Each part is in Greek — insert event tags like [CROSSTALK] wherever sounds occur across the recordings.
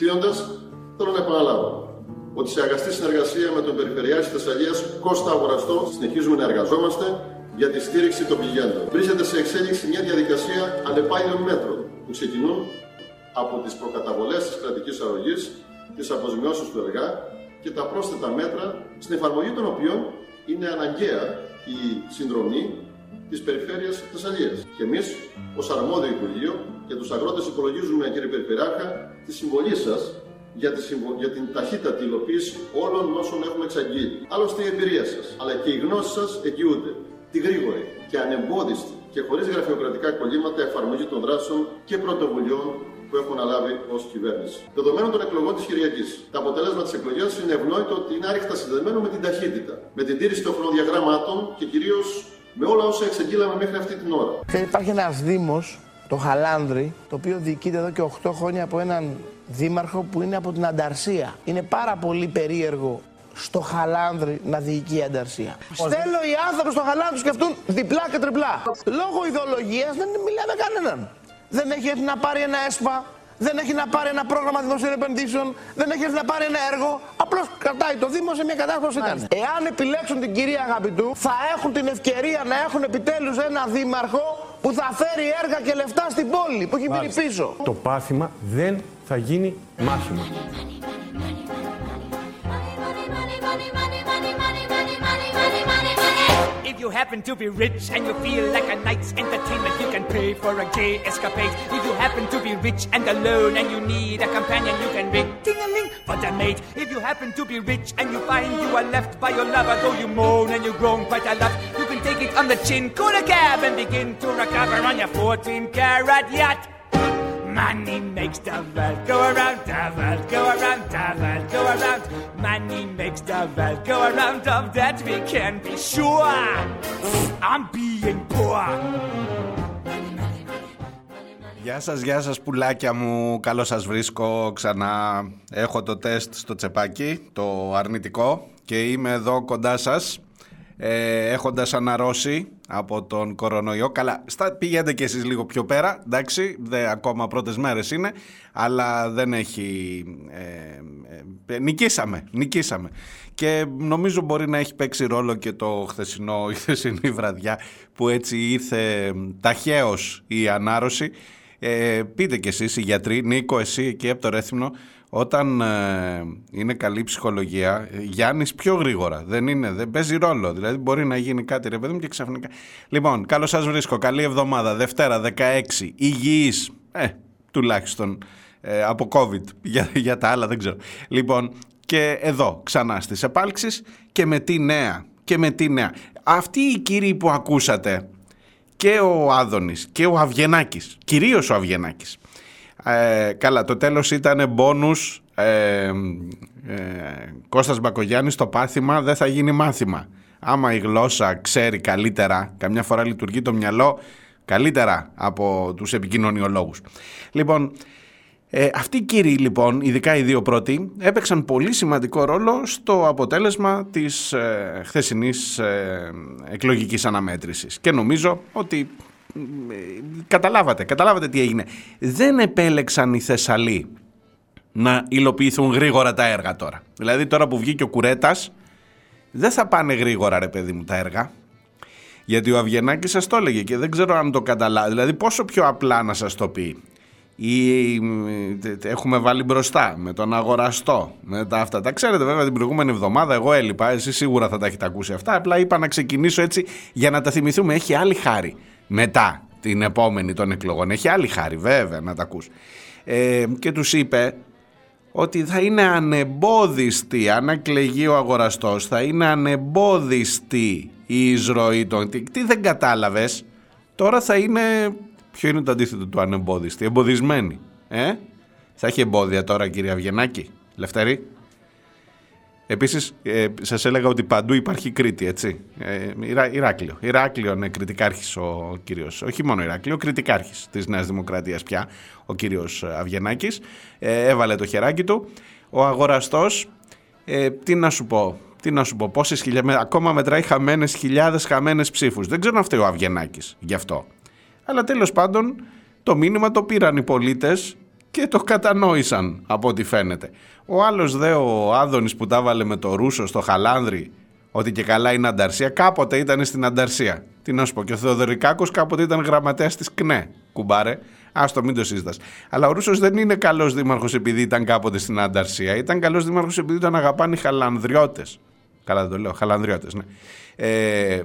Κλείνοντας, θέλω να επαναλάβω ότι σε αγαστή συνεργασία με τον Περιφερειάρχη Θεσσαλίας Κώστα Αγοραστό συνεχίζουμε να εργαζόμαστε για τη στήριξη των πληγέντων. Βρίσκεται σε εξέλιξη μια διαδικασία ανεπάγγελων μέτρων που ξεκινούν από τις προκαταβολές της κρατικής αρρωγής, τις αποζημιώσεις του εργά και τα πρόσθετα μέτρα στην εφαρμογή των οποίων είναι αναγκαία η συνδρομή της περιφέρειας Θεσσαλίας. Και εμείς, ως αρμόδιο Υπουργείο και τους αγρότες, υπολογίζουμε, κύριε Περιφερειάρχα, τη συμβολή σας για, τη για την ταχύτατη υλοποίηση όλων όσων έχουμε εξαγγείλει. Άλλωστε, η εμπειρία σας, αλλά και οι γνώσεις σας εγγυούνται τη γρήγορη και ανεμπόδιστη και χωρίς γραφειοκρατικά κολλήματα εφαρμογή των δράσεων και πρωτοβουλειών που έχουν αναλάβει ως κυβέρνηση. Δεδομένων των εκλογών της Κυριακής, το αποτέλεσμα της εκλογής είναι ευνόητο ότι είναι άρρηκτα συνδεδεμένο με την ταχύτητα, με την τήρηση των χρονοδιαγραμμάτων και κυρίως με όλα όσα εξαγγείλαμε μέχρι αυτή την ώρα. Και υπάρχει ένας Δήμος, το Χαλάνδρη, το οποίο διοικείται εδώ και 8 χρόνια από έναν δήμαρχο που είναι από την Ανταρσία. Είναι πάρα πολύ περίεργο στο Χαλάνδρη να διοικεί η Ανταρσία. Στέλνω οι άνθρωποι στο Χαλάνδρη σκεφτούν διπλά και τριπλά. Λόγω ιδεολογίας δεν μιλάμε κανέναν. Δεν έχει έρθει να πάρει ένα ΕΣΠΑ, δεν έχει να πάρει ένα πρόγραμμα δημοσίων επενδύσεων, δεν έχει έρθει να πάρει ένα έργο. Απλώς κρατάει το Δήμο σε μια κατάσταση που ήταν. Εάν επιλέξουν την κυρία Αγαπητού, θα έχουν την ευκαιρία να έχουν επιτέλους ένα δήμαρχο που θα φέρει έργα και λεφτά στην πόλη που έχει μείνει πίσω. Το πάθημα δεν θα γίνει μάθημα. You happen to be rich and you feel like a night's entertainment, you can pay for a gay escapade. If you happen to be rich and alone and you need a companion, you can ring ting-a-ling for the mate. If you happen to be rich and you find you are left by your lover, though you moan and you groan quite a lot, you can take it on the chin, call a cab and begin to recover on your 14 carat yacht. Money makes the world go around, the world go around, the world go around. Money makes the world go around, of that we can be sure. I'm being poor. Γεια σας, γεια σας πουλάκια μου, καλώς σας βρίσκω ξανά. Έχω το τεστ στο τσεπάκι, το αρνητικό και είμαι εδώ κοντά σας ε, έχοντας αναρρώσει από τον κορονοϊό. Καλά, στα, πηγαίνετε κι εσείς λίγο πιο πέρα, εντάξει, δε, ακόμα πρώτες μέρες είναι, αλλά δεν έχει... Ε, ε, νικήσαμε, νικήσαμε. Και νομίζω μπορεί να έχει παίξει ρόλο και το χθεσινό, η χθεσινή βραδιά που έτσι ήρθε ταχαίως η ανάρρωση. Ε, πείτε κι εσείς οι γιατροί, Νίκο εσύ εκεί από το Ρέθυμνο, όταν ε, είναι καλή ψυχολογία, Γιάννης πιο γρήγορα. Δεν, είναι, δεν παίζει ρόλο. Δηλαδή μπορεί να γίνει κάτι ρε παιδί μου και ξαφνικά. Λοιπόν, καλώς σας βρίσκω. Καλή εβδομάδα. Δευτέρα 16. Υγιής. Ε, τουλάχιστον ε, από COVID. [LAUGHS] Για, για τα άλλα δεν ξέρω. Λοιπόν, και εδώ ξανά στις επάλξεις και με τι νέα. Και με τι νέα. Αυτοί οι κύριοι που ακούσατε και ο Άδωνης και ο Αυγενάκης, κυρίως ο Αυγενάκης, ε, καλά, το τέλος ήταν μπόνους ε, ε, Κώστας Μπακογιάννης το πάθημα δεν θα γίνει μάθημα. Άμα η γλώσσα ξέρει καλύτερα, καμιά φορά λειτουργεί το μυαλό καλύτερα από τους επικοινωνιολόγους. Λοιπόν, ε, αυτοί οι κύριοι λοιπόν, ειδικά οι δύο πρώτοι, έπαιξαν πολύ σημαντικό ρόλο στο αποτέλεσμα της ε, χθεσινής ε, εκλογικής αναμέτρησης. Και νομίζω ότι καταλάβατε, καταλάβατε τι έγινε. Δεν επέλεξαν οι Θεσσαλοί να υλοποιηθούν γρήγορα τα έργα τώρα. Δηλαδή τώρα που βγήκε ο Κουρέτας, δεν θα πάνε γρήγορα ρε παιδί μου τα έργα. Γιατί ο Αυγενάκη σας το έλεγε και δεν ξέρω αν το καταλάβει. Δηλαδή πόσο πιο απλά να σας το πει. Ή έχουμε βάλει μπροστά με τον αγοραστό, με τα αυτά. Τα ξέρετε βέβαια την προηγούμενη εβδομάδα, εγώ έλειπα, εσείς σίγουρα θα τα έχετε ακούσει αυτά. Απλά είπα να ξεκινήσω έτσι για να τα θυμηθούμε. Έχει άλλη χάρη μετά την επόμενη των εκλογών. Έχει άλλη χάρη βέβαια να τα ακούς. Ε, και τους είπε ότι θα είναι ανεμπόδιστη, αν εκλεγεί ο αγοραστός, θα είναι ανεμπόδιστη η εισρωή των... Τι, τι δεν κατάλαβες, τώρα θα είναι... Ποιο είναι το αντίθετο του ανεμπόδιστη, εμποδισμένη. Ε; Θα έχει εμπόδια τώρα κυρία Αυγενάκη, Λευτερή. Επίσης, ε, σας έλεγα ότι παντού υπάρχει Κρήτη, έτσι. Ε, Ηράκλειο. Ηράκλειο είναι κριτικάρχης ο κύριος. Όχι μόνο Ηράκλειο, κριτικάρχης της Νέας Δημοκρατίας πια, ο κύριος Αυγενάκης. Ε, έβαλε το χεράκι του. Ο αγοραστός, ε, τι να σου πω, τι να σου πω, πόσες χιλιάδε. Ακόμα μετράει χαμένες χιλιάδες χαμένες ψήφους. Δεν ξέρω αν φταίει ο Αυγενάκης γι' αυτό. Αλλά τέλος πάντων, το μήνυμα το πήραν οι πολίτες και το κατανόησαν από ό,τι φαίνεται. Ο άλλος δε ο Άδωνης που τα βάλε με το Ρούσο στο Χαλάνδρι ότι και καλά είναι ανταρσία, κάποτε ήταν στην ανταρσία. Τι να σου πω, και ο Θεοδωρικάκος κάποτε ήταν γραμματέας της ΚΝΕ. Κουμπάρε, άστο μην το συζητάς. Αλλά ο Ρούσος δεν είναι καλός δήμαρχος επειδή ήταν κάποτε στην ανταρσία. Ήταν καλός δήμαρχος επειδή τον αγαπάνε οι χαλανδριώτες. Καλά δεν το λέω, χαλανδριώτες, ναι. Ε,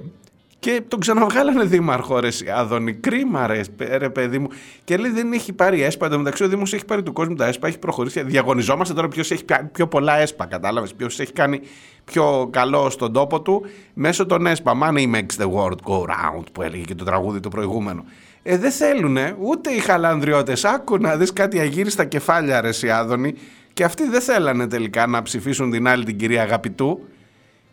και τον ξαναβγάλανε δήμαρχο, ρε Άδωνη. Κρίμα, ρε, ρε παιδί μου. Και λέει δεν έχει πάρει έσπα. Εν τω μεταξύ, ο Δήμος έχει πάρει του κόσμου τα έσπα, έχει προχωρήσει. Διαγωνιζόμαστε τώρα ποιος έχει πιο πολλά έσπα. Κατάλαβες; Ποιος έχει κάνει πιο καλό στον τόπο του μέσω των έσπα. Money makes the world go round, που έλεγε και το τραγούδι το προηγούμενο. Ε, δεν θέλουνε ούτε οι χαλανδριώτες. Άκου να δεις κάτι αγύριστα κεφάλια, ρε Άδωνη. Και αυτοί δεν θέλανε τελικά να ψηφίσουν την άλλη την κυρία Αγαπητού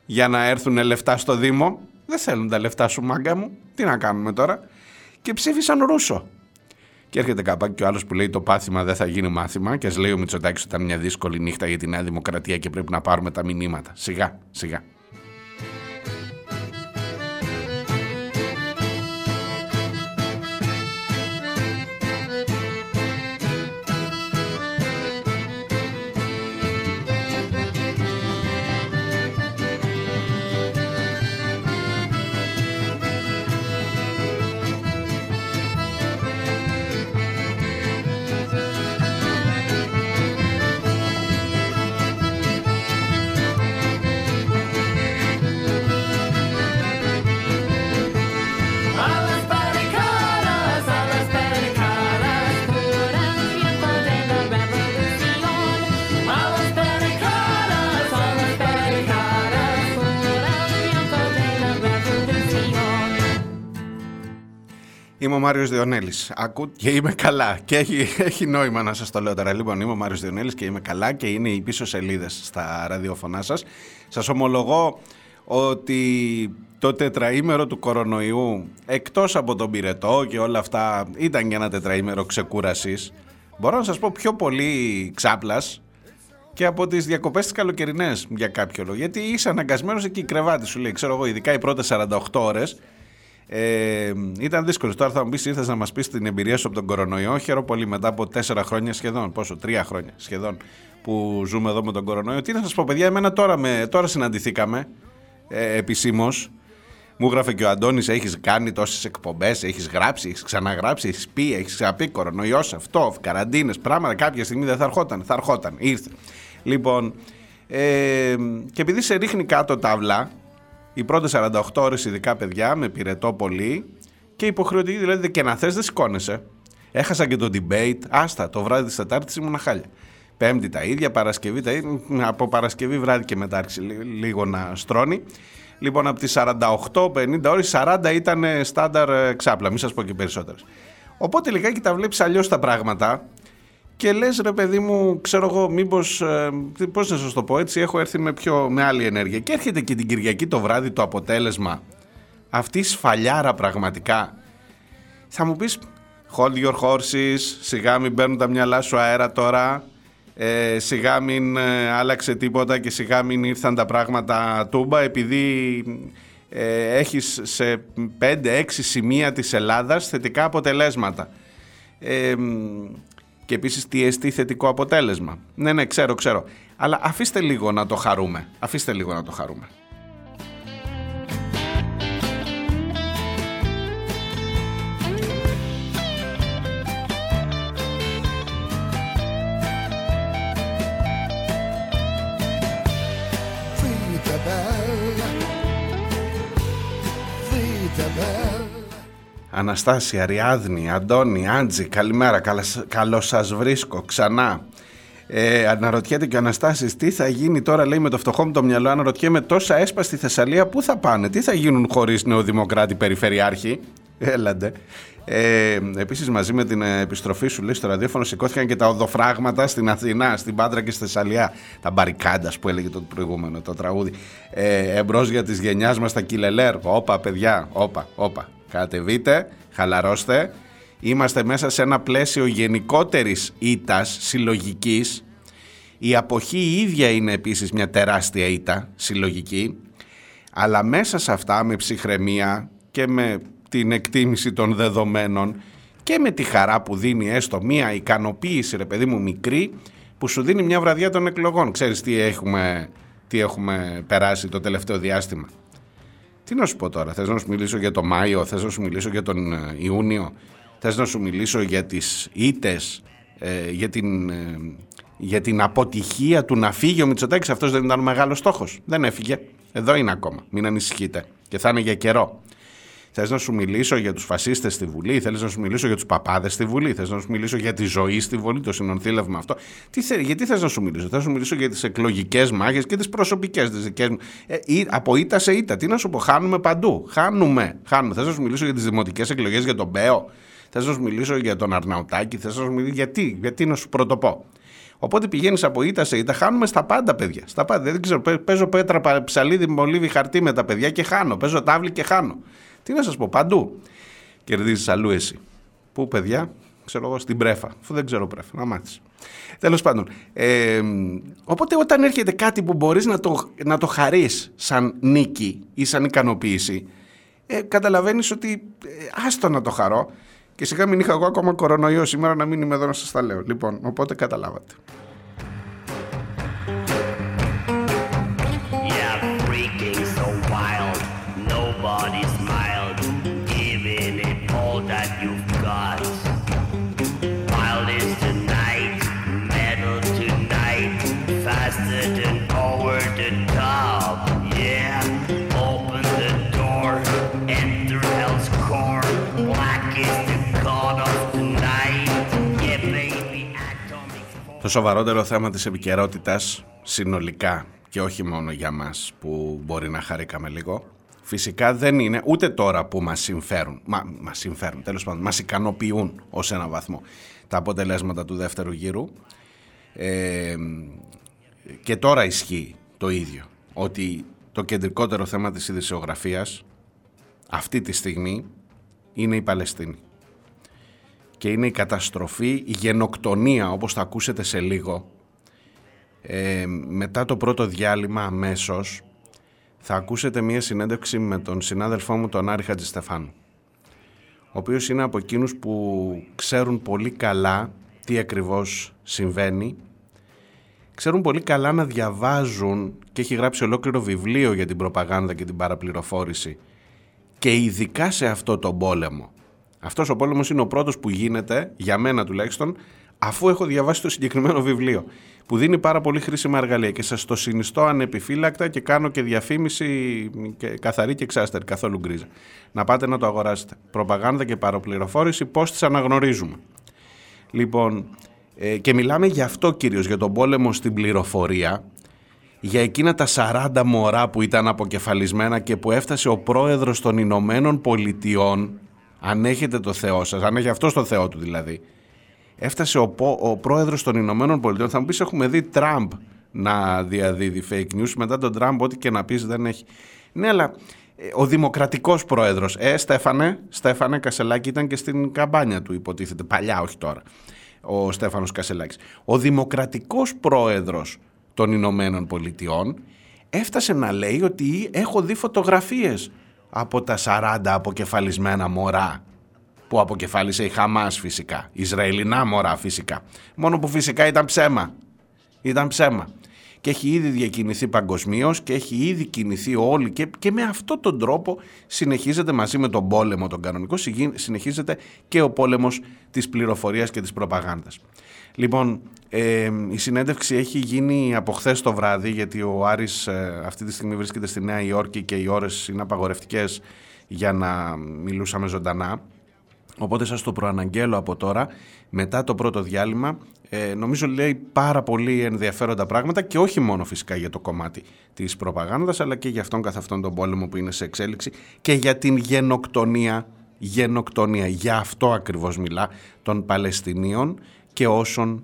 για να έρθουν λεφτά στο Δήμο. Δεν θέλουν τα λεφτά σου, μάγκα μου. Τι να κάνουμε τώρα; Και ψήφισαν Ρούσο. Και έρχεται καπάκι και ο άλλος που λέει το πάθημα δεν θα γίνει μάθημα. Και ας λέει ο Μητσοτάκης ότι ήταν μια δύσκολη νύχτα για τη Νέα Δημοκρατία και πρέπει να πάρουμε τα μηνύματα. Σιγά, σιγά. Είμαι ο Μάριος Διονέλης. Ακού και είμαι καλά. Και έχει, έχει νόημα να σας το λέω τώρα. Λοιπόν, είμαι ο Μάριος Διονέλης και είμαι καλά και είναι οι πίσω σελίδες στα ραδιοφωνά σας. Σας ομολογώ ότι το τετραήμερο του κορονοϊού, εκτός από τον πυρετό και όλα αυτά, ήταν για ένα τετραήμερο ξεκούρασης. Μπορώ να σας πω πιο πολύ ξάπλας και από τις διακοπές τις καλοκαιρινές για κάποιο λόγο. Γιατί είσαι αναγκασμένος εκεί η κρεβάτι σου λέει, ξέρω εγώ, ειδικά οι πρώτες 48 ώρες, ε, ήταν δύσκολος. Τώρα θα μου πεις: Ήρθες να μας πεις την εμπειρία σου από τον κορονοϊό. Χαίρομαι πολύ μετά από τέσσερα χρόνια σχεδόν. Πόσο, τρία χρόνια σχεδόν που ζούμε εδώ με τον κορονοϊό. Τι να σας πω, παιδιά, εμένα τώρα, με, τώρα συναντηθήκαμε ε, επισήμως. Μου έγραφε και ο Αντώνης: Έχεις κάνει τόσες εκπομπές, έχεις γράψει, έχεις ξαναγράψει, έχεις πει, έχεις ξαναπεί κορονοϊός αυτό, καραντίνες, πράγματα. Κάποια στιγμή δεν θα ερχόταν. Θα ερχόταν, ήρθε. Λοιπόν, ε, και επειδή σε ρίχνει κάτω τάβλα, οι πρώτες 48 ώρες, ειδικά παιδιά, με πυρετό πολύ και υποχρεωτική, δηλαδή και να θες δεν σηκώνεσαι. Έχασα και το debate. Άστα, το βράδυ της Τετάρτης ήμουν χάλια. Πέμπτη τα ίδια, Παρασκευή τα ίδια. Από Παρασκευή βράδυ και μετά άρχισε λίγο να στρώνει. Λοιπόν, από τις 48-50 ώρες, 40 ήταν στάνταρ ε, ξάπλα. Μην σας πω και περισσότερες. Οπότε λιγάκι τα βλέπεις αλλιώς τα πράγματα και λες, ρε παιδί μου, ξέρω εγώ, μήπως. Ε, Πώς να σας το πω έτσι, έχω έρθει με, πιο, με άλλη ενέργεια. Και έρχεται και την Κυριακή το βράδυ το αποτέλεσμα. Αυτής η σφαλιάρα πραγματικά. Θα μου πεις, hold your horses, σιγά μην παίρνουν τα μυαλά σου αέρα τώρα. Ε, σιγά μην ε, άλλαξε τίποτα και σιγά μην ήρθαν τα πράγματα τούμπα επειδή ε, έχεις σε 5-6 σημεία της Ελλάδας θετικά αποτελέσματα. Ε, και επίσης τι εστί θετικό αποτέλεσμα. Ναι, ναι, ξέρω, ξέρω. Αλλά αφήστε λίγο να το χαρούμε. Αφήστε λίγο να το χαρούμε. Αναστάση, Αριάδνη, Αντώνη, Άντζη, καλημέρα, καλώς σας βρίσκω ξανά. Ε, αναρωτιέται και ο Αναστάσης τι θα γίνει τώρα, λέει με το φτωχό μου το μυαλό. Αναρωτιέμαι τόσα έσπα στη Θεσσαλία, πού θα πάνε, τι θα γίνουν χωρίς νεοδημοκράτη περιφερειάρχη; Έλαντε. Ε, Επίσης, μαζί με την επιστροφή σου, λέει στο ραδιόφωνο, σηκώθηκαν και τα οδοφράγματα στην Αθηνά, στην Πάντρα και στη Θεσσαλία. Τα μπαρικάντας που έλεγε το προηγούμενο το τραγούδι. Ε, Εμπρός για τη γενιάς μας τα κιλελέρ. Όπα, παιδιά, όπα, όπα. Κατεβείτε, χαλαρώστε. Είμαστε μέσα σε ένα πλαίσιο γενικότερης ήτας συλλογικής. Η αποχή η ίδια είναι επίσης μια τεράστια ήττα συλλογική. Αλλά μέσα σε αυτά με ψυχραιμία και με την εκτίμηση των δεδομένων και με τη χαρά που δίνει έστω μία ικανοποίηση ρε παιδί μου μικρή που σου δίνει μια βραδιά των εκλογών. Ξέρεις τι έχουμε, τι έχουμε περάσει το τελευταίο διάστημα. Τι να σου πω τώρα, θες να σου μιλήσω για το Μάιο, θες να σου μιλήσω για τον ε, Ιούνιο, θες να σου μιλήσω για τις ήτες, ε, για, την, ε, για την αποτυχία του να φύγει ο Μητσοτάκης, αυτός δεν ήταν ο μεγάλος στόχος. Δεν έφυγε, εδώ είναι ακόμα, μην ανησυχείτε και θα είναι για καιρό. Θε να σου μιλήσω για του φασίστε στη Βουλή, θέλει να σου μιλήσω για του παπάδε στη Βουλή, θε να σου μιλήσω για τη ζωή στη Βουλή, το συνονθήλευμα αυτό. Τι θε, γιατί θε να σου μιλήσω, θα σου μιλήσω για τι εκλογικέ μάχε και τι προσωπικέ τι δικέ μου. Ε, από ήττα σε ήττα, τι να σου πω, χάνουμε παντού. Χάνουμε. χάνουμε. Θε να σου μιλήσω για τι δημοτικέ εκλογέ για τον Μπέο, θε να σου μιλήσω για τον Αρναουτάκη, θε να σου μιλήσω γιατί, γιατί να σου πρωτοπώ. Οπότε πηγαίνει από ήττα σε ήττα, χάνουμε στα πάντα, παιδιά. Στα πάντα. Δεν ξέρω, παίζω πέτρα, ψαλίδι, μολύβι, χαρτί με τα παιδιά και χάνω. Παίζω τάβλη και χάνω. Τι να σας πω, παντού κερδίζεις αλλού εσύ. Πού, παιδιά, ξέρω εγώ, στην πρέφα. Αφού δεν ξέρω πρέφα, να μάθεις. Τέλος πάντων. Ε, οπότε όταν έρχεται κάτι που μπορείς να το, να το χαρείς σαν νίκη ή σαν ικανοποίηση, ε, καταλαβαίνεις ότι ε, άστο να το χαρώ. Και σιγά μην είχα εγώ ακόμα κορονοϊό σήμερα να μην είμαι εδώ να σας τα λέω. Λοιπόν, οπότε καταλάβατε. Το σοβαρότερο θέμα της επικαιρότητας συνολικά και όχι μόνο για μας που μπορεί να χαρήκαμε λίγο φυσικά δεν είναι ούτε τώρα που μας συμφέρουν, μα, μας συμφέρουν τέλος πάντων, μας ικανοποιούν ως ένα βαθμό τα αποτελέσματα του δεύτερου γύρου. Ε, και τώρα ισχύει το ίδιο ότι το κεντρικότερο θέμα της ειδησιογραφίας αυτή τη στιγμή είναι η Παλαιστίνη και είναι η καταστροφή, η γενοκτονία όπως θα ακούσετε σε λίγο. Ε, μετά το πρώτο διάλειμμα αμέσως θα ακούσετε μία συνέντευξη με τον συνάδελφό μου τον Άρη Χατζηστεφάνου ο οποίος είναι από εκείνους που ξέρουν πολύ καλά τι ακριβώς συμβαίνει. Ξέρουν πολύ καλά να διαβάζουν και έχει γράψει ολόκληρο βιβλίο για την προπαγάνδα και την παραπληροφόρηση. Και ειδικά σε αυτό το πόλεμο αυτός ο πόλεμος είναι ο πρώτος που γίνεται, για μένα τουλάχιστον, αφού έχω διαβάσει το συγκεκριμένο βιβλίο, που δίνει πάρα πολύ χρήσιμα εργαλεία και σας το συνιστώ ανεπιφύλακτα και κάνω και διαφήμιση και καθαρή και εξάστερη, καθόλου γκρίζα. Να πάτε να το αγοράσετε. Προπαγάνδα και παροπληροφόρηση, πώς τις αναγνωρίζουμε. Λοιπόν, ε, και μιλάμε για αυτό κυρίως, για τον πόλεμο στην πληροφορία, για εκείνα τα 40 μωρά που ήταν αποκεφαλισμένα και που έφτασε ο πρόεδρος των Ηνωμένων Πολιτειών αν έχετε το Θεό σας, αν έχει αυτός το Θεό του δηλαδή. Έφτασε ο, ο πρόεδρος των Ηνωμένων Πολιτειών. Θα μου πεις: Έχουμε δει Τραμπ να διαδίδει fake news. Μετά τον Τραμπ, ό,τι και να πεις δεν έχει. Ναι, αλλά ε, ο δημοκρατικός πρόεδρος. Ε, Στέφανε, Στέφανε Κασελάκη ήταν και στην καμπάνια του, υποτίθεται. Παλιά, όχι τώρα. Ο Στέφανος Κασελάκης. Ο δημοκρατικός πρόεδρος των Ηνωμένων Πολιτειών έφτασε να λέει ότι έχω δει φωτογραφίες από τα 40 αποκεφαλισμένα μωρά που αποκεφάλισε η Χαμάς φυσικά, Ισραηλινά μωρά φυσικά. Μόνο που φυσικά ήταν ψέμα. Ήταν ψέμα. Και έχει ήδη διακινηθεί παγκοσμίως και έχει ήδη κινηθεί όλοι και, και με αυτόν τον τρόπο συνεχίζεται μαζί με τον πόλεμο τον κανονικό, συνεχίζεται και ο πόλεμος της πληροφορίας και της προπαγάνδας. Λοιπόν, ε, η συνέντευξη έχει γίνει από χθες το βράδυ, γιατί ο Άρης ε, αυτή τη στιγμή βρίσκεται στη Νέα Υόρκη και οι ώρες είναι απαγορευτικές για να μιλούσαμε ζωντανά. Οπότε σας το προαναγγέλω από τώρα, μετά το πρώτο διάλειμμα, ε, νομίζω λέει πάρα πολύ ενδιαφέροντα πράγματα και όχι μόνο φυσικά για το κομμάτι της προπαγάνδας, αλλά και για αυτόν καθ' αυτόν τον πόλεμο που είναι σε εξέλιξη και για την γενοκτονία, γενοκτονία, για αυτό ακριβώς μιλά, των Παλαιστινίων και όσων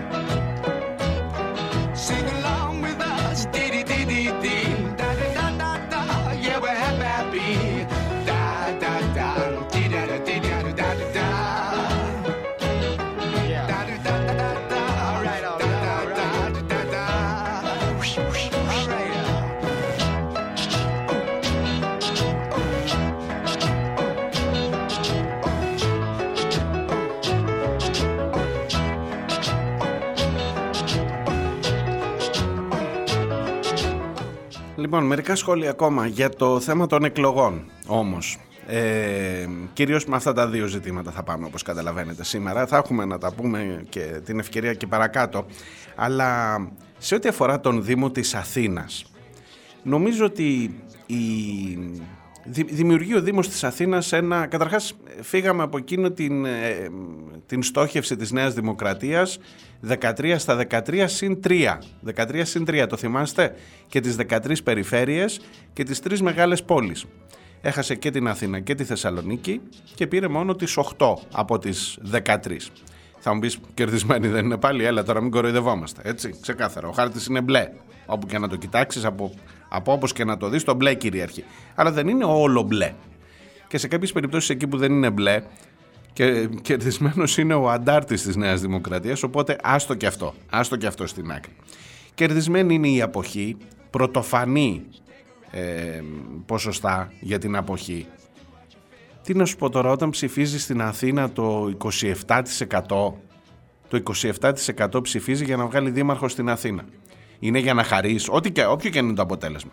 Λοιπόν, μερικά σχόλια ακόμα για το θέμα των εκλογών όμως. Ε, κυρίως με αυτά τα δύο ζητήματα θα πάμε όπως καταλαβαίνετε σήμερα. Θα έχουμε να τα πούμε και την ευκαιρία και παρακάτω. Αλλά σε ό,τι αφορά τον Δήμο της Αθήνας, νομίζω ότι η δημιουργεί ο Δήμος της Αθήνας ένα... Καταρχάς φύγαμε από εκείνο την, ε, την στόχευση της Νέας Δημοκρατίας 13 στα 13 συν 3. 13 συν 3 το θυμάστε; Και τις 13 περιφέρειες και τις τρεις μεγάλες πόλεις. Έχασε και την Αθήνα και τη Θεσσαλονίκη και πήρε μόνο τις 8 από τις 13. Θα μου πεις κερδισμένοι δεν είναι πάλι, έλα τώρα μην κοροϊδευόμαστε. Έτσι, ξεκάθαρα. Ο χάρτης είναι μπλε. Όπου και να το κοιτάξεις, από, από όπως και να το δεις, το μπλε κυριαρχεί. Αλλά δεν είναι όλο μπλε. Και σε κάποιες περιπτώσεις εκεί που δεν είναι μπλε, και κερδισμένο είναι ο αντάρτης της Νέας Δημοκρατίας. Οπότε άστο και αυτό. Άστο και αυτό στην άκρη. Κερδισμένη είναι η αποχή. Πρωτοφανή ε, ποσοστά για την αποχή. Τι να σου πω τώρα, όταν ψηφίζεις στην Αθήνα το 27%, το 27% ψηφίζει για να βγάλει δήμαρχο στην Αθήνα. Είναι για να χαρίσει, ό,τι και, όποιο και είναι το αποτέλεσμα.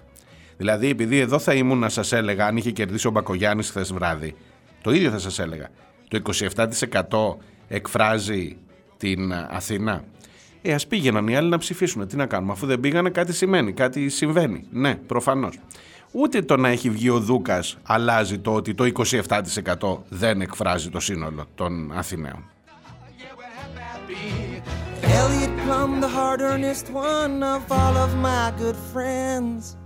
Δηλαδή, επειδή εδώ θα ήμουν να σας έλεγα, αν είχε κερδίσει ο Μπακογιάννης χθες βράδυ, το ίδιο θα σας έλεγα. Το 27% εκφράζει την Αθήνα. Ε, ας πήγαιναν οι άλλοι να ψηφίσουν. Τι να κάνουμε, αφού δεν πήγανε, κάτι σημαίνει, κάτι συμβαίνει. Ναι, προφανώς. Ούτε το να έχει βγει ο Δούκας αλλάζει το ότι το 27% δεν εκφράζει το σύνολο των Αθηναίων. Elliot Plum, the hard earnest one of all of my good friends,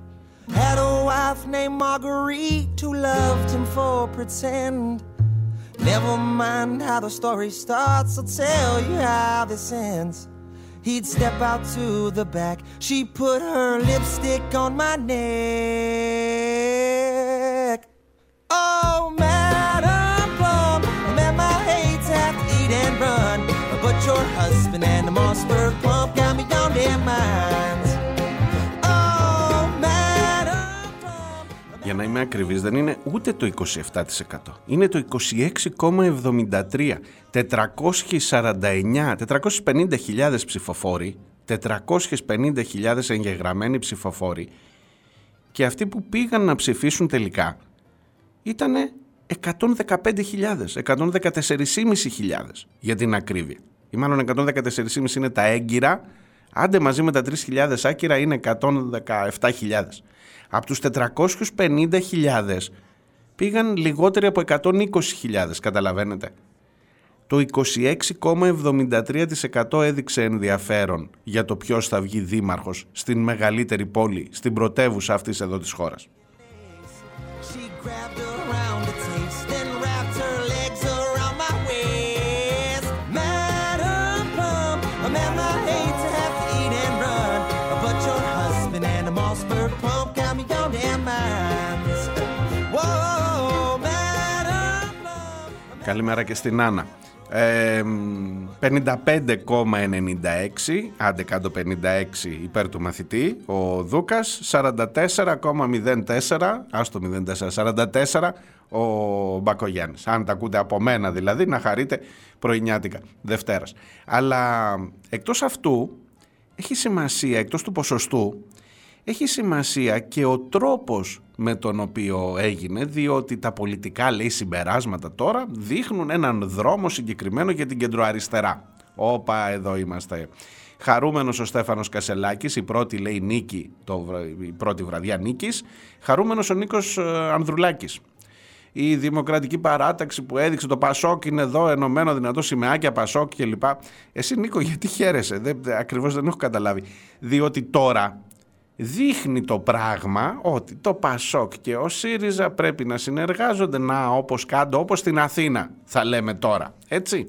had a wife named Marguerite who loved him for pretend. Never mind how the story starts, I'll tell you how this ends. He'd step out to the back. She put her lipstick on my neck. Oh, Madam Mossberg pump got me on their minds. Για να είμαι ακριβής δεν είναι ούτε το 27% είναι το 26,73 449 450.000 ψηφοφόροι. 450.000 εγγεγραμμένοι ψηφοφόροι. Και αυτοί που πήγαν να ψηφίσουν τελικά ήταν 115.000 114.500 για την ακρίβεια ή μάλλον 114.500 είναι τα έγκυρα άντε μαζί με τα 3.000 άκυρα είναι 117.000 από τους 450.000 πήγαν λιγότεροι από 120.000, καταλαβαίνετε. Το 26,73% έδειξε ενδιαφέρον για το ποιος θα βγει δήμαρχος στην μεγαλύτερη πόλη, στην πρωτεύουσα αυτής εδώ της χώρας. Καλημέρα και στην Άννα. Ε, 55,96 άντε κάτω 56 υπέρ του μαθητή ο Δούκας 44,04 άστο 04 44 ο Μπακογιάννης. Αν τα ακούτε από μένα δηλαδή να χαρείτε πρωινιάτικα Δευτέρας. Αλλά εκτός αυτού έχει σημασία εκτός του ποσοστού έχει σημασία και ο τρόπος με τον οποίο έγινε διότι τα πολιτικά λέει συμπεράσματα τώρα δείχνουν έναν δρόμο συγκεκριμένο για την κεντροαριστερά. Όπα εδώ είμαστε. Χαρούμενος ο Στέφανος Κασελάκης, η πρώτη λέει νίκη, το, η πρώτη βραδιά νίκης. Χαρούμενος ο Νίκος ε, Ανδρουλάκης. Η δημοκρατική παράταξη που έδειξε το Πασόκ είναι εδώ ενωμένο δυνατό σημαίακια Πασόκ κλπ. Εσύ Νίκο γιατί χαίρεσαι, δεν, ακριβώς δεν έχω καταλάβει. Διότι τώρα δείχνει το πράγμα ότι το Πασόκ και ο ΣΥΡΙΖΑ πρέπει να συνεργάζονται. Να όπως κάτω όπως στην Αθήνα θα λέμε τώρα έτσι.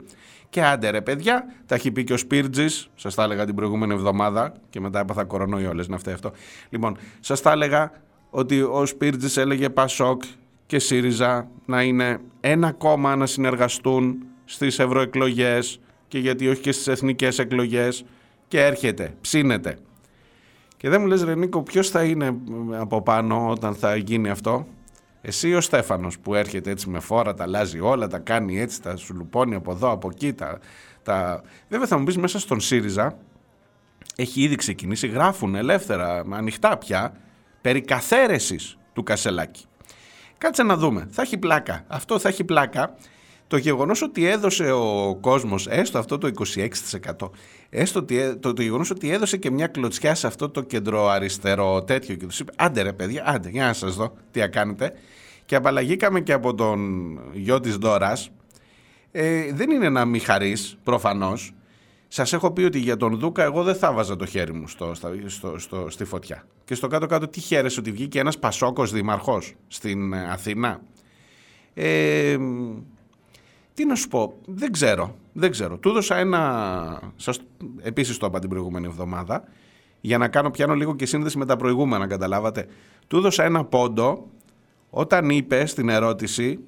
Και άντε ρε παιδιά τα έχει πει και ο Σπίρτζης. Σας τα έλεγα την προηγούμενη εβδομάδα και μετά έπαθα κορονοϊό όλες να φταίει αυτό. Λοιπόν σας τα έλεγα ότι ο Σπίρτζης έλεγε Πασόκ και ΣΥΡΙΖΑ να είναι ένα κόμμα να συνεργαστούν στις ευρωεκλογές και γιατί όχι και στις εθνικές εκλογές. Και έρχεται, ψήνεται και δεν μου λες ρε Νίκο ποιος θα είναι από πάνω όταν θα γίνει αυτό; Εσύ ο Στέφανος που έρχεται έτσι με φόρα, τα αλλάζει όλα, τα κάνει έτσι, τα σου λουπώνει από εδώ, από εκεί. Τα, τα... Βέβαια θα μου πεις μέσα στον ΣΥΡΙΖΑ έχει ήδη ξεκινήσει, γράφουν ελεύθερα, ανοιχτά πια, περί καθαίρεσης του Κασελάκη. Κάτσε να δούμε. Θα έχει πλάκα. Αυτό θα έχει πλάκα. Το γεγονός ότι έδωσε ο κόσμος έστω αυτό το 26% έστω ότι, το, το γεγονός ότι έδωσε και μια κλωτσιά σε αυτό το κέντρο αριστερό τέτοιο και τους είπε άντε ρε παιδιά, άντε για να σας δω τι κάνετε και απαλλαγήκαμε και από τον γιο της Δώρας ε, δεν είναι να μη χαρείς προφανώς Σας έχω πει ότι για τον Δούκα εγώ δεν θα βάζα το χέρι μου στο, στο, στο, στη φωτιά. Και στο κάτω-κάτω τι χαίρεσαι ότι βγήκε ένας Πασόκος δήμαρχος στην ε, Αθήνα; Ε, τι να σου πω, δεν ξέρω, δεν ξέρω. Του έδωσα ένα, σας, επίσης το είπα την προηγούμενη εβδομάδα, για να κάνω πιάνω λίγο και σύνδεση με τα προηγούμενα, καταλάβατε. Του έδωσα ένα πόντο όταν είπε στην ερώτηση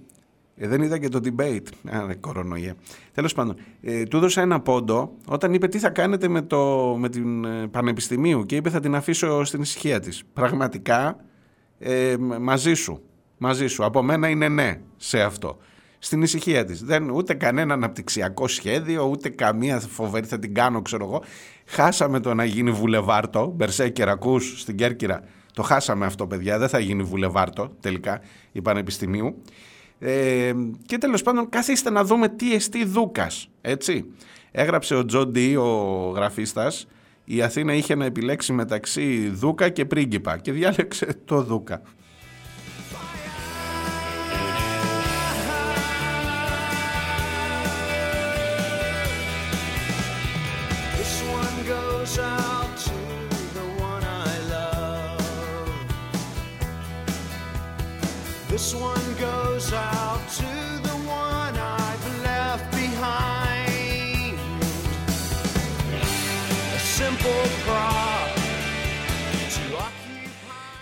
ε, δεν είδα και το debate. Α, κορονοϊέ. Τέλος πάντων, ε, του έδωσα ένα πόντο όταν είπε τι θα κάνετε με, το, με την ε, Πανεπιστημίου και είπε θα την αφήσω στην ησυχία της. Πραγματικά ε, μαζί σου. Μαζί σου. Από μένα είναι ναι σε αυτό. Στην ησυχία της. Δεν, ούτε κανένα αναπτυξιακό σχέδιο, ούτε καμία φοβερή θα την κάνω, ξέρω εγώ. Χάσαμε το να γίνει βουλεβάρτο. Μπερσέκερ, ακού στην Κέρκυρα. Το χάσαμε αυτό, παιδιά. Δεν θα γίνει βουλεβάρτο τελικά η Πανεπιστημίου. Ε, και τέλος πάντων καθίστε να δούμε τι εστί Δούκας, έτσι. Έγραψε ο Τζον Ντί, ο γραφίστας, η Αθήνα είχε να επιλέξει μεταξύ Δούκα και πρίγκιπα και διάλεξε το Δούκα.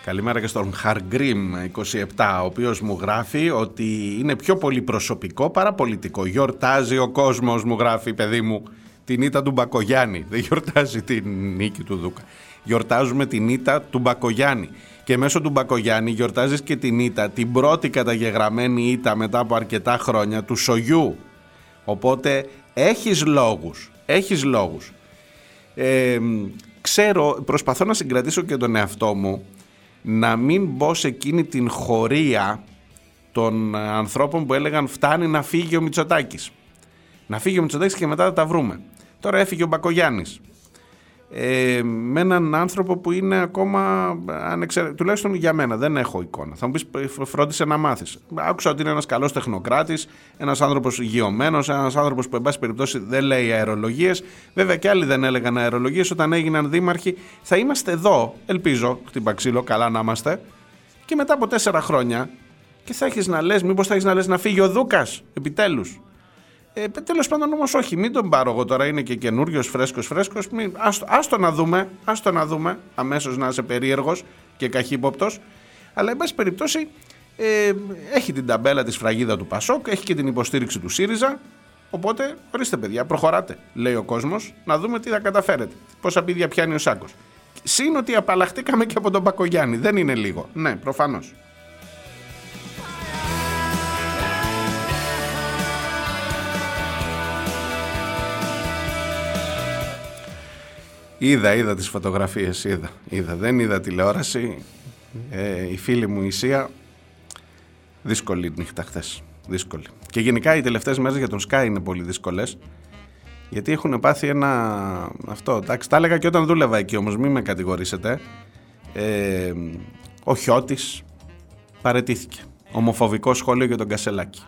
Καλημέρα και στον Χαργκρίμ 27, ο οποίος μου γράφει ότι είναι πιο πολύ προσωπικό παρά πολιτικό. Γιορτάζει ο κόσμος, μου γράφει παιδί μου, την ήττα του Μπακογιάννη. Δεν γιορτάζει την νίκη του Δούκα. Γιορτάζουμε την ήττα του Μπακογιάννη και μέσω του Μπακογιάννη γιορτάζεις και την ήττα, την πρώτη καταγεγραμμένη ήττα μετά από αρκετά χρόνια του Σογιού. Οπότε έχεις λόγους, έχεις λόγους. Ε, ξέρω, προσπαθώ να συγκρατήσω και τον εαυτό μου να μην μπω σε εκείνη την χωρία των ανθρώπων που έλεγαν φτάνει να φύγει ο Μητσοτάκης. Να φύγει ο Μητσοτάκης και μετά θα τα βρούμε. Τώρα έφυγε ο Μπακογιάννης. Ε, με έναν άνθρωπο που είναι ακόμα ανεξε... τουλάχιστον για μένα δεν έχω εικόνα. Θα μου πεις φρόντισε να μάθεις. Άκουσα ότι είναι ένας καλός τεχνοκράτης ένας άνθρωπος γειωμένος ένας άνθρωπος που εν πάση περιπτώσει δεν λέει αερολογίες. Βέβαια και άλλοι δεν έλεγαν αερολογίες. Όταν έγιναν δήμαρχοι θα είμαστε εδώ ελπίζω χτύπα ξύλο καλά να είμαστε και μετά από τέσσερα χρόνια και θα έχεις να λες μήπως θα έχεις να λες να φύγει ο Δούκας επιτέλους ε, Τέλος πάντων όμως όχι, μην τον πάρω εγώ τώρα, είναι και καινούριος, φρέσκος, φρέσκος. Άστο να δούμε, άστο να δούμε, αμέσως να είσαι περίεργος και καχύποπτος. Αλλά εν πάση περιπτώσει ε, έχει την ταμπέλα της φραγίδα του Πασόκ, έχει και την υποστήριξη του ΣΥΡΙΖΑ. Οπότε, ορίστε παιδιά, προχωράτε, λέει ο κόσμος, να δούμε τι θα καταφέρετε. Πόσα πίδια πιάνει ο Σάκος. Συν ότι απαλλαχτήκαμε και από τον Πακογιάννη. Δεν είναι λίγο. Ναι, προφανώς. Είδα, είδα τις φωτογραφίες, είδα. είδα. Δεν είδα τηλεόραση. Ε, η φίλη μου η Σία, δύσκολη νύχτα χθες. Δύσκολη. Και γενικά οι τελευταίες μέρες για τον Sky είναι πολύ δύσκολες. Γιατί έχουν πάθει ένα... Αυτό, εντάξει, τα έλεγα και όταν δούλευα εκεί όμως, μην με κατηγορήσετε. Ε, ο Χιώτης παρετήθηκε. Ομοφοβικό σχόλιο για τον Κασελάκη.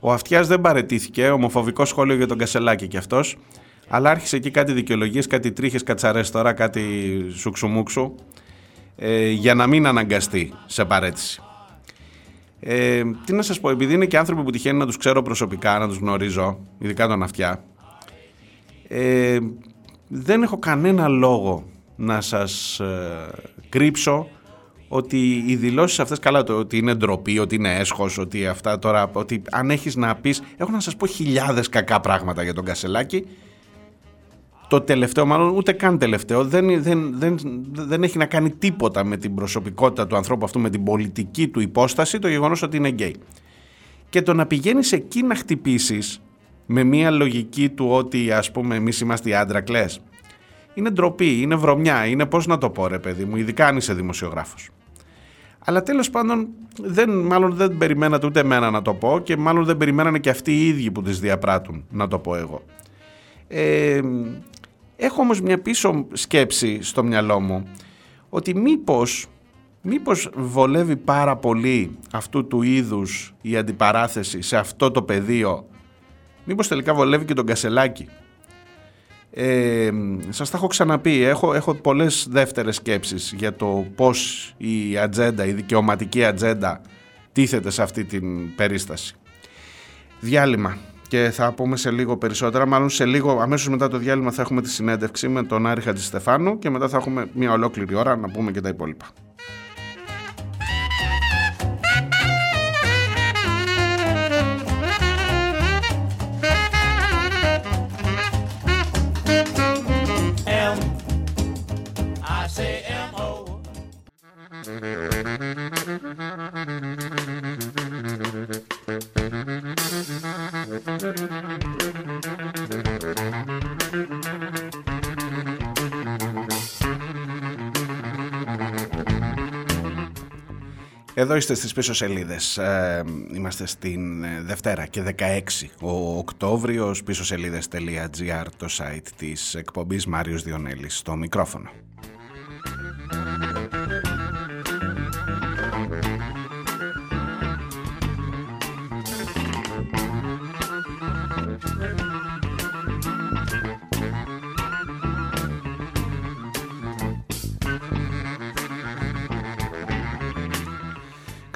Ο Αυτιάς δεν παρετήθηκε, ομοφοβικό σχόλιο για τον Κασελάκη κι αυτός. Αλλά άρχισε εκεί κάτι δικαιολογίες, κάτι τρίχες, κατσαρέ τώρα, κάτι σουξουμούξου, ε, για να μην αναγκαστεί σε παρέτηση. Ε, τι να σας πω, επειδή είναι και άνθρωποι που τυχαίνει να τους ξέρω προσωπικά, να τους γνωρίζω, ειδικά τον αυτιά, ε, δεν έχω κανένα λόγο να σας ε, κρύψω ότι οι δηλώσεις αυτές, καλά, το, ότι είναι ντροπή, ότι είναι έσχος, ότι αυτά τώρα. Ότι αν έχεις να πεις. Έχω να σας πω χιλιάδες κακά πράγματα για τον Κασελάκη το τελευταίο, μάλλον ούτε καν τελευταίο, δεν, δεν, δεν, δεν έχει να κάνει τίποτα με την προσωπικότητα του ανθρώπου αυτού, με την πολιτική του υπόσταση, το γεγονός ότι είναι γκέι. Και το να πηγαίνεις εκεί να χτυπήσεις με μια λογική του ότι ας πούμε εμείς είμαστε οι άντρακλες, είναι ντροπή, είναι βρωμιά, είναι πώς να το πω ρε παιδί μου, ειδικά αν είσαι δημοσιογράφος. Αλλά τέλος πάντων δεν, μάλλον δεν περιμένατε ούτε εμένα να το πω και μάλλον δεν περιμένανε και αυτοί οι ίδιοι που τις διαπράττουν να το πω εγώ. Ε, έχω όμως μια πίσω σκέψη στο μυαλό μου ότι μήπως, μήπως βολεύει πάρα πολύ αυτού του είδους η αντιπαράθεση σε αυτό το πεδίο μήπως τελικά βολεύει και τον Κασελάκη. Ε, σας τα έχω ξαναπεί, έχω, έχω πολλές δεύτερες σκέψεις για το πώς η ατζέντα, η δικαιωματική ατζέντα τίθεται σε αυτή την περίσταση. Διάλειμμα και θα πούμε σε λίγο περισσότερα, μάλλον σε λίγο αμέσως μετά το διάλειμμα θα έχουμε τη συνέντευξη με τον Άρη Χατζηστεφάνου και μετά θα έχουμε μια ολόκληρη ώρα να πούμε και τα υπόλοιπα. Εδώ είστε στις πίσω σελίδες. Ε, είμαστε στην ε, Δευτέρα και 16 ο Οκτώβριος πίσω σελίδες.gr το site της εκπομπής Μάριος Διονέλης στο μικρόφωνο.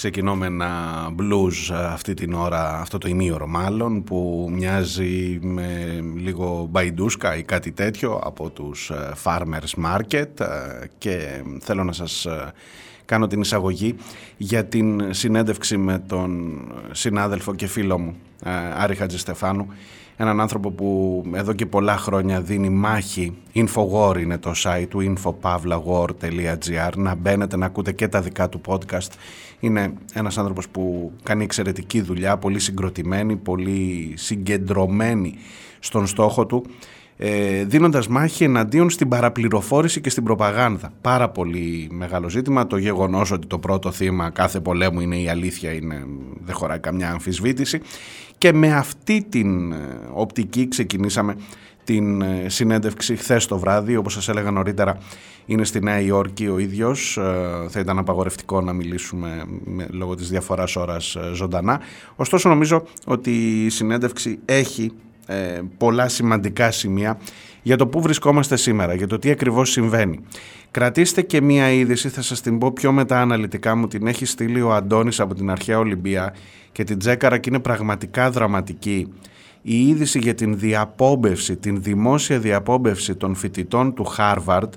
Ξεκινώ με ένα blues αυτή την ώρα, αυτό το ημίωρο μάλλον, που μοιάζει με λίγο μπαϊντούσκα ή κάτι τέτοιο από τους ε, Farmers Market ε, και θέλω να σας ε, κάνω την εισαγωγή για την συνέντευξη με τον συνάδελφο και φίλο μου Άρη Χατζηστεφάνου έναν άνθρωπο που εδώ και πολλά χρόνια δίνει μάχη Infowar είναι το site του infopavlawar.gr να μπαίνετε να ακούτε και τα δικά του podcast είναι ένας άνθρωπος που κάνει εξαιρετική δουλειά πολύ συγκροτημένη, πολύ συγκεντρωμένη στον στόχο του ε, δίνοντας μάχη εναντίον στην παραπληροφόρηση και στην προπαγάνδα. Πάρα πολύ μεγάλο ζήτημα. Το γεγονός ότι το πρώτο θύμα κάθε πολέμου είναι η αλήθεια είναι, δεν χωράει καμιά αμφισβήτηση. Και με αυτή την ε, οπτική ξεκινήσαμε την ε, συνέντευξη χθες το βράδυ. Όπως σας έλεγα νωρίτερα είναι στη Νέα Υόρκη ο ίδιος. Ε, θα ήταν απαγορευτικό να μιλήσουμε λόγω της διαφοράς ώρας ζωντανά. Ωστόσο νομίζω ότι η συνέντευξη έχει πολλά σημαντικά σημεία για το πού βρισκόμαστε σήμερα, για το τι ακριβώς συμβαίνει. Κρατήστε και μία είδηση, θα σας την πω πιο μετά αναλυτικά μου, την έχει στείλει ο Αντώνης από την αρχαία Ολυμπία και την τσέκαρα και είναι πραγματικά δραματική. Η είδηση για την διαπόμπευση, την δημόσια διαπόμπευση των φοιτητών του Χάρβαρντ,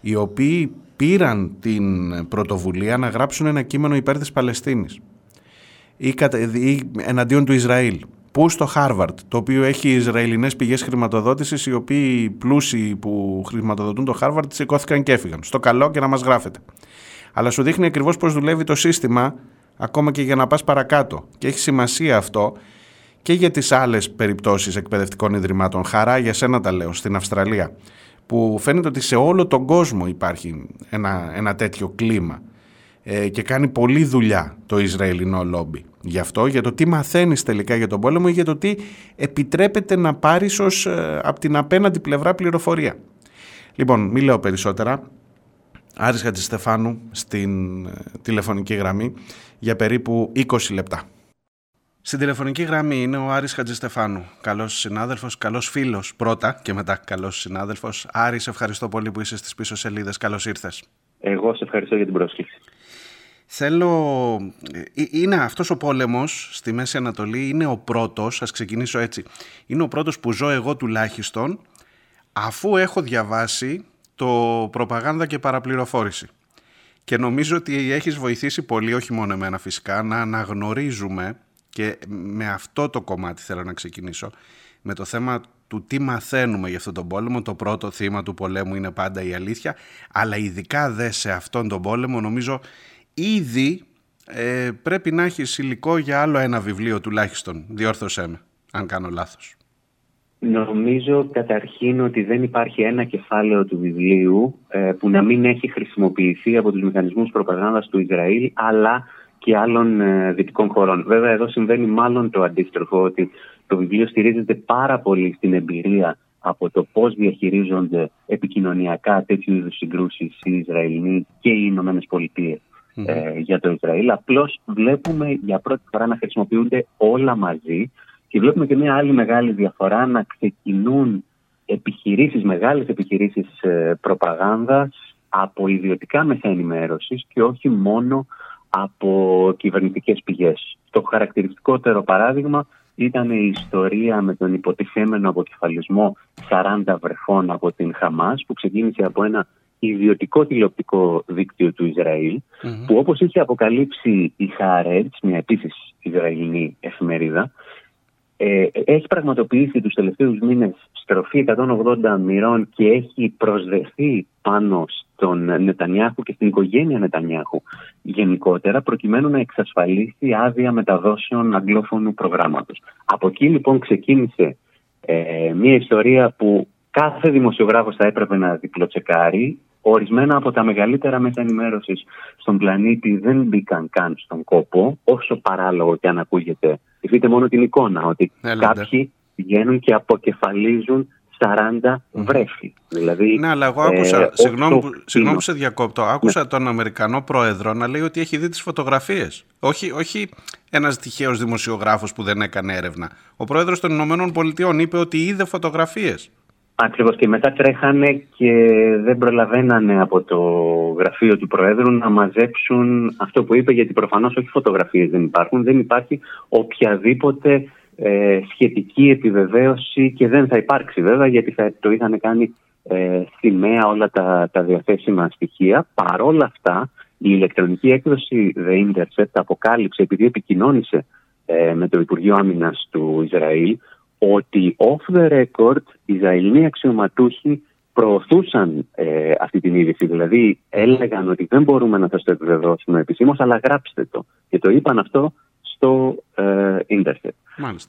οι οποίοι πήραν την πρωτοβουλία να γράψουν ένα κείμενο υπέρ της Παλαιστίνης ή, ή εναντίον του Ισραήλ. Πούς στο Χάρβαρντ, το οποίο έχει Ισραηλινές πηγές χρηματοδότησης, οι οποίοι πλούσιοι που χρηματοδοτούν το Χάρβαρντ σηκώθηκαν και έφυγαν. Στο καλό και να μας γράφετε. Αλλά σου δείχνει ακριβώς πώς δουλεύει το σύστημα ακόμα και για να πας παρακάτω. Και έχει σημασία αυτό και για τις άλλες περιπτώσεις εκπαιδευτικών ιδρυμάτων. Χαρά για σένα τα λέω, στην Αυστραλία, που φαίνεται ότι σε όλο τον κόσμο υπάρχει ένα, ένα τέτοιο κλίμα ε, και κάνει πολλή δουλειά το Ισραηλινό λόμπι. Γι' αυτό, για το τι μαθαίνεις τελικά για τον πόλεμο ή για το τι επιτρέπεται να πάρεις ως ε, από την απέναντι πλευρά πληροφορία. Λοιπόν, μην λέω περισσότερα. Άρης Χατζηστεφάνου στην ε, τηλεφωνική γραμμή για περίπου 20 λεπτά. Στην τηλεφωνική γραμμή είναι ο Άρης Χατζηστεφάνου. Καλός συνάδελφος, καλός φίλος πρώτα και μετά καλός συνάδελφος. Άρης, ευχαριστώ πολύ που είσαι στις πίσω σελίδες. Καλώς ήρθες. Εγώ σε ευχαριστώ για την πρόσκληση. Θέλω... Ε, είναι αυτός ο πόλεμος στη Μέση Ανατολή, είναι ο πρώτος, ας ξεκινήσω έτσι, είναι ο πρώτος που ζω εγώ τουλάχιστον, αφού έχω διαβάσει το προπαγάνδα και παραπληροφόρηση. Και νομίζω ότι έχεις βοηθήσει πολύ, όχι μόνο εμένα φυσικά, να αναγνωρίζουμε και με αυτό το κομμάτι θέλω να ξεκινήσω, με το θέμα του τι μαθαίνουμε για αυτόν τον πόλεμο. Το πρώτο θύμα του πολέμου είναι πάντα η αλήθεια, αλλά ειδικά δε σε αυτόν τον πόλεμο νομίζω ήδη ε, πρέπει να έχεις υλικό για άλλο ένα βιβλίο τουλάχιστον. Διόρθωσέ με, αν κάνω λάθος. Νομίζω καταρχήν ότι δεν υπάρχει ένα κεφάλαιο του βιβλίου ε, που να μην έχει χρησιμοποιηθεί από τους μηχανισμούς προπαγάνδας του Ισραήλ αλλά και άλλων ε, δυτικών χωρών. Βέβαια εδώ συμβαίνει μάλλον το αντίστροφο ότι το βιβλίο στηρίζεται πάρα πολύ στην εμπειρία από το πώς διαχειρίζονται επικοινωνιακά τέτοιου είδους συγκρούσεις οι Ισραηλοί και οι Ηνωμένες ε, για το Ισραήλ. Απλώς βλέπουμε για πρώτη φορά να χρησιμοποιούνται όλα μαζί και βλέπουμε και μια άλλη μεγάλη διαφορά να ξεκινούν επιχειρήσεις, μεγάλες επιχειρήσεις ε, προπαγάνδας από ιδιωτικά μέσα ενημέρωσης και όχι μόνο από κυβερνητικές πηγές. Το χαρακτηριστικότερο παράδειγμα ήταν η ιστορία με τον υποτιθέμενο αποκεφαλισμό 40 βρεφών από την Χαμάς που ξεκίνησε από ένα ιδιωτικό τηλεοπτικό δίκτυο του ισραηλ που όπως είχε αποκαλύψει η Χάρετς, μια επίσης Ισραηλινή εφημερίδα ε, έχει πραγματοποιήσει τους τελευταίους μήνες στροφή 180 μοιρών και έχει προσδεθεί πάνω στον Νετανιάχου και στην οικογένεια Νετανιάχου γενικότερα προκειμένου να εξασφαλίσει άδεια μεταδόσεων αγγλόφωνου προγράμματος. Από εκεί λοιπόν ξεκίνησε ε, μια ιστορία που κάθε δημοσιογράφος θα έπρεπε να διπλοτσεκάρει Ορισμένα από τα μεγαλύτερα μέσα ενημέρωσης στον πλανήτη δεν μπήκαν καν στον κόπο, όσο παράλογο και αν ακούγεται. Δείτε μόνο την εικόνα, ότι κάποιοι πηγαίνουν και αποκεφαλίζουν 40 βρέφη. Δηλαδή, ναι, αλλά εγώ άκουσα, ε, συγγνώμη, που, συγγνώμη που σε διακόπτω, άκουσα ναι. τον Αμερικανό Πρόεδρο να λέει ότι έχει δει τις φωτογραφίες. Όχι, όχι ένας τυχαίος δημοσιογράφος που δεν έκανε έρευνα. Ο Πρόεδρος των Ηνωμένων Πολιτειών είπε ότι είδε φωτογραφίες. Ακριβώς και μετά τρέχανε και δεν προλαβαίνανε από το γραφείο του Προέδρου να μαζέψουν αυτό που είπε γιατί προφανώς όχι φωτογραφίες δεν υπάρχουν, δεν υπάρχει οποιαδήποτε ε, σχετική επιβεβαίωση και δεν θα υπάρξει βέβαια γιατί θα το είχαν κάνει ε, σημαία όλα τα, τα διαθέσιμα στοιχεία. Παρόλα αυτά η ηλεκτρονική έκδοση The Intercept αποκάλυψε επειδή επικοινώνησε ε, με το Υπουργείο Άμυνας του Ισραήλ ότι off the record οι Ισραηλοί αξιωματούχοι προωθούσαν ε, αυτή την είδηση. Δηλαδή έλεγαν ότι δεν μπορούμε να σας το επιβεβαιώσουμε επισήμως, αλλά γράψτε το. Και το είπαν αυτό στο ε, Internet.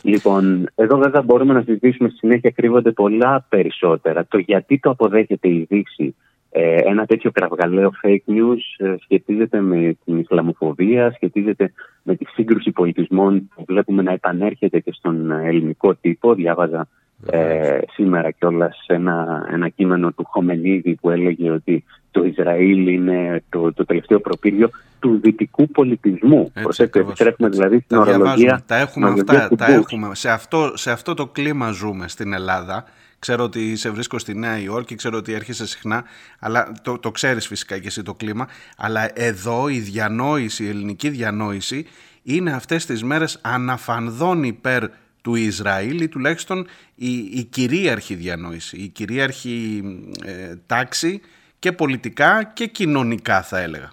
Λοιπόν, εδώ βέβαια μπορούμε να συζητήσουμε στη συνέχεια κρύβονται πολλά περισσότερα. Το γιατί το αποδέχεται η Δύση ε, ένα τέτοιο κραυγαλαίο fake news ε, σχετίζεται με την Ισλαμοφοβία, σχετίζεται με τη σύγκρουση πολιτισμών που βλέπουμε να επανέρχεται και στον ελληνικό τύπο. Διάβαζα ε, σήμερα κιόλας ένα, ένα κείμενο του Χομενίδη που έλεγε ότι το Ισραήλ είναι το, το τελευταίο προπύργιο του δυτικού πολιτισμού. Προσέξτε, επιστρέφουμε δηλαδή στην τα ορολογία. Τα έχουμε αυτά, τα έχουμε. Σε αυτό, σε αυτό το κλίμα ζούμε στην Ελλάδα. Ξέρω ότι σε βρίσκω στη Νέα Υόρκη, ξέρω ότι έρχεσαι συχνά, αλλά το, το ξέρεις φυσικά και εσύ το κλίμα. Αλλά εδώ η διανόηση, η ελληνική διανόηση είναι αυτές τις μέρες αναφανδόν υπέρ του Ισραήλ ή τουλάχιστον η, η κυρίαρχη διανόηση, η κυρίαρχη ε, τάξη και πολιτικά και κοινωνικά θα έλεγα.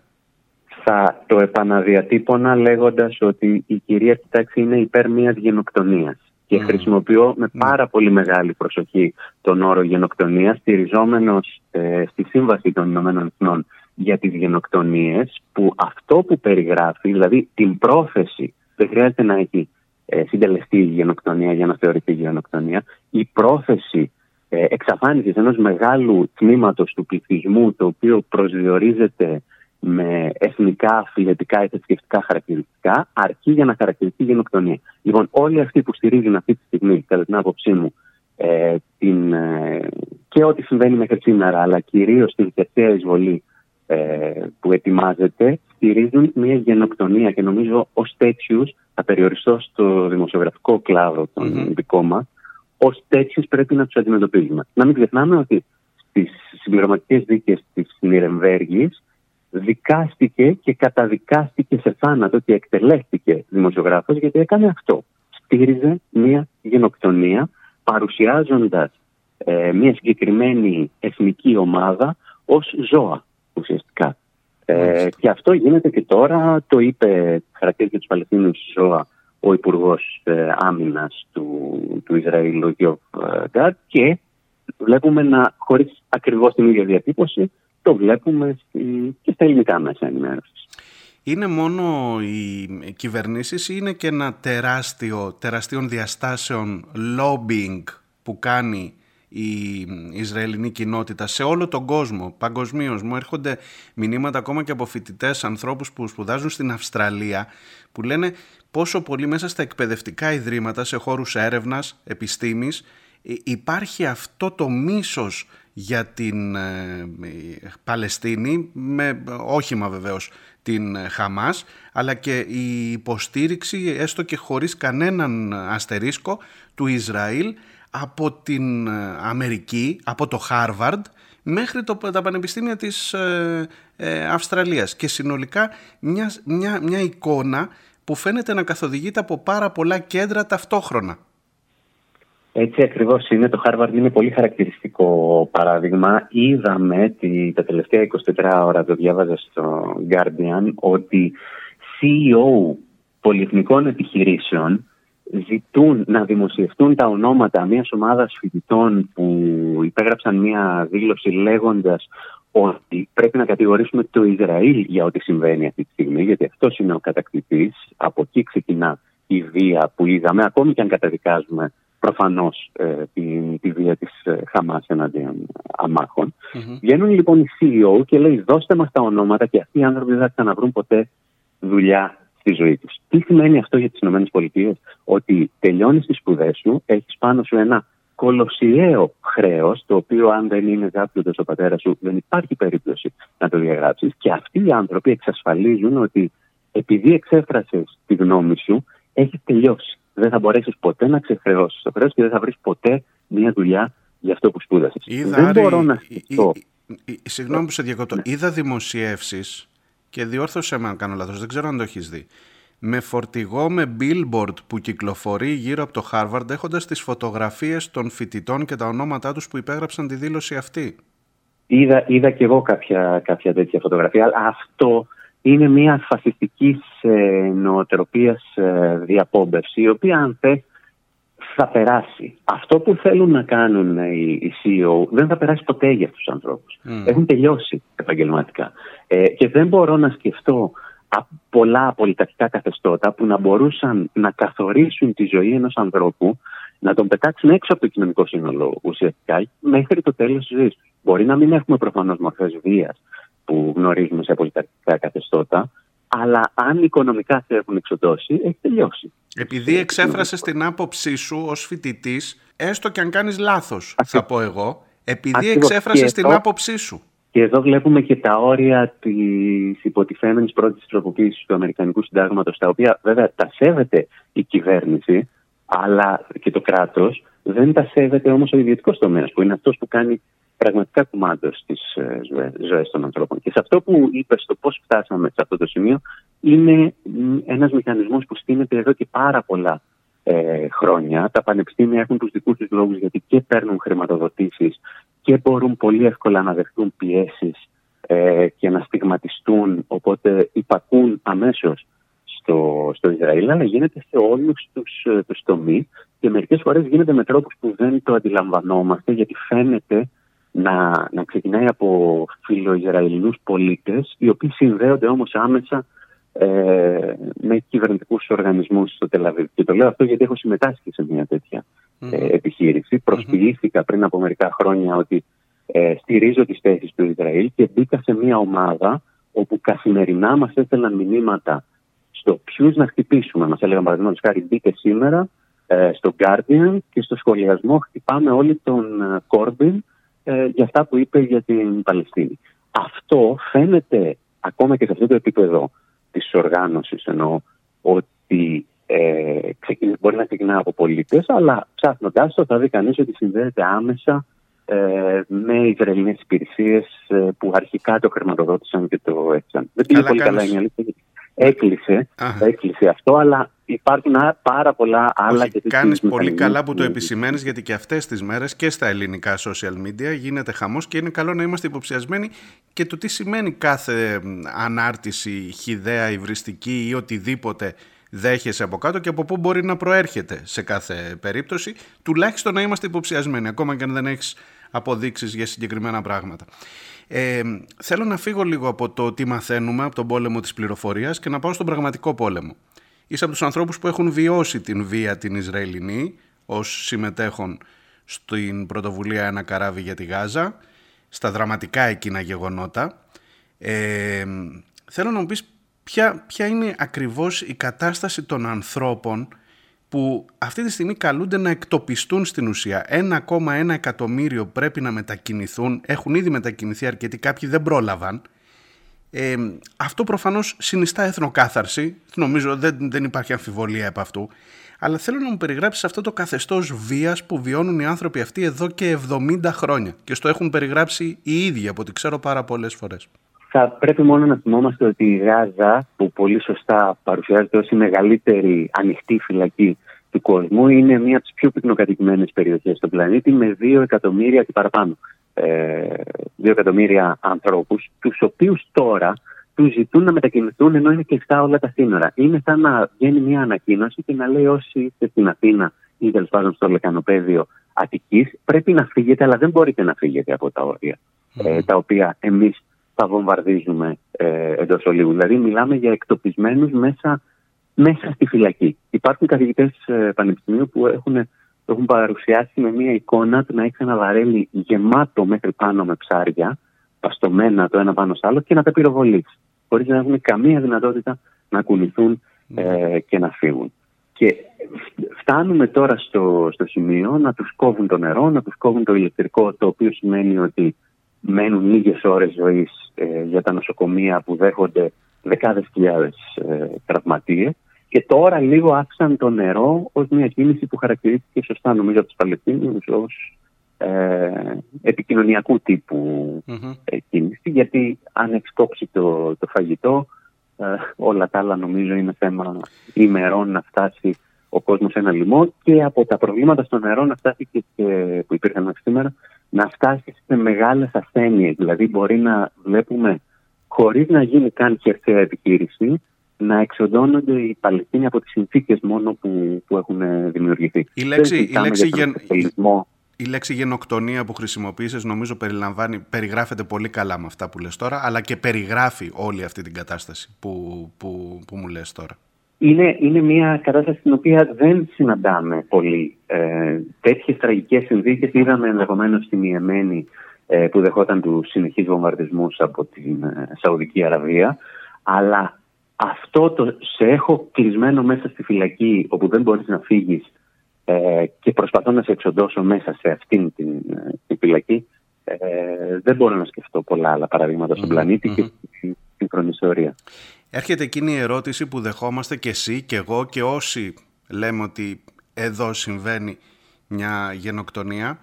Θα το επαναδιατύπωνα λέγοντας ότι η κυρίαρχη τάξη είναι υπέρ μιας γενοκτονίας και χρησιμοποιώ με πάρα πολύ μεγάλη προσοχή τον όρο γενοκτονία στηριζόμενος ε, στη Σύμβαση των Ηνωμένων Εθνών για τις γενοκτονίες που αυτό που περιγράφει, δηλαδή την πρόθεση, δεν χρειάζεται να έχει ε, συντελεστεί η γενοκτονία για να θεωρηθεί γενοκτονία, η πρόθεση ε, εξαφάνισης ενός μεγάλου τμήματος του πληθυσμού το οποίο προσδιορίζεται με εθνικά, φιλετικά ή θρησκευτικά χαρακτηριστικά, αρκεί για να χαρακτηριστεί γενοκτονία. Λοιπόν, όλοι αυτοί που στηρίζουν αυτή τη στιγμή, κατά την άποψή μου, ε, την, ε, και ό,τι συμβαίνει μέχρι σήμερα, αλλά κυρίως την τελευταία εισβολή ε, που ετοιμάζεται, στηρίζουν μια γενοκτονία και νομίζω ως τέτοιους, θα περιοριστώ στο δημοσιογραφικό κλάδο των mm-hmm. δικό μας, ως τέτοιους πρέπει να τους αντιμετωπίζουμε. Να μην ξεχνάμε ότι στις συμπληρωματικές δίκες της Νιρεμβέργης δικάστηκε και καταδικάστηκε σε θάνατο και εκτελέστηκε δημοσιογράφος γιατί έκανε αυτό. Στήριζε μια γενοκτονία παρουσιάζοντας ε, μια συγκεκριμένη εθνική ομάδα ως ζώα ουσιαστικά. Ε, και αυτό γίνεται και τώρα, το είπε χαρακτήρισε τους Παλαιστίνιους ζώα ο Υπουργός ε, Άμυνας του, του Ισραήλ, ο Γιώργο Γκάρ, και βλέπουμε να, χωρίς ακριβώς την ίδια διατύπωση, το βλέπουμε και στα ελληνικά μέσα ενημέρωσης. Είναι μόνο οι κυβερνήσεις ή είναι και ένα τεράστιο, τεραστίων διαστάσεων lobbying που κάνει η Ισραηλινή κοινότητα σε όλο τον κόσμο, παγκοσμίως. Μου έρχονται μηνύματα ακόμα και από φοιτητές, ανθρώπους που σπουδάζουν στην Αυστραλία, που λένε πόσο πολύ μέσα στα εκπαιδευτικά ιδρύματα, σε χώρους έρευνας, επιστήμης, υπάρχει αυτό το μίσος για την ε, Παλαιστίνη, με όχημα βεβαίως την Χαμάς, αλλά και η υποστήριξη, έστω και χωρίς κανέναν αστερίσκο, του Ισραήλ από την ε, Αμερική, από το Χάρβαρντ, μέχρι το, τα πανεπιστήμια της ε, Αυστραλίας και συνολικά μια, μια, μια εικόνα που φαίνεται να καθοδηγείται από πάρα πολλά κέντρα ταυτόχρονα. Έτσι ακριβώς είναι. Το Harvard είναι πολύ χαρακτηριστικό παράδειγμα. Είδαμε τη, τα τελευταία 24 ώρα, το διάβαζα στο Guardian, ότι CEO πολυεθνικών επιχειρήσεων ζητούν να δημοσιευτούν τα ονόματα μιας ομάδας φοιτητών που υπέγραψαν μια δήλωση λέγοντας ότι πρέπει να κατηγορήσουμε το Ισραήλ για ό,τι συμβαίνει αυτή τη στιγμή, γιατί αυτός είναι ο κατακτητής. Από εκεί ξεκινά η βία που είδαμε, ακόμη και αν καταδικάζουμε προφανώς ε, τη, τη βία της ε, Χαμάς εναντίον αμάχων. Mm-hmm. Βγαίνουν λοιπόν οι CEO και λέει: Δώστε μας τα ονόματα και αυτοί οι άνθρωποι δεν θα ξαναβρούν ποτέ δουλειά στη ζωή τους. Τι σημαίνει αυτό για τις ΗΠΑ, Ότι τελειώνεις τις σπουδές σου, έχεις πάνω σου ένα κολοσιαίο χρέος, το οποίο αν δεν είναι γάπτωτος ο πατέρας σου, δεν υπάρχει περίπτωση να το διαγράψεις. Και αυτοί οι άνθρωποι εξασφαλίζουν ότι επειδή εξέφρασες τη γνώμη σου, έχει τελειώσει. Δεν θα μπορέσεις ποτέ να ξεχρεώσεις το χρέος και δεν θα βρεις ποτέ μια δουλειά για αυτό που σπούδασες. Δεν μπορώ να σκεφτώ. Συγγνώμη που σε διακόπτω. Ναι. Είδα δημοσιεύσεις και διόρθωσε με αν κάνω λάθος. Δεν ξέρω αν το έχεις δει με φορτηγό με billboard που κυκλοφορεί γύρω από το Harvard έχοντας τις φωτογραφίες των φοιτητών και τα ονόματά τους που υπέγραψαν τη δήλωση αυτή. Είδα, είδα και εγώ κάποια, κάποια τέτοια φωτογραφία, αλλά αυτό είναι μια φασιστικής ε, νοοτροπίας ε, διαπόμπευση, η οποία αν θες θα περάσει. Αυτό που θέλουν να κάνουν οι, οι CEO δεν θα περάσει ποτέ για αυτούς τους ανθρώπους. Mm. Έχουν τελειώσει επαγγελματικά. Ε, και δεν μπορώ να σκεφτώ πολλά πολιτικά καθεστώτα που να μπορούσαν να καθορίσουν τη ζωή ενός ανθρώπου, να τον πετάξουν έξω από το κοινωνικό σύνολο ουσιαστικά μέχρι το τέλος της ζωής Μπορεί να μην έχουμε προφανώς μορφές βίας που γνωρίζουμε σε πολιτικά καθεστώτα, αλλά αν οικονομικά σε έχουν εξοδώσει, έχει τελειώσει. Επειδή εξέφρασε την άποψή σου ως φοιτητής, έστω και αν κάνεις λάθος, θα πω εγώ, επειδή εξέφρασε την άποψή σου. Και εδώ βλέπουμε και τα όρια της υποτιθέμενης πρώτης τροποποίησης του Αμερικανικού Συντάγματος, τα οποία βέβαια τα σέβεται η κυβέρνηση αλλά και το κράτος, δεν τα σέβεται όμως ο ιδιωτικός τομέας, που είναι αυτός που κάνει πραγματικά κουμάντο στι ε, ζωές των ανθρώπων. Και σε αυτό που είπες, στο πώς φτάσαμε σε αυτό το σημείο, είναι ένας μηχανισμός που στείνεται εδώ και πάρα πολλά ε, χρόνια. Τα πανεπιστήμια έχουν τους δικούς τους λόγους γιατί και παίρνουν χρηματοδοτήσεις και μπορούν πολύ εύκολα να δεχτούν πιέσεις ε, και να στιγματιστούν, οπότε υπακούν αμέσως στο, στο Ισραήλ, αλλά γίνεται σε όλους τους τους τομείς και μερικές φορές γίνεται με τρόπους που δεν το αντιλαμβανόμαστε, γιατί φαίνεται να, να ξεκινάει από φιλοϊσραηλινούς πολίτες, οι οποίοι συνδέονται όμως άμεσα ε, με κυβερνητικούς οργανισμούς στο Τελαβίβ. Και το λέω αυτό γιατί έχω συμμετάσχει σε μια τέτοια ε, επιχείρηση. Προσποιήθηκα πριν από μερικά χρόνια ότι ε, στηρίζω τις θέσεις του Ισραήλ και μπήκα σε μια ομάδα όπου καθημερινά μας έστελναν μηνύματα στο ποιους να χτυπήσουμε. Μας έλεγαν παραδείγματος χάρη μπείτε σήμερα ε, στο Guardian και στο σχολιασμό χτυπάμε όλοι τον Κόρμπιν ε, για αυτά που είπε για την Παλαιστίνη. Αυτό φαίνεται ακόμα και σε αυτό το επίπεδο της οργάνωσης εννοώ ότι ε, μπορεί να ξεκινά από πολίτες, αλλά ψάχνοντάς το θα δει κανείς ότι συνδέεται άμεσα ε, με Ισραηλινές υπηρεσίες ε, που αρχικά το χρηματοδότησαν και το έφτιαξαν. Δεν πήγε πολύ καλά η αλήθεια. Έκλεισε, έκλεισε αυτό, αλλά υπάρχουν πάρα πολλά άλλα Όχι, και Κάνεις πολύ καλά που το επισημαίνεις, γιατί και αυτές τις μέρες και στα ελληνικά social media γίνεται χαμός και είναι καλό να είμαστε υποψιασμένοι και το τι σημαίνει κάθε ανάρτηση χιδαία, υβριστική ή οτιδήποτε δέχεσαι από κάτω και από πού μπορεί να προέρχεται σε κάθε περίπτωση, τουλάχιστον να είμαστε υποψιασμένοι, ακόμα και αν δεν έχεις αποδείξεις για συγκεκριμένα πράγματα. Ε, θέλω να φύγω λίγο από το τι μαθαίνουμε από τον πόλεμο της πληροφορίας και να πάω στον πραγματικό πόλεμο. Είσαι από τους ανθρώπους που έχουν βιώσει την βία την Ισραηλινή ως συμμετέχον στην πρωτοβουλία «Ένα καράβι για τη Γάζα», στα δραματικά εκείνα γεγονότα. Ε, θέλω να μου πεις ποια, ποια είναι ακριβώς η κατάσταση των ανθρώπων που αυτή τη στιγμή καλούνται να εκτοπιστούν στην ουσία. 1,1 εκατομμύριο πρέπει να μετακινηθούν, έχουν ήδη μετακινηθεί αρκετοί, κάποιοι δεν πρόλαβαν. Ε, αυτό προφανώς συνιστά εθνοκάθαρση, νομίζω δεν, δεν υπάρχει αμφιβολία από αυτού, αλλά θέλω να μου περιγράψεις αυτό το καθεστώς βίας που βιώνουν οι άνθρωποι αυτοί εδώ και 70 χρόνια και στο έχουν περιγράψει οι ίδιοι από ό,τι ξέρω πάρα πολλές φορές. Θα πρέπει μόνο να θυμόμαστε ότι η Γάζα, που πολύ σωστά παρουσιάζεται ως η μεγαλύτερη ανοιχτή φυλακή του κόσμου, είναι μία από τις πιο πυκνοκατοικημένες περιοχές στον πλανήτη, με 2 εκατομμύρια και παραπάνω. Ε, 2 εκατομμύρια ανθρώπους, τους οποίους τώρα τους ζητούν να μετακινηθούν ενώ είναι κλειστά όλα τα σύνορα. Είναι σαν να βγαίνει μια ανακοίνωση και να λέει όσοι είστε στην Αθήνα ή τέλος πάντων στο λεκανοπέδιο Αττικής, πρέπει να φύγετε, αλλά δεν μπορείτε να φύγετε από τα όρια. Ε, τα οποία εμείς θα βομβαρδίζουμε ε, εντός ολίγου. Δηλαδή, μιλάμε για εκτοπισμένους μέσα, μέσα στη φυλακή. Υπάρχουν καθηγητές ε, πανεπιστημίου που έχουν, έχουν παρουσιάσει με μία εικόνα του να έχει ένα βαρέλι γεμάτο μέχρι πάνω με ψάρια, παστομένα το ένα πάνω στο άλλο και να τα πυροβολείς. Χωρίς να έχουν καμία δυνατότητα να κουνηθούν ε, και να φύγουν. Και φτάνουμε τώρα στο, στο σημείο να τους κόβουν το νερό, να τους κόβουν το ηλεκτρικό, το οποίο σημαίνει ότι μένουν λίγες ώρες ζωής ε, για τα νοσοκομεία που δέχονται δεκάδες χιλιάδες ε, τραυματίες. Και τώρα λίγο άφησαν το νερό ως μια κίνηση που χαρακτηρίστηκε σωστά νομίζω από τους Παλαιστίνιους ως ε, επικοινωνιακού ε, κίνηση. Γιατί αν εξκόψει το, το φαγητό ε, όλα τα άλλα νομίζω είναι θέμα ημερών να φτάσει ο κόσμος σε ένα λοιμό. Και από τα προβλήματα στο νερό να φτάσει και, που υπήρχαν μέχρι σήμερα να φτάσεις σε μεγάλες ασθένειες. Δηλαδή μπορεί να βλέπουμε χωρίς να γίνει καν χερσαία επιχείρηση να εξοδώνονται οι Παλαιστίνοι από τις συνθήκες μόνο που, που έχουν δημιουργηθεί. Η λέξη, η λέξη, γεν... η λέξη γενοκτονία που χρησιμοποίησες νομίζω περιλαμβάνει, περιγράφεται πολύ καλά με αυτά που λες τώρα αλλά και περιγράφει όλη αυτή την κατάσταση που, που, που μου λες τώρα είναι, είναι μια κατάσταση στην οποία δεν συναντάμε πολύ. Ε, Τέτοιες τραγικές συνθήκες είδαμε ενδεχομένως στη Μιεμένη ε, που δεχόταν τους συνεχείς βομβαρδισμούς από την ε, Σαουδική Αραβία. Αλλά αυτό το σε έχω κλεισμένο μέσα στη φυλακή όπου δεν μπορείς να φύγεις ε, και προσπαθώ να σε εξοντώσω μέσα σε αυτήν την, ε, την φυλακή, ε, δεν μπορώ να σκεφτώ πολλά άλλα παραδείγματα στον πλανήτη και στην σύγχρονη ιστορία. Έρχεται εκείνη η ερώτηση που δεχόμαστε και εσύ και εγώ και όσοι λέμε ότι εδώ συμβαίνει μια γενοκτονία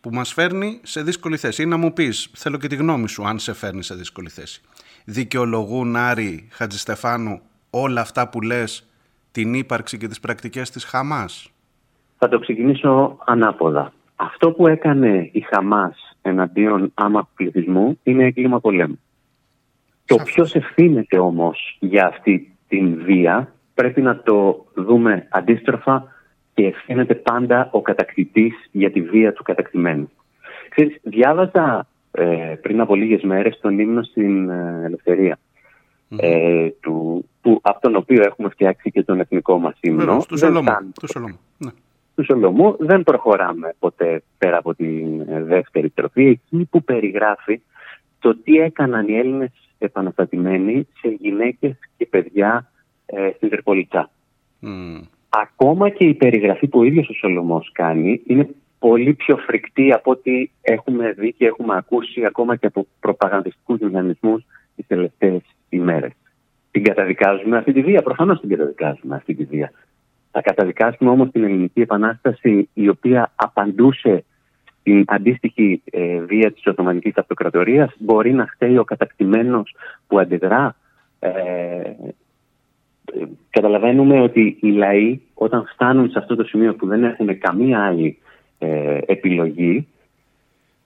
που μας φέρνει σε δύσκολη θέση. Ή να μου πεις, θέλω και τη γνώμη σου αν σε φέρνει σε δύσκολη θέση. Δικαιολογούν Άρη Χατζηστεφάνου όλα αυτά που λες την ύπαρξη και τις πρακτικές της Χαμάς; Θα το ξεκινήσω ανάποδα. Αυτό που έκανε η Χαμάς εναντίον άμα πληθυσμού είναι έγκλημα πολέμου. Το ποιος ευθύνεται όμως για αυτή την βία πρέπει να το δούμε αντίστροφα και ευθύνεται πάντα ο κατακτητής για τη βία του κατακτημένου. Ξέρεις, διάβαζα ε, πριν από λίγες μέρες τον ύμνο στην ε, ελευθερια ε, του, που, από τον οποίο έχουμε φτιάξει και τον εθνικό μας ύμνο. του Σολομού. Του Σολομού. Ναι. Του Σολομού δεν προχωράμε ποτέ πέρα από τη δεύτερη τροφή εκεί που περιγράφει το τι έκαναν οι Έλληνες επαναστατημένοι σε γυναίκες και παιδιά ε, στην Τρεπολιτσά. Ακόμα και η περιγραφή που ο ίδιος ο Σολομός κάνει είναι πολύ πιο φρικτή από ό,τι έχουμε δει και έχουμε ακούσει ακόμα και από προπαγανδιστικούς μηχανισμούς τις τελευταίες ημέρες. Την καταδικάζουμε αυτή τη βία, προφανώς την καταδικάζουμε αυτή τη βία. Θα καταδικάσουμε όμως την Ελληνική Επανάσταση η οποία απαντούσε την αντίστοιχη ε, βία της Οθωμανικής Αυτοκρατορίας μπορεί να φταίει ο κατακτημένος που αντιδρά. Ε, καταλαβαίνουμε ότι οι λαοί όταν φτάνουν σε αυτό το σημείο που δεν έχουν καμία άλλη ε, επιλογή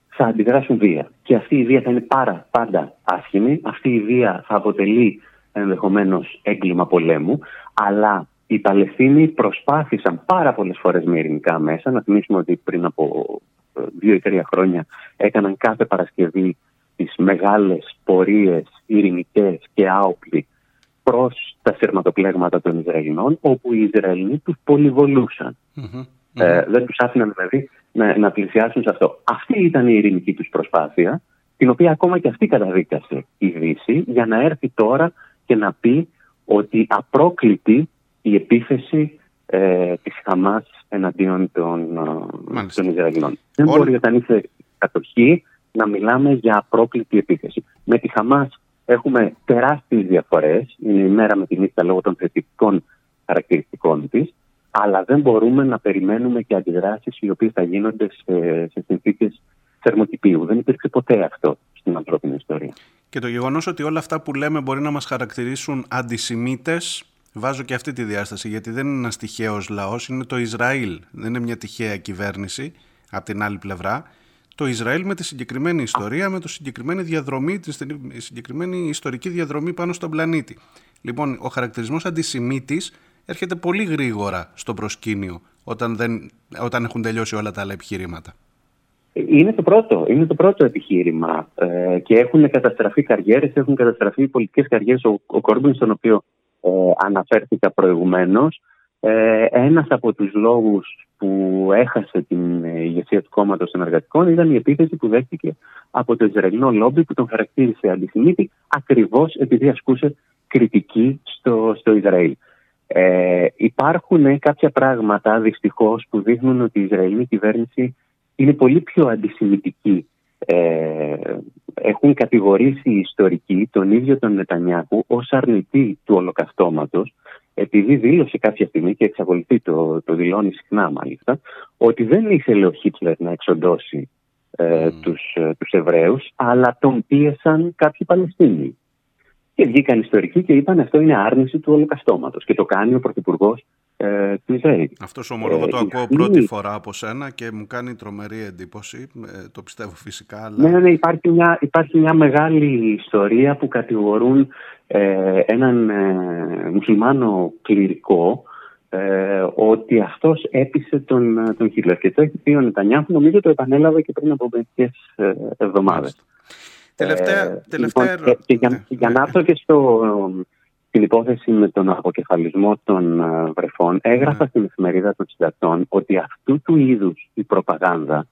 θα αντιδράσουν βία. Και αυτή η βία θα είναι πάρα πάντα άσχημη. Αυτή η βία θα αποτελεί ενδεχομένως έγκλημα πολέμου. Αλλά οι Παλαιστίνοι προσπάθησαν πάρα πολλές φορές με ειρηνικά μέσα. Να θυμίσουμε ότι πριν από δύο ή τρία χρόνια έκαναν κάθε Παρασκευή τις μεγάλες πορείες ειρηνικές και άοπλοι προς τα σειρματοπλέγματα των Ισραηλινών, όπου οι Ισραηλινοί τους πολυβολουσαν Ε, δεν τους άφηναν δηλαδή να, να πλησιάσουν σε αυτό. Αυτή ήταν η ειρηνική τους προσπάθεια, την οποία ακόμα και αυτή καταδίκασε η Δύση, για να έρθει τώρα και να πει ότι απρόκλητη η επίθεση ε, της Χαμάς εναντίον των, ε, των Ισραηλινών. Δεν μπορεί όταν είσαι κατοχή να μιλάμε για απρόκλητη επίθεση. Με τη Χαμάς έχουμε τεράστιες διαφορές, είναι η μέρα με την νύχτα λόγω των θετικών χαρακτηριστικών της, αλλά δεν μπορούμε να περιμένουμε και αντιδράσεις οι οποίες θα γίνονται σε, σε συνθήκες θερμοκηπίου. Δεν υπήρξε ποτέ αυτό στην ανθρώπινη ιστορία. Και το γεγονός ότι όλα αυτά που λέμε μπορεί να μας χαρακτηρίσουν αντισημίτες, βάζω και αυτή τη διάσταση, γιατί δεν είναι ένας τυχαίος λαός, είναι το Ισραήλ. Δεν είναι μια τυχαία κυβέρνηση από την άλλη πλευρά. Το Ισραήλ με τη συγκεκριμένη ιστορία, με το συγκεκριμένη διαδρομή, τη συγκεκριμένη ιστορική διαδρομή πάνω στον πλανήτη. Λοιπόν, ο χαρακτηρισμός αντισημίτης έρχεται πολύ γρήγορα στο προσκήνιο όταν, δεν, όταν έχουν τελειώσει όλα τα άλλα επιχειρήματα. Είναι το πρώτο, είναι το πρώτο επιχείρημα ε, και έχουν καταστραφεί καριέρες, έχουν καταστραφεί πολιτικές καριέρες. Ο, ο Κόρμπιν, στον οποίο ε, αναφέρθηκα προηγουμένως, ε, ένας από τους λόγους που έχασε την ηγεσία του κόμματος των εργατικών ήταν η επίθεση που δέχτηκε από το Ισραηλινό λόμπι που τον χαρακτήρισε αντισημίτη ακριβώς επειδή ασκούσε κριτική στο, στο Ισραήλ. Ε, υπάρχουν κάποια πράγματα δυστυχώς που δείχνουν ότι η Ισραηλινή κυβέρνηση είναι πολύ πιο αντισημιτική. Ε, έχουν κατηγορήσει οι ιστορικοί τον ίδιο τον Νετανιάχου ως αρνητή του ολοκαυτώματος επειδή δήλωσε κάποια στιγμή και εξακολουθεί το, το δηλώνει συχνά μάλιστα ότι δεν ήθελε ο Χίτλερ να εξοντώσει ε, mm. τους, ε, τους Εβραίους αλλά τον πίεσαν κάποιοι Παλαιστίνοι. Και βγήκαν ιστορικοί και είπαν αυτό είναι άρνηση του ολοκαυτώματος. Και το κάνει ο Πρωθυπουργός ε, του Ισραήλ. Αυτός ομολογώ το ε, ακούω πρώτη φορά από σένα και μου κάνει τρομερή εντύπωση. Ε, το πιστεύω φυσικά. Αλλά... Ναι, ναι, ναι, υπάρχει μια, υπάρχει μια μεγάλη ιστορία που κατηγορούν ε, έναν ε, μουσουλμάνο κληρικό ε, ότι αυτός έπεισε τον, τον Χίτλερ. Και το έχει πει ο Νετανιάχου, νομίζω το επανέλαβε και πριν από μερικές εβδομάδες. Τελευταία, ε, τελευταία... Λοιπόν, και, για, ναι, για να έρθω και στο, στην υπόθεση με τον αποκεφαλισμό των uh, βρεφών, έγραφα ναι. στην εφημερίδα των συντακτών ότι αυτού του είδους η προπαγάνδα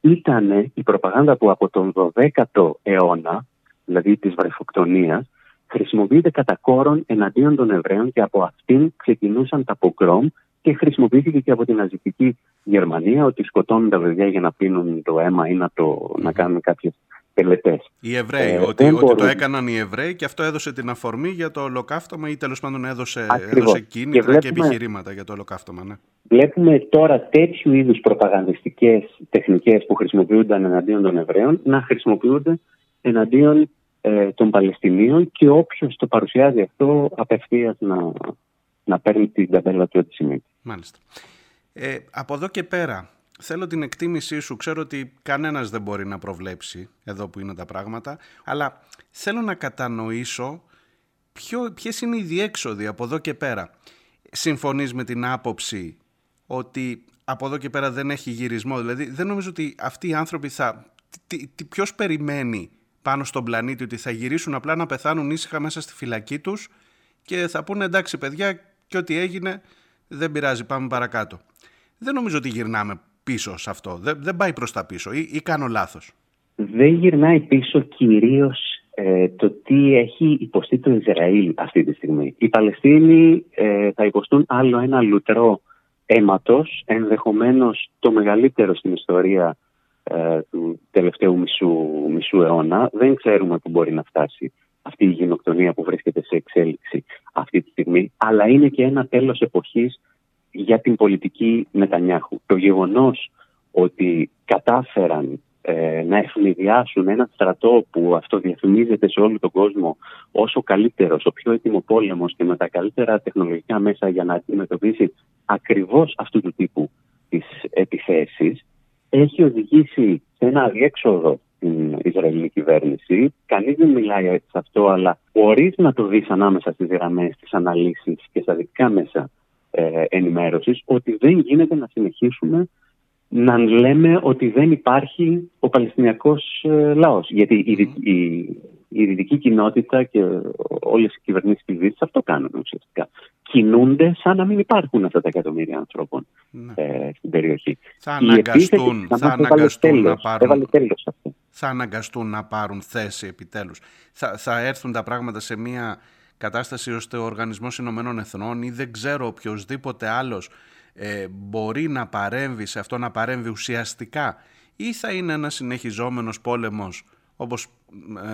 ήταν η προπαγάνδα που από τον 12ο αιώνα, δηλαδή της βρεφοκτονίας, χρησιμοποιείται κατά κόρον εναντίον των Εβραίων και από αυτήν ξεκινούσαν τα πογκρόμ και χρησιμοποιήθηκε και από την ναζιστική Γερμανία ότι σκοτώνουν τα παιδιά για να πίνουν το αίμα ή να, το, να κάνουν κάποιες οι Εβραίοι, ε, ότι, ότι το έκαναν οι Εβραίοι και αυτό έδωσε την αφορμή για το ολοκαύτωμα ή τέλος πάντων έδωσε, έδωσε κίνητρα και, βλέπουμε, και, επιχειρήματα για το ολοκαύτωμα. Ναι. Βλέπουμε τώρα τέτοιου είδους προπαγανδιστικές τεχνικές που χρησιμοποιούνταν εναντίον των Εβραίων να χρησιμοποιούνται εναντίον ε, των Παλαιστινίων και όποιος το παρουσιάζει αυτό απευθείας να, να παίρνει την ταμπέλα του σημαίνει. Μάλιστα. Ε, από εδώ και πέρα, Θέλω την εκτίμησή σου. Ξέρω ότι κανένας δεν μπορεί να προβλέψει εδώ που είναι τα πράγματα, αλλά θέλω να κατανοήσω ποιο, ποιες είναι οι διέξοδοι από εδώ και πέρα. Συμφωνείς με την άποψη ότι από εδώ και πέρα δεν έχει γυρισμό; Δηλαδή δεν νομίζω ότι αυτοί οι άνθρωποι θα... Τι, τι, ποιος περιμένει πάνω στον πλανήτη ότι θα γυρίσουν απλά να πεθάνουν ήσυχα μέσα στη φυλακή τους και θα πούνε εντάξει παιδιά και ό,τι έγινε δεν πειράζει πάμε παρακάτω. Δεν νομίζω ότι γυρνάμε πίσω σε αυτό. Δεν, δεν πάει προς τα πίσω ή, ή κάνω λάθος. Δεν γυρνάει πίσω κυρίως ε, το τι έχει υποστεί το Ισραήλ αυτή τη στιγμή. Οι Παλαιστίνοι ε, θα υποστούν άλλο ένα λουτρό αίματος, ενδεχομένως το μεγαλύτερο στην ιστορία ε, του τελευταίου μισού, μισού αιώνα. Δεν ξέρουμε πού μπορεί να φτάσει αυτή η γενοκτονία που βρίσκεται σε εξέλιξη αυτή τη στιγμή, αλλά είναι και ένα τέλος εποχής για την πολιτική Νετανιάχου. Το γεγονός ότι κατάφεραν ε, να ευνηδιάσουν ένα στρατό που αυτό διαφημίζεται σε όλο τον κόσμο όσο καλύτερος, ο πιο έτοιμο πόλεμος και με τα καλύτερα τεχνολογικά μέσα για να αντιμετωπίσει ακριβώς αυτού του τύπου τις επιθέσεις έχει οδηγήσει σε ένα αδιέξοδο την Ισραηλινή κυβέρνηση. Κανείς δεν μιλάει σε αυτό, αλλά μπορεί να το δεις ανάμεσα στις γραμμές, στις αναλύσεις και στα δικά μέσα ε, ενημέρωσης ότι δεν γίνεται να συνεχίσουμε να λέμε ότι δεν υπάρχει ο Παλαιστινιακός ε, λαός. Γιατί η, η, η δυτική κοινότητα και όλες οι κυβερνήσεις της Δύσης αυτό κάνουν ουσιαστικά. Κινούνται σαν να μην υπάρχουν αυτά τα εκατομμύρια ανθρώπων Ναι. ε, στην περιοχή. Θα Η επίθεση αναγκαστούν, της θα Χαμάς έβαλε αναγκαστούν να τέλος, πάρουν Έβαλε τέλος σε αυτό. θα αναγκαστούν να πάρουν θέση επιτέλους. Θα, θα έρθουν τα πράγματα σε μια κατάσταση ώστε ο Οργανισμός Ηνωμένων Εθνών ή δεν ξέρω οποιοδήποτε άλλος ε, μπορεί να παρέμβει σε αυτό, να παρέμβει ουσιαστικά ή θα είναι ένας συνεχιζόμενος πόλεμος όπως ε,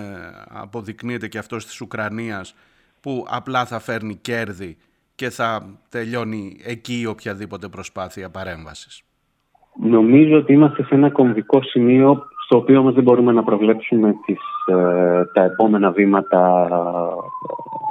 αποδεικνύεται και αυτός της Ουκρανίας που απλά θα φέρνει κέρδη και θα τελειώνει εκεί οποιαδήποτε προσπάθεια παρέμβασης. Νομίζω ότι είμαστε σε ένα κομβικό σημείο στο οποίο όμως δεν μπορούμε να προβλέψουμε τις, ε, τα επόμενα βήματα ε,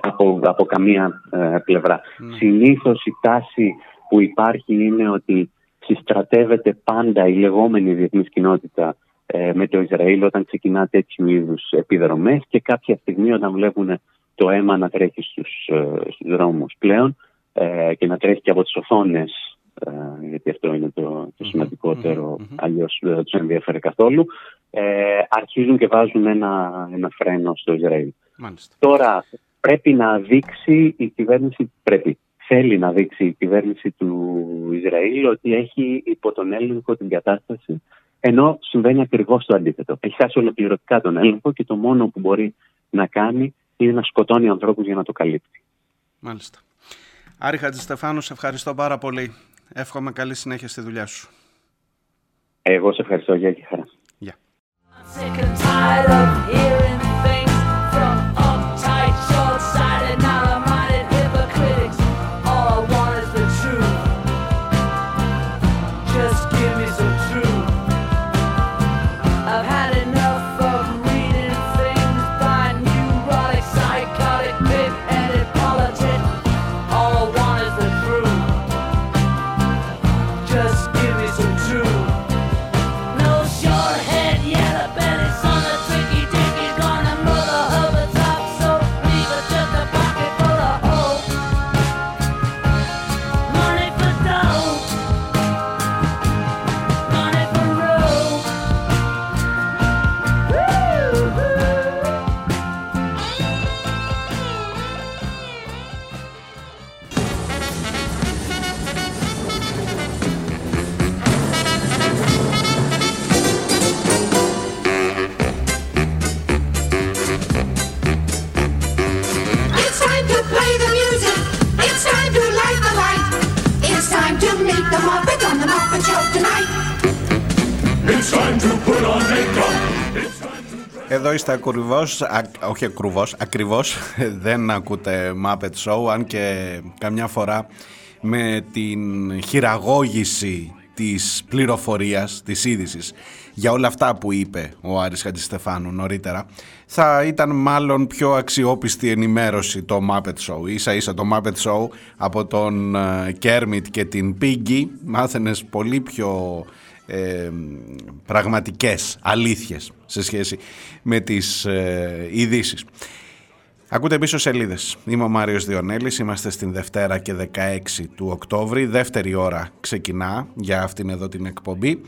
από, από καμία ε, πλευρά. Ναι. Συνήθως η τάση που υπάρχει είναι ότι συστρατεύεται πάντα η λεγόμενη διεθνής κοινότητα ε, με το Ισραήλ όταν ξεκινά τέτοιου είδους επιδρομές και κάποια στιγμή όταν βλέπουν το αίμα να τρέχει στους, ε, στους δρόμους πλέον ε, και να τρέχει και από τις οθόνες ε, γιατί αυτό είναι το, το σημαντικότερο, αλλιώς δεν θα τους ενδιαφέρει καθόλου, ε, αρχίζουν και βάζουν ένα, ένα φρένο στο Ισραήλ. Μάλιστα. Τώρα πρέπει να δείξει η κυβέρνηση, πρέπει, θέλει να δείξει η κυβέρνηση του Ισραήλ ότι έχει υπό τον έλεγχο την κατάσταση, ενώ συμβαίνει ακριβώς το αντίθετο. Έχει χάσει ολοκληρωτικά τον έλεγχο και το μόνο που μπορεί να κάνει είναι να σκοτώνει ανθρώπους για να το καλύπτει. Μάλιστα. Άρη Χατζηστεφάνου, σε ευχαριστώ πάρα πολύ. Εύχομαι καλή συνέχεια στη δουλειά σου. Εγώ σε ευχαριστώ για και χαρά. Γεια. Sick Εδώ είστε ακριβώς, α, όχι ακριβώς, ακριβώς, [LAUGHS] δεν ακούτε Muppet Show, αν και καμιά φορά με την χειραγώγηση της πληροφορίας, της είδησης για όλα αυτά που είπε ο Άρης Χατζηστεφάνου νωρίτερα, θα ήταν μάλλον πιο αξιόπιστη ενημέρωση το Muppet Show. Ίσα ίσα το Muppet Show από τον Κέρμιτ και την Piggy μάθαινες πολύ πιο ε, πραγματικές αλήθειες σε σχέση με τις ε, ειδήσεις. Ακούτε πίσω σελίδες. Είμαι ο Μάριος Διονέλης, είμαστε στην Δευτέρα και 16 του Οκτώβρη. Δεύτερη ώρα ξεκινά για αυτήν εδώ την εκπομπή.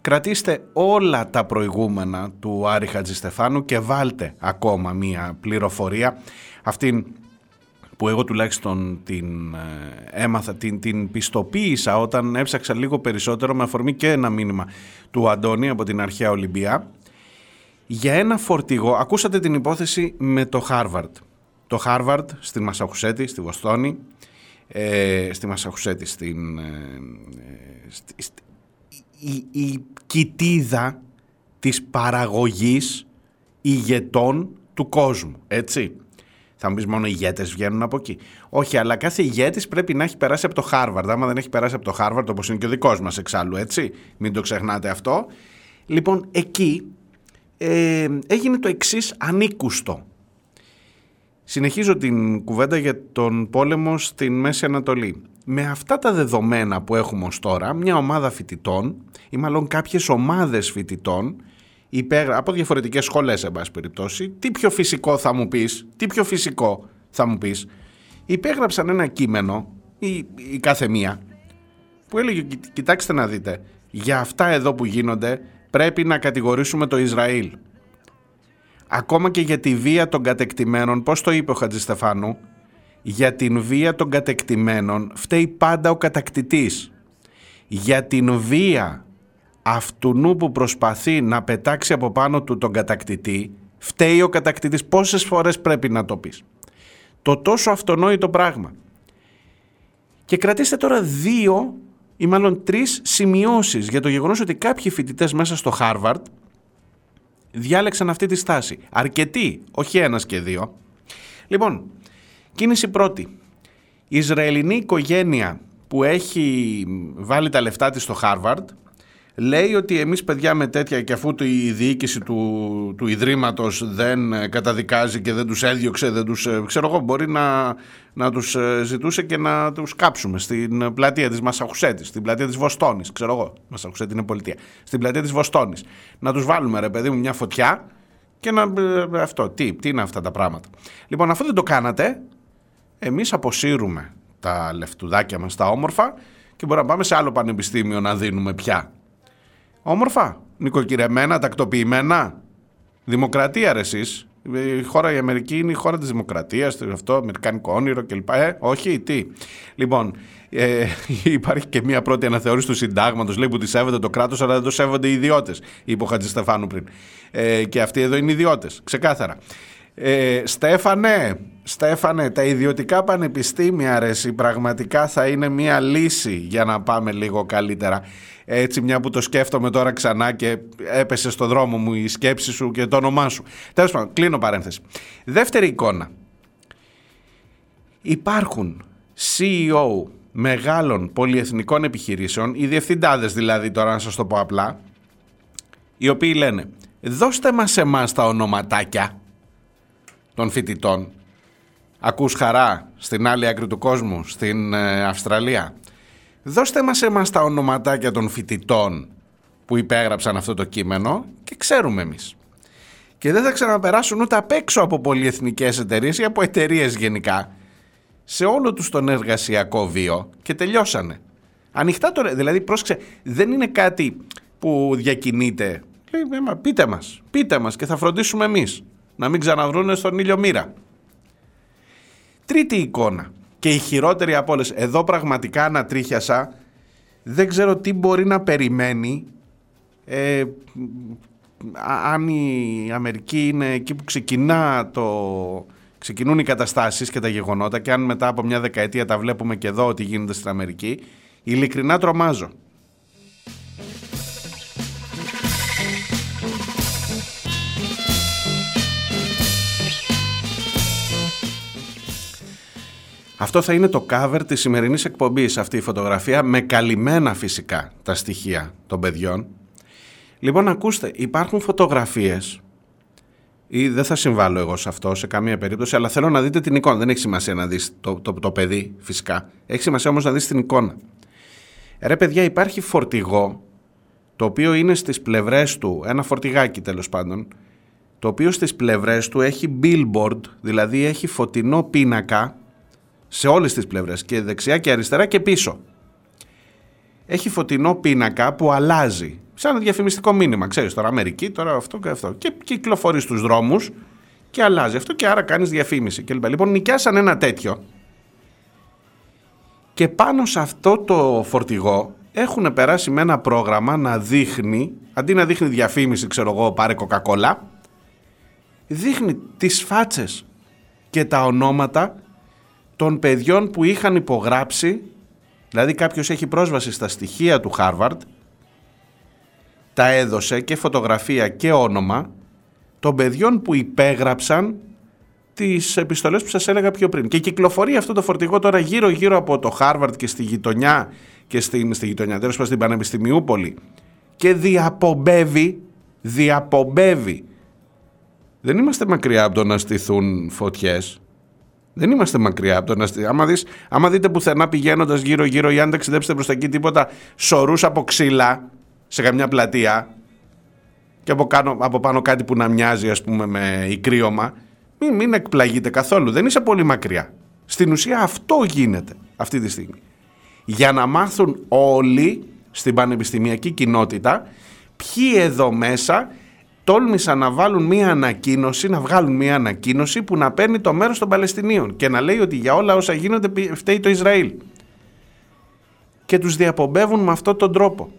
Κρατήστε όλα τα προηγούμενα του Άρη Χατζηστεφάνου και βάλτε ακόμα μία πληροφορία. Αυτήν που εγώ τουλάχιστον την ε, έμαθα, την, την πιστοποίησα όταν έψαξα λίγο περισσότερο με αφορμή και ένα μήνυμα του Αντώνη από την αρχαία Ολυμπία για ένα φορτηγό, ακούσατε την υπόθεση με το Χάρβαρντ. Το Χάρβαρντ στη Μασαχουσέτη, στη Βοστόνη, ε, στη Μασαχουσέτη, στην, ε, στη- στη- η, η κοιτίδα της παραγωγής ηγετών του κόσμου, έτσι. Θα μου πεις μόνο οι ηγέτες βγαίνουν από εκεί. Όχι, αλλά κάθε ηγέτης πρέπει να έχει περάσει από το Χάρβαρντ. Άμα δεν έχει περάσει από το Χάρβαρντ, όπως είναι και ο δικός μας εξάλλου, έτσι. Μην το ξεχνάτε αυτό. Λοιπόν, εκεί ε, έγινε το εξής ανήκουστο. Συνεχίζω την κουβέντα για τον πόλεμο στην Μέση Ανατολή. Με αυτά τα δεδομένα που έχουμε ως τώρα, μια ομάδα φοιτητών ή μάλλον κάποιες ομάδες φοιτητών υπέγρα... από διαφορετικές σχολές, εν πάση περιπτώσει, τι πιο φυσικό θα μου πεις, τι πιο φυσικό θα μου πεις, υπέγραψαν ένα κείμενο, η, η κάθε μία, που έλεγε «Κοι- κοιτάξτε να δείτε, για αυτά εδώ που γίνονται πρέπει να κατηγορήσουμε το Ισραήλ. Ακόμα και για τη βία των κατεκτημένων, πώς το είπε ο Χατζηστεφάνου, για την βία των κατεκτημένων φταίει πάντα ο κατακτητής. Για την βία αυτού που προσπαθεί να πετάξει από πάνω του τον κατακτητή, φταίει ο κατακτητής. Πόσες φορές πρέπει να το πεις. Το τόσο αυτονόητο πράγμα. Και κρατήστε τώρα δύο ή μάλλον τρεις σημειώσεις για το γεγονός ότι κάποιοι φοιτητές μέσα στο Χάρβαρντ διάλεξαν αυτή τη στάση. Αρκετοί, όχι ένας και δύο. Λοιπόν, κίνηση πρώτη. Η Ισραηλινή οικογένεια που έχει βάλει τα λεφτά της στο Χάρβαρντ λέει ότι εμείς παιδιά με τέτοια και αφού το- η διοίκηση του, του Ιδρύματος δεν ε, καταδικάζει και δεν τους έδιωξε, δεν τους, ε, ξέρω εγώ, μπορεί να, να τους ε, ζητούσε και να τους κάψουμε στην πλατεία της Μασαχουσέτης, στην πλατεία της Βοστόνης, ξέρω εγώ, Μασαχουσέτη είναι πολιτεία, στην πλατεία της Βοστόνης. Να τους βάλουμε ρε παιδί μου μια φωτιά και να, ε, αυτό, τι, τι είναι αυτά τα πράγματα. Λοιπόν, αφού δεν το κάνατε, εμείς αποσύρουμε τα λεφτουδάκια μας τα όμορφα και μπορούμε να πάμε σε άλλο πανεπιστήμιο να δίνουμε πια. Όμορφα, νοικοκυρεμένα, τακτοποιημένα. Δημοκρατία ρε εσείς. Η χώρα η Αμερική είναι η χώρα της δημοκρατίας, το αυτό, αμερικάνικο όνειρο κλπ. Ε, όχι, τι. Λοιπόν, ε, [LAUGHS] υπάρχει και μια πρώτη αναθεώρηση του συντάγματος, λέει που τη σέβεται το κράτος, αλλά δεν το σέβονται οι ιδιώτες, είπε ο Χατζηστεφάνου πριν. Ε, και αυτοί εδώ είναι ιδιώτες, ξεκάθαρα. Ε, Στέφανε, Στέφανε, τα ιδιωτικά πανεπιστήμια ρε, εσύ, πραγματικά θα είναι μια λύση για να πάμε λίγο καλύτερα. Έτσι μια που το σκέφτομαι τώρα ξανά και έπεσε στο δρόμο μου η σκέψη σου και το όνομά σου. Τέλος πάντων, κλείνω παρένθεση. Δεύτερη εικόνα. Υπάρχουν CEO μεγάλων πολυεθνικών επιχειρήσεων, οι διευθυντάδες δηλαδή τώρα να σας το πω απλά, οι οποίοι λένε δώστε μας εμάς τα ονοματάκια των φοιτητών. Ακούς χαρά στην άλλη άκρη του κόσμου, στην ε, Αυστραλία. Δώστε μας εμάς τα ονοματάκια των φοιτητών που υπέγραψαν αυτό το κείμενο και ξέρουμε εμείς. Και δεν θα ξαναπεράσουν ούτε απ' έξω από πολυεθνικές εταιρείες ή από εταιρείες γενικά σε όλο τους τον εργασιακό βίο και τελειώσανε. Ανοιχτά τώρα, δηλαδή πρόσεξε, δεν είναι κάτι που διακινείται. Λέει, «Ε, μα πείτε μας, πείτε μας και θα φροντίσουμε εμείς να μην ξαναβρούνε στον ήλιο μοίρα. Τρίτη εικόνα και η χειρότερη από όλες. Εδώ πραγματικά ανατρίχιασα. Δεν ξέρω τι μπορεί να περιμένει ε, α- αν η Αμερική είναι εκεί που ξεκινά το, ξεκινούν οι καταστάσεις και τα γεγονότα και αν μετά από μια δεκαετία τα βλέπουμε και εδώ ότι γίνεται στην Αμερική, ειλικρινά τρομάζω. Αυτό θα είναι το cover της σημερινής εκπομπής αυτή η φωτογραφία με καλυμμένα φυσικά τα στοιχεία των παιδιών. Λοιπόν ακούστε, υπάρχουν φωτογραφίες ή δεν θα συμβάλλω εγώ σε αυτό σε καμία περίπτωση, αλλά θέλω να δείτε την εικόνα. Δεν έχει σημασία να δεις το, το, το παιδί φυσικά. Έχει σημασία όμως να δεις την εικόνα. Ρε παιδιά υπάρχει φορτηγό το οποίο είναι στις πλευρές του, ένα φορτηγάκι τέλος πάντων, το οποίο στις πλευρές του έχει billboard, δηλαδή έχει φωτεινό πίνακα σε όλες τις πλευρές και δεξιά και αριστερά και πίσω. Έχει φωτεινό πίνακα που αλλάζει. Σαν διαφημιστικό μήνυμα, ξέρεις τώρα Αμερική, τώρα αυτό και αυτό. Και κυκλοφορεί στους δρόμους και αλλάζει αυτό και άρα κάνεις διαφήμιση κλπ. Λοιπόν νοικιάσαν ένα τέτοιο και πάνω σε αυτό το φορτηγό έχουν περάσει με ένα πρόγραμμα να δείχνει, αντί να δείχνει διαφήμιση, ξέρω εγώ, πάρε κοκακόλα, δείχνει τις φάτσες και τα ονόματα των παιδιών που είχαν υπογράψει, δηλαδή κάποιος έχει πρόσβαση στα στοιχεία του Χάρβαρντ, τα έδωσε και φωτογραφία και όνομα των παιδιών που υπέγραψαν τις επιστολές που σας έλεγα πιο πριν. Και κυκλοφορεί αυτό το φορτηγό τώρα γύρω γύρω από το Χάρβαρντ και στη γειτονιά και στην, στη γειτονιά, τέλος πάντων στην Πανεπιστημιούπολη και διαπομπεύει, διαπομπεύει. Δεν είμαστε μακριά από το να στηθούν φωτιές. Δεν είμαστε μακριά από το να στηθούν. Άμα, δεις, άμα δείτε πουθενά πηγαίνοντας γύρω γύρω ή αν ταξιδέψετε προς τα εκεί τίποτα σωρούς από ξύλα σε καμιά πλατεία και από, κάνω, από πάνω κάτι που να μοιάζει ας πούμε με ικρίωμα μην, μην εκπλαγείτε καθόλου. Δεν είσαι πολύ μακριά. Στην ουσία αυτό γίνεται αυτή τη στιγμή. για να μάθουν όλοι στην πανεπιστημιακή κοινότητα ποιοι εδώ μέσα τόλμησαν να βάλουν μία ανακοίνωση, να βγάλουν μία ανακοίνωση που να παίρνει το μέρος των Παλαιστινίων και να λέει ότι για όλα όσα γίνονται πι- φταίει το Ισραήλ. Και τους διαπομπεύουν με αυτόν τον τρόπο.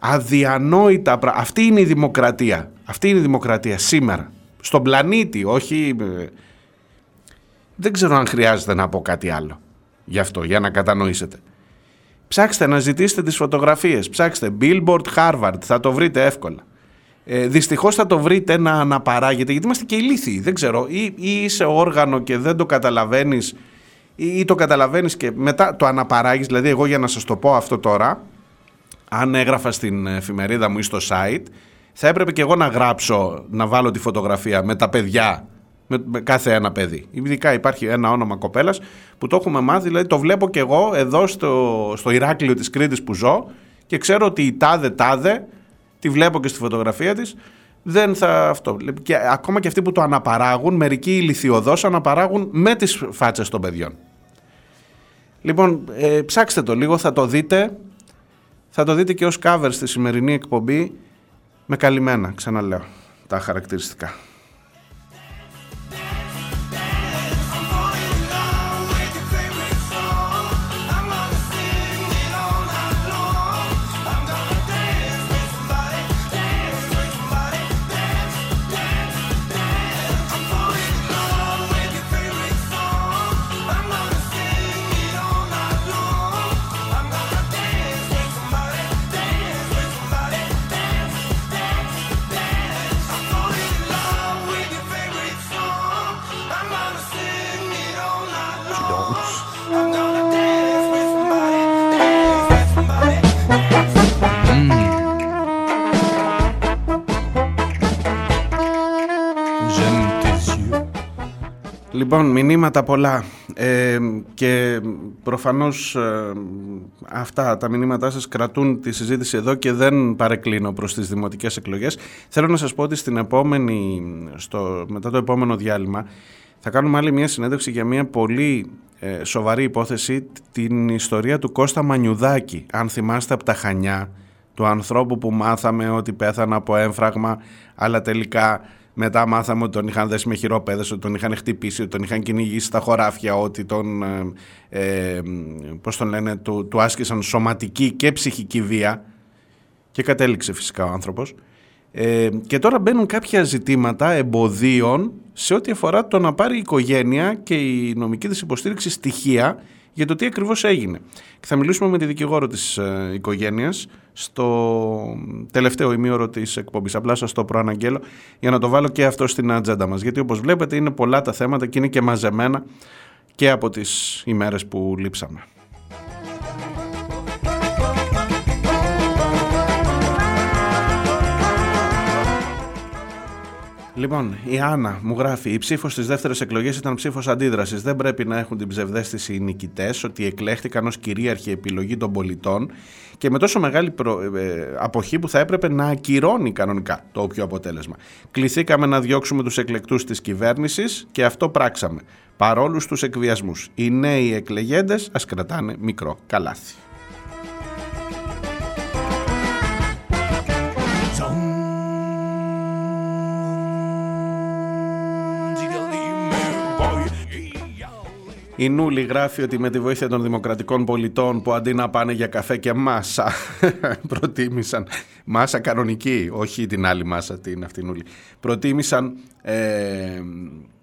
Αδιανόητα πράγματα. Αυτή είναι η δημοκρατία. Αυτή είναι η δημοκρατία σήμερα. Στον πλανήτη, όχι... ε, Δεν ξέρω αν χρειάζεται να πω κάτι άλλο γι' αυτό, για να κατανοήσετε. Ψάξτε να ζητήσετε τις φωτογραφίες. Ψάξτε Billboard Harvard. Θα το βρείτε εύκολα. Ε, Δυστυχώς θα το βρείτε να αναπαράγεται, γιατί είμαστε και ηλίθιοι. Δεν ξέρω, ή, ή είσαι όργανο και δεν το καταλαβαίνεις, ή, ή το καταλαβαίνεις και μετά το αναπαράγεις. Δηλαδή, εγώ για να σας το πω αυτό τώρα, αν έγραφα στην εφημερίδα μου ή στο site, θα έπρεπε και εγώ να γράψω, να βάλω τη φωτογραφία με τα παιδιά, με, με κάθε ένα παιδί. Ειδικά υπάρχει ένα όνομα κοπέλας που το έχουμε μάθει, δηλαδή το βλέπω και εγώ εδώ στο, στο Ηράκλειο της Κρήτης που ζω και ξέρω ότι η τάδε τάδε, τη βλέπω και στη φωτογραφία της, δεν θα αυτό. Και ακόμα και αυτοί που το αναπαράγουν, μερικοί ηλικιωδώς αναπαράγουν με τις φάτσες των παιδιών. Λοιπόν, ε, ψάξτε το λίγο, θα το δείτε. Θα το δείτε και ως cover στη σημερινή εκπομπή με καλυμμένα, ξαναλέω, τα χαρακτηριστικά. Λοιπόν, μηνύματα πολλά ε, και προφανώς ε, αυτά τα μηνύματά σας κρατούν τη συζήτηση εδώ και δεν παρεκκλίνω προς τις δημοτικές εκλογές. Θέλω να σας πω ότι στην επόμενη, στο, μετά το επόμενο διάλειμμα θα κάνουμε άλλη μια συνέντευξη για μια πολύ ε, σοβαρή υπόθεση, την ιστορία του Κώστα Μανιουδάκη, αν θυμάστε από τα Χανιά, του ανθρώπου που μάθαμε ότι πέθανε από έμφραγμα, αλλά τελικά μετά μάθαμε ότι τον είχαν δέσει με χειροπέδες, ότι τον είχαν χτυπήσει, ότι τον είχαν κυνηγήσει στα χωράφια, ότι τον, ε, ε, πώς τον λένε, του, του άσκησαν σωματική και ψυχική βία και κατέληξε φυσικά ο άνθρωπος. Ε, και τώρα μπαίνουν κάποια ζητήματα εμποδίων σε ό,τι αφορά το να πάρει η οικογένεια και η νομική της υποστήριξη στοιχεία για το τι ακριβώς έγινε. Και θα μιλήσουμε με τη δικηγόρο της ε, οικογένειας στο τελευταίο ημίωρο της εκπομπής. Απλά σας το προαναγγέλω για να το βάλω και αυτό στην ατζέντα μας. Γιατί όπως βλέπετε είναι πολλά τα θέματα και είναι και μαζεμένα και από τις ημέρες που λείψαμε. Λοιπόν, η Άννα μου γράφει: Η ψήφος στις δεύτερες εκλογές ήταν ψήφος αντίδρασης. Δεν πρέπει να έχουν την ψευδέστηση οι νικητές ότι εκλέχτηκαν ως κυρίαρχη επιλογή των πολιτών και με τόσο μεγάλη προ- ε, αποχή που θα έπρεπε να ακυρώνει κανονικά το όποιο αποτέλεσμα. Κληθήκαμε να διώξουμε τους εκλεκτούς της κυβέρνησης και αυτό πράξαμε. Παρόλους τους εκβιασμούς. Οι νέοι εκλεγέντες ας κρατάνε μικρό καλάθι. Η Νούλη γράφει ότι με τη βοήθεια των δημοκρατικών πολιτών που αντί να πάνε για καφέ και μάσα [LAUGHS] προτίμησαν, μάσα κανονική, όχι την άλλη μάσα, την αυτή Νούλη, προτίμησαν ε,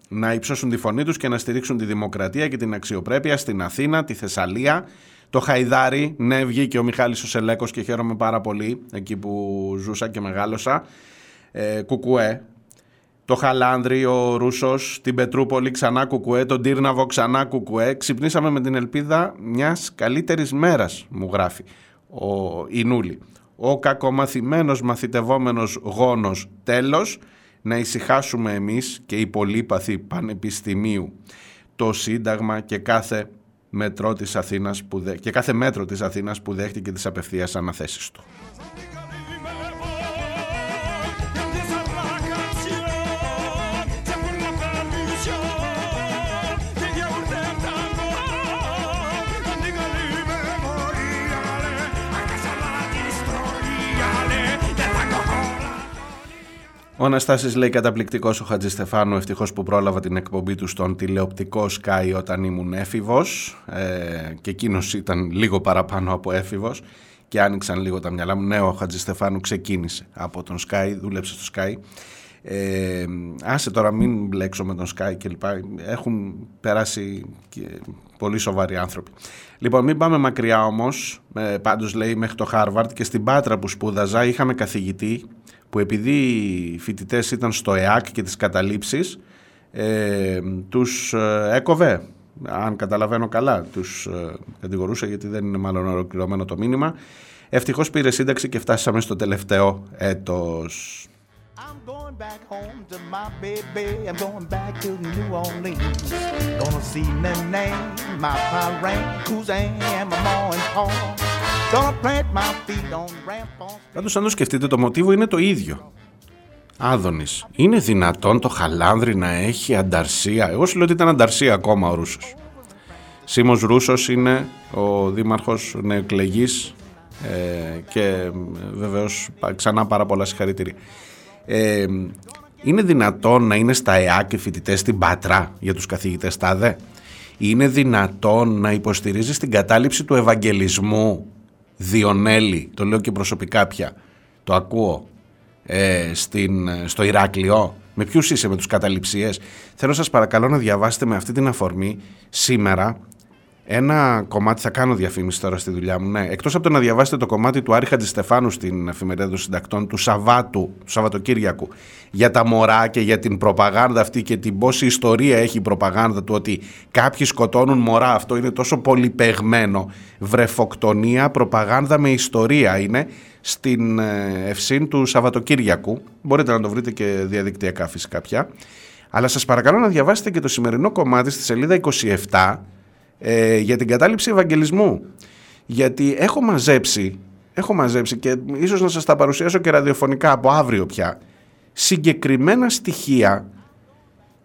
να υψώσουν τη φωνή τους και να στηρίξουν τη δημοκρατία και την αξιοπρέπεια στην Αθήνα, τη Θεσσαλία, το Χαϊδάρι, ναι βγήκε ο Μιχάλης ο Σελέκος και χαίρομαι πάρα πολύ εκεί που ζούσα και μεγάλωσα, ε, Κουκουέ, το Χαλάνδρι, ο Ρούσος, την Πετρούπολη ξανά κουκουέ, τον Τύρναβο ξανά κουκουέ. Ξυπνήσαμε με την ελπίδα μιας καλύτερης μέρας, μου γράφει ο Ινούλη. Ο κακομαθημένος μαθητευόμενος γόνος τέλος, να ησυχάσουμε εμείς και οι πολύπαθοι πανεπιστημίου. Το Σύνταγμα και κάθε μέτρο της Αθήνας που δε... και κάθε μέτρο της Αθήνας που δέχτηκε τις απευθείας αναθέσεις του. Ο Αναστάσης λέει καταπληκτικός ο Χατζηστεφάνου, ευτυχώς που πρόλαβα την εκπομπή του στον τηλεοπτικό Sky όταν ήμουν έφηβος ε, και εκείνος ήταν λίγο παραπάνω από έφηβος και άνοιξαν λίγο τα μυαλά μου. Ναι, ο Χατζηστεφάνου ξεκίνησε από τον Sky, δούλεψε στο Sky. Ε, άσε τώρα μην μπλέξω με τον Sky και λοιπά. Έχουν περάσει και πολύ σοβαροί άνθρωποι. Λοιπόν, μην πάμε μακριά όμως. Ε, πάντως λέει μέχρι το Χάρβαρτ και στην Πάτρα που σπούδαζα είχαμε καθηγητή που επειδή οι φοιτητές ήταν στο ΕΑΚ και τις καταλήψεις ε, τους ε, έκοβε αν καταλαβαίνω καλά τους ε, κατηγορούσε γιατί δεν είναι μάλλον ολοκληρωμένο το μήνυμα ευτυχώς πήρε σύνταξη και φτάσαμε στο τελευταίο έτος I'm going back home to my baby. I'm going back to New Orleans. Gonna see Nene, my parrain, cousin, and my mom and Paul. Πάντως αν το σκεφτείτε το μοτίβο είναι το ίδιο. Άδωνης Είναι δυνατόν το χαλάνδρι να έχει ανταρσία; Εγώ σου λέω ότι ήταν ανταρσία ακόμα ο Ρούσος. Σίμος Ρούσος είναι ο δήμαρχος νεοεκλεγής ε, και ε, βεβαίως πα- ξανά πάρα πολλά συγχαρητήρια. Ε, είναι δυνατόν να είναι στα ΕΑΚ οι φοιτητές στην Πατρά για τους καθηγητές τάδε; Είναι δυνατόν να υποστηρίζεις την κατάληψη του Ευαγγελισμού; Διονέλη, το λέω και προσωπικά πια, το ακούω, ε, στην, στο Ηράκλειο. Με ποιους είσαι, με τους καταληψίες. Θέλω σας παρακαλώ να διαβάσετε με αυτή την αφορμή σήμερα ένα κομμάτι, θα κάνω διαφήμιση τώρα στη δουλειά μου, ναι. Εκτός από το να διαβάσετε το κομμάτι του Άρη Χατζηστεφάνου στην εφημερίδα των συντακτών του Σαββάτου, του Σαββατοκύριακου, για τα μωρά και για την προπαγάνδα αυτή και την πόση ιστορία έχει η προπαγάνδα του ότι κάποιοι σκοτώνουν μωρά. Αυτό είναι τόσο πολυπεγμένο. Βρεφοκτονία, προπαγάνδα με ιστορία είναι στην ε, ευσύν του Σαββατοκύριακου. Μπορείτε να το βρείτε και διαδικτυακά φυσικά πια. Αλλά σας παρακαλώ να διαβάσετε και το σημερινό κομμάτι στη σελίδα 27 ε, για την κατάληψη Ευαγγελισμού. Γιατί έχω μαζέψει, έχω μαζέψει και ίσως να σας τα παρουσιάσω και ραδιοφωνικά από αύριο πια, συγκεκριμένα στοιχεία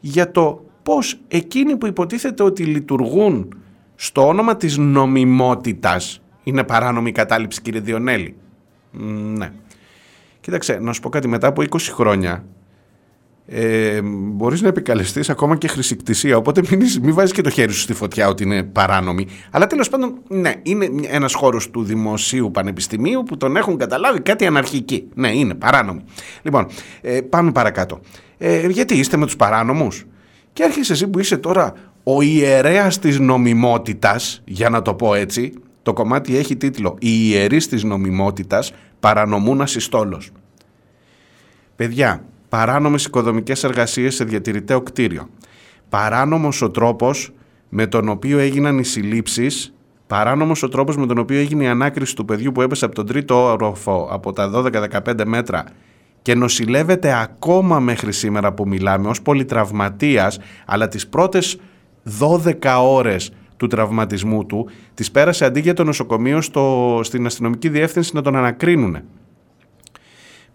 για το πώς εκείνοι που υποτίθεται ότι λειτουργούν στο όνομα της νομιμότητας είναι παράνομη η κατάληψη κύριε Διονέλη; Μ, Ναι. Κοίταξε, να σου πω κάτι μετά από 20 χρόνια ε, μπορείς να επικαλεστείς ακόμα και χρησικτησία οπότε μην, είσαι- μην βάζεις και το χέρι σου στη φωτιά ότι είναι παράνομη. Αλλά τέλος πάντων ναι είναι ένας χώρος του δημοσίου πανεπιστημίου που τον έχουν καταλάβει κάτι αναρχική ναι είναι παράνομη. Λοιπόν ε, πάμε παρακάτω. Ε, γιατί είστε με τους παράνομους; Και έρχεσαι εσύ που είσαι τώρα ο ιερέας της νομιμότητας για να το πω έτσι. Το κομμάτι έχει τίτλο «Οι ιερείς της νομιμότητας παρανομούν ασυστόλος». Παιδιά, παράνομες οικοδομικές εργασίες σε διατηρηταίο κτίριο. Παράνομος ο τρόπος με τον οποίο έγιναν οι συλλήψεις, παράνομος ο τρόπος με τον οποίο έγινε η ανάκριση του παιδιού που έπεσε από τον τρίτο όροφο από τα 12-15 μέτρα και νοσηλεύεται ακόμα μέχρι σήμερα που μιλάμε ως πολυτραυματίας, αλλά τις πρώτες 12 ώρες του τραυματισμού του τις πέρασε αντί για το νοσοκομείο στο, στην αστυνομική διεύθυνση να τον ανακρίνουνε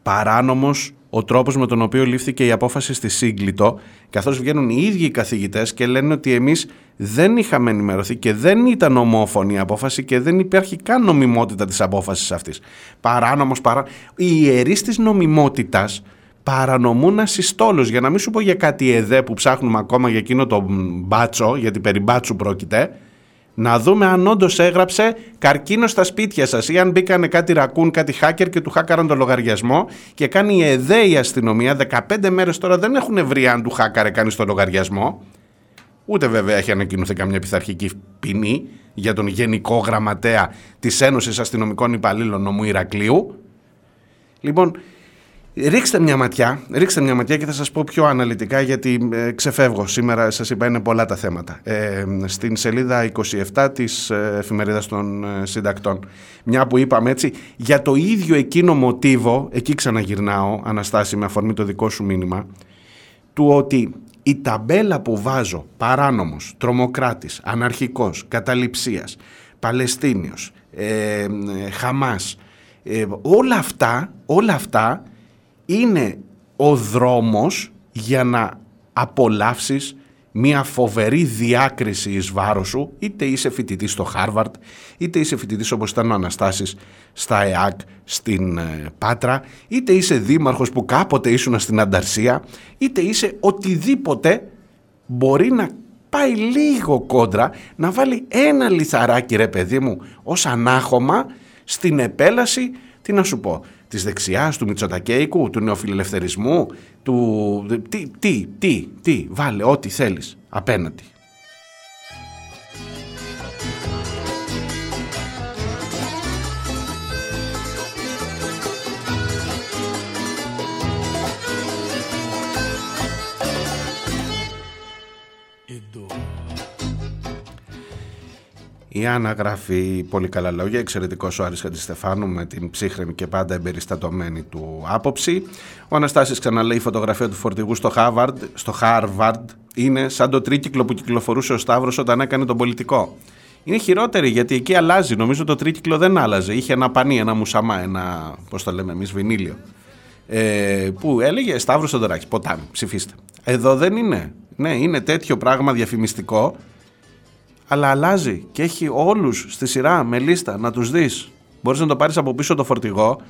παράνομος ο τρόπος με τον οποίο λήφθηκε η απόφαση στη Σύγκλιτο, καθώς βγαίνουν οι ίδιοι οι καθηγητές και λένε ότι εμείς δεν είχαμε ενημερωθεί και δεν ήταν ομόφωνη η απόφαση και δεν υπάρχει καν νομιμότητα της απόφασης αυτής. Παράνομος, παρά... οι ιερείς της νομιμότητας παρανομούν ασυστόλους, για να μην σου πω για κάτι εδέ που ψάχνουμε ακόμα για εκείνο το μπάτσο, γιατί περί μπάτσου πρόκειται, να δούμε αν όντως έγραψε καρκίνο στα σπίτια σας ή αν μπήκανε κάτι ρακούν, κάτι hacker και του χάκαραν το λογαριασμό και κάνει η ΕΔΕ η αστυνομία. 15 μέρες τώρα δεν έχουν βρει αν του χάκαρε κάνει το λογαριασμό. Ούτε βέβαια έχει ανακοινωθεί καμιά πειθαρχική ποινή για τον Γενικό Γραμματέα της Ένωσης Αστυνομικών Υπαλλήλων Νομού Ηρακλείου. Λοιπόν, ρίξτε μια ματιά, ρίξτε μια ματιά και θα σας πω πιο αναλυτικά γιατί ε, ξεφεύγω σήμερα, σας είπα είναι πολλά τα θέματα. Ε, στην σελίδα 27 της ε, εφημερίδας των ε, συντακτών. Μια που είπαμε έτσι, για το ίδιο εκείνο μοτίβο, εκεί ξαναγυρνάω, Αναστάση με αφορμή το δικό σου μήνυμα, του ότι η ταμπέλα που βάζω παράνομος, τρομοκράτης, αναρχικός, καταληψίας, Παλαιστίνιος, ε, ε, Χαμάς, ε, όλα αυτά, όλα αυτά είναι ο δρόμος για να απολαύσεις μια φοβερή διάκριση εις βάρος σου, είτε είσαι φοιτητής στο Χάρβαρτ, είτε είσαι φοιτητής όπως ήταν ο Αναστάσης στα ΕΑΚ στην ε, Πάτρα, είτε είσαι δήμαρχος που κάποτε ήσουν στην Ανταρσία, είτε είσαι οτιδήποτε μπορεί να πάει λίγο κόντρα, να βάλει ένα λιθαράκι ρε παιδί μου ως ανάχωμα στην επέλαση, τι να σου πω, της δεξιάς, του Μητσοτακέικου, του νεοφιλελευθερισμού, του... Τι, τι, τι, τι, βάλε ό,τι θέλεις απέναντι. Η Άννα γράφει πολύ καλά λόγια, εξαιρετικός ο Άρης Χατζηστεφάνου με την ψύχρεμη και πάντα εμπεριστατωμένη του άποψη. Ο Αναστάσης ξαναλέει η φωτογραφία του φορτηγού στο Harvard, στο Harvard είναι σαν το τρίκυκλο που κυκλοφορούσε ο Σταύρος όταν έκανε τον πολιτικό. Είναι χειρότερη γιατί εκεί αλλάζει. Νομίζω το τρίκυκλο δεν άλλαζε. Είχε ένα πανί, ένα μουσαμά, ένα πώς το λέμε εμείς, βινίλιο. Ε, που έλεγε Σταύρος Σοντοράκη, ποτάμι, ψηφίστε. Εδώ δεν είναι. Ναι, είναι τέτοιο πράγμα διαφημιστικό αλλά αλλάζει και έχει όλους στη σειρά με λίστα να τους δεις. Μπορείς να το πάρεις από πίσω το φορτηγό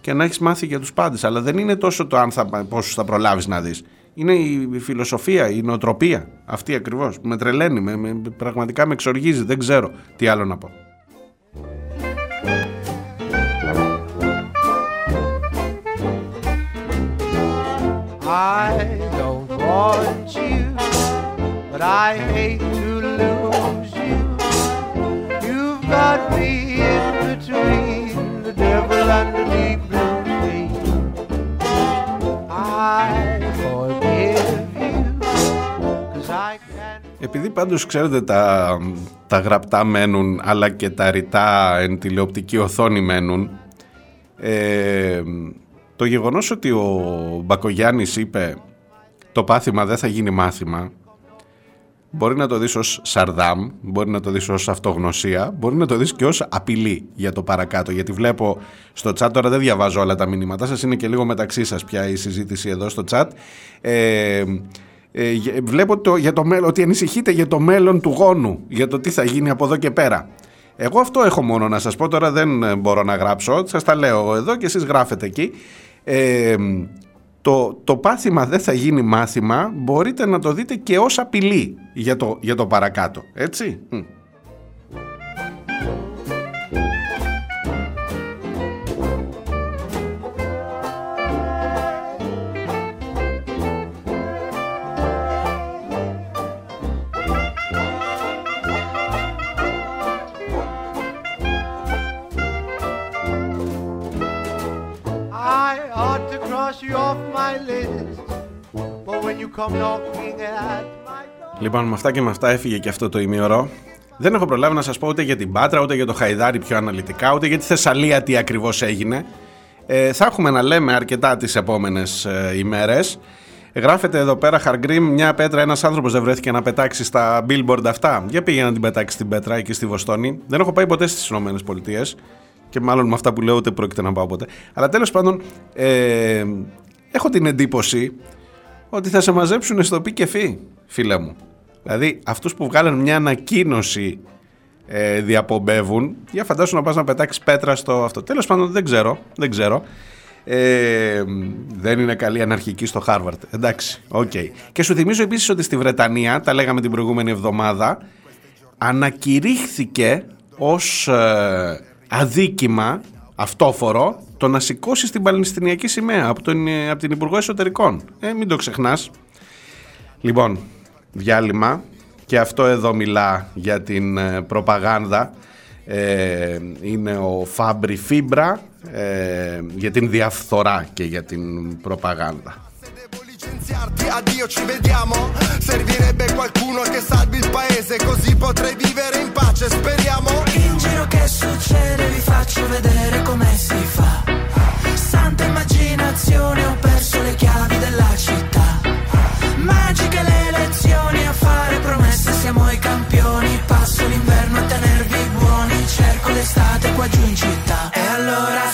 και να έχεις μάθει για τους πάντες, αλλά δεν είναι τόσο το αν θα, πόσους θα προλάβεις να δεις. Είναι η φιλοσοφία, η νοοτροπία αυτή ακριβώς που με τρελαίνει, με, με- πραγματικά με εξοργίζει, δεν ξέρω τι άλλο να πω. I don't want you, but I hate to lose you. You've got me in between the devil and the deep blue sea. I forgive you, cause I can't. Επειδή πάντως ξέρετε τα, τα γραπτά μένουν αλλά και τα ρητά εν τηλεοπτική οθόνη μένουν ε, το γεγονός ότι ο Μπακογιάννης είπε το πάθημα δεν θα γίνει μάθημα μπορεί να το δεις ως σαρδάμ, μπορεί να το δεις ως αυτογνωσία, μπορεί να το δεις και ως απειλή για το παρακάτω. Γιατί βλέπω στο chat, τώρα δεν διαβάζω όλα τα μηνύματά σας, είναι και λίγο μεταξύ σας πια η συζήτηση εδώ στο chat. Ε, ε, γε- βλέπω το, για το μέλλον, ότι ανησυχείτε για το μέλλον του γόνου, για το τι θα γίνει από εδώ και πέρα. Εγώ αυτό έχω μόνο να σας πω, τώρα δεν ε, μπορώ να γράψω, σας τα λέω εδώ και εσείς γράφετε εκεί. Ε, το, το πάθημα δεν θα γίνει μάθημα, μπορείτε να το δείτε και ως απειλή για το, για το παρακάτω, έτσι; Λοιπόν, με αυτά και με αυτά έφυγε και αυτό το ημίωρο. Δεν έχω προλάβει να σας πω ούτε για την Πάτρα, ούτε για το Χαϊδάρι πιο αναλυτικά, ούτε για τη Θεσσαλία τι ακριβώς έγινε. Ε, θα έχουμε να λέμε αρκετά τις επόμενες ε, ημέρες. Γράφεται εδώ πέρα Χαργκρίμ, μια πέτρα, ένας άνθρωπος δεν βρέθηκε να πετάξει στα billboard αυτά. Για πήγε να την πετάξει στην πέτρα εκεί στη Βοστόνη. Δεν έχω πάει ποτέ στις Ηνωμένες Πολιτείες και μάλλον με αυτά που λέω ούτε πρόκειται να πάω ποτέ. Αλλά τέλος πάντων, ε, έχω την εντύπωση ότι θα σε μαζέψουν στο πι και φι, φίλε μου. Δηλαδή, αυτούς που βγάλαν μια ανακοίνωση ε, διαπομπεύουν, για φαντάσου να πας να πετάξεις πέτρα στο αυτό. Τέλος πάντων, δεν ξέρω, δεν ξέρω. Ε, δεν είναι καλοί αναρχικοί στο Χάρβαρντ. Εντάξει, οκ. Και σου θυμίζω επίσης ότι στη Βρετανία, τα λέγαμε την προηγούμενη εβδομάδα, ανακηρύχθηκε ως ε, αδίκημα αυτόφορο το να σηκώσει την Παλαιστινιακή σημαία από, τον, ε, από την Υπουργό Εσωτερικών. Ε, μην το ξεχνάς. Λοιπόν, διάλειμμα και αυτό εδώ μιλά για την ε, προπαγάνδα. Ε, είναι ο Φάμπρι Φίμπρα ε, για την διαφθορά και για την προπαγάνδα. Licenziarti, addio ci vediamo. Servirebbe qualcuno che salvi il paese Così potrei vivere in pace, speriamo. In giro che succede vi faccio vedere come si fa. Santa immaginazione ho perso le chiavi della città. Magiche le elezioni a fare promesse siamo i campioni. Passo l'inverno a tenervi buoni Cerco l'estate qua giù in città. E allora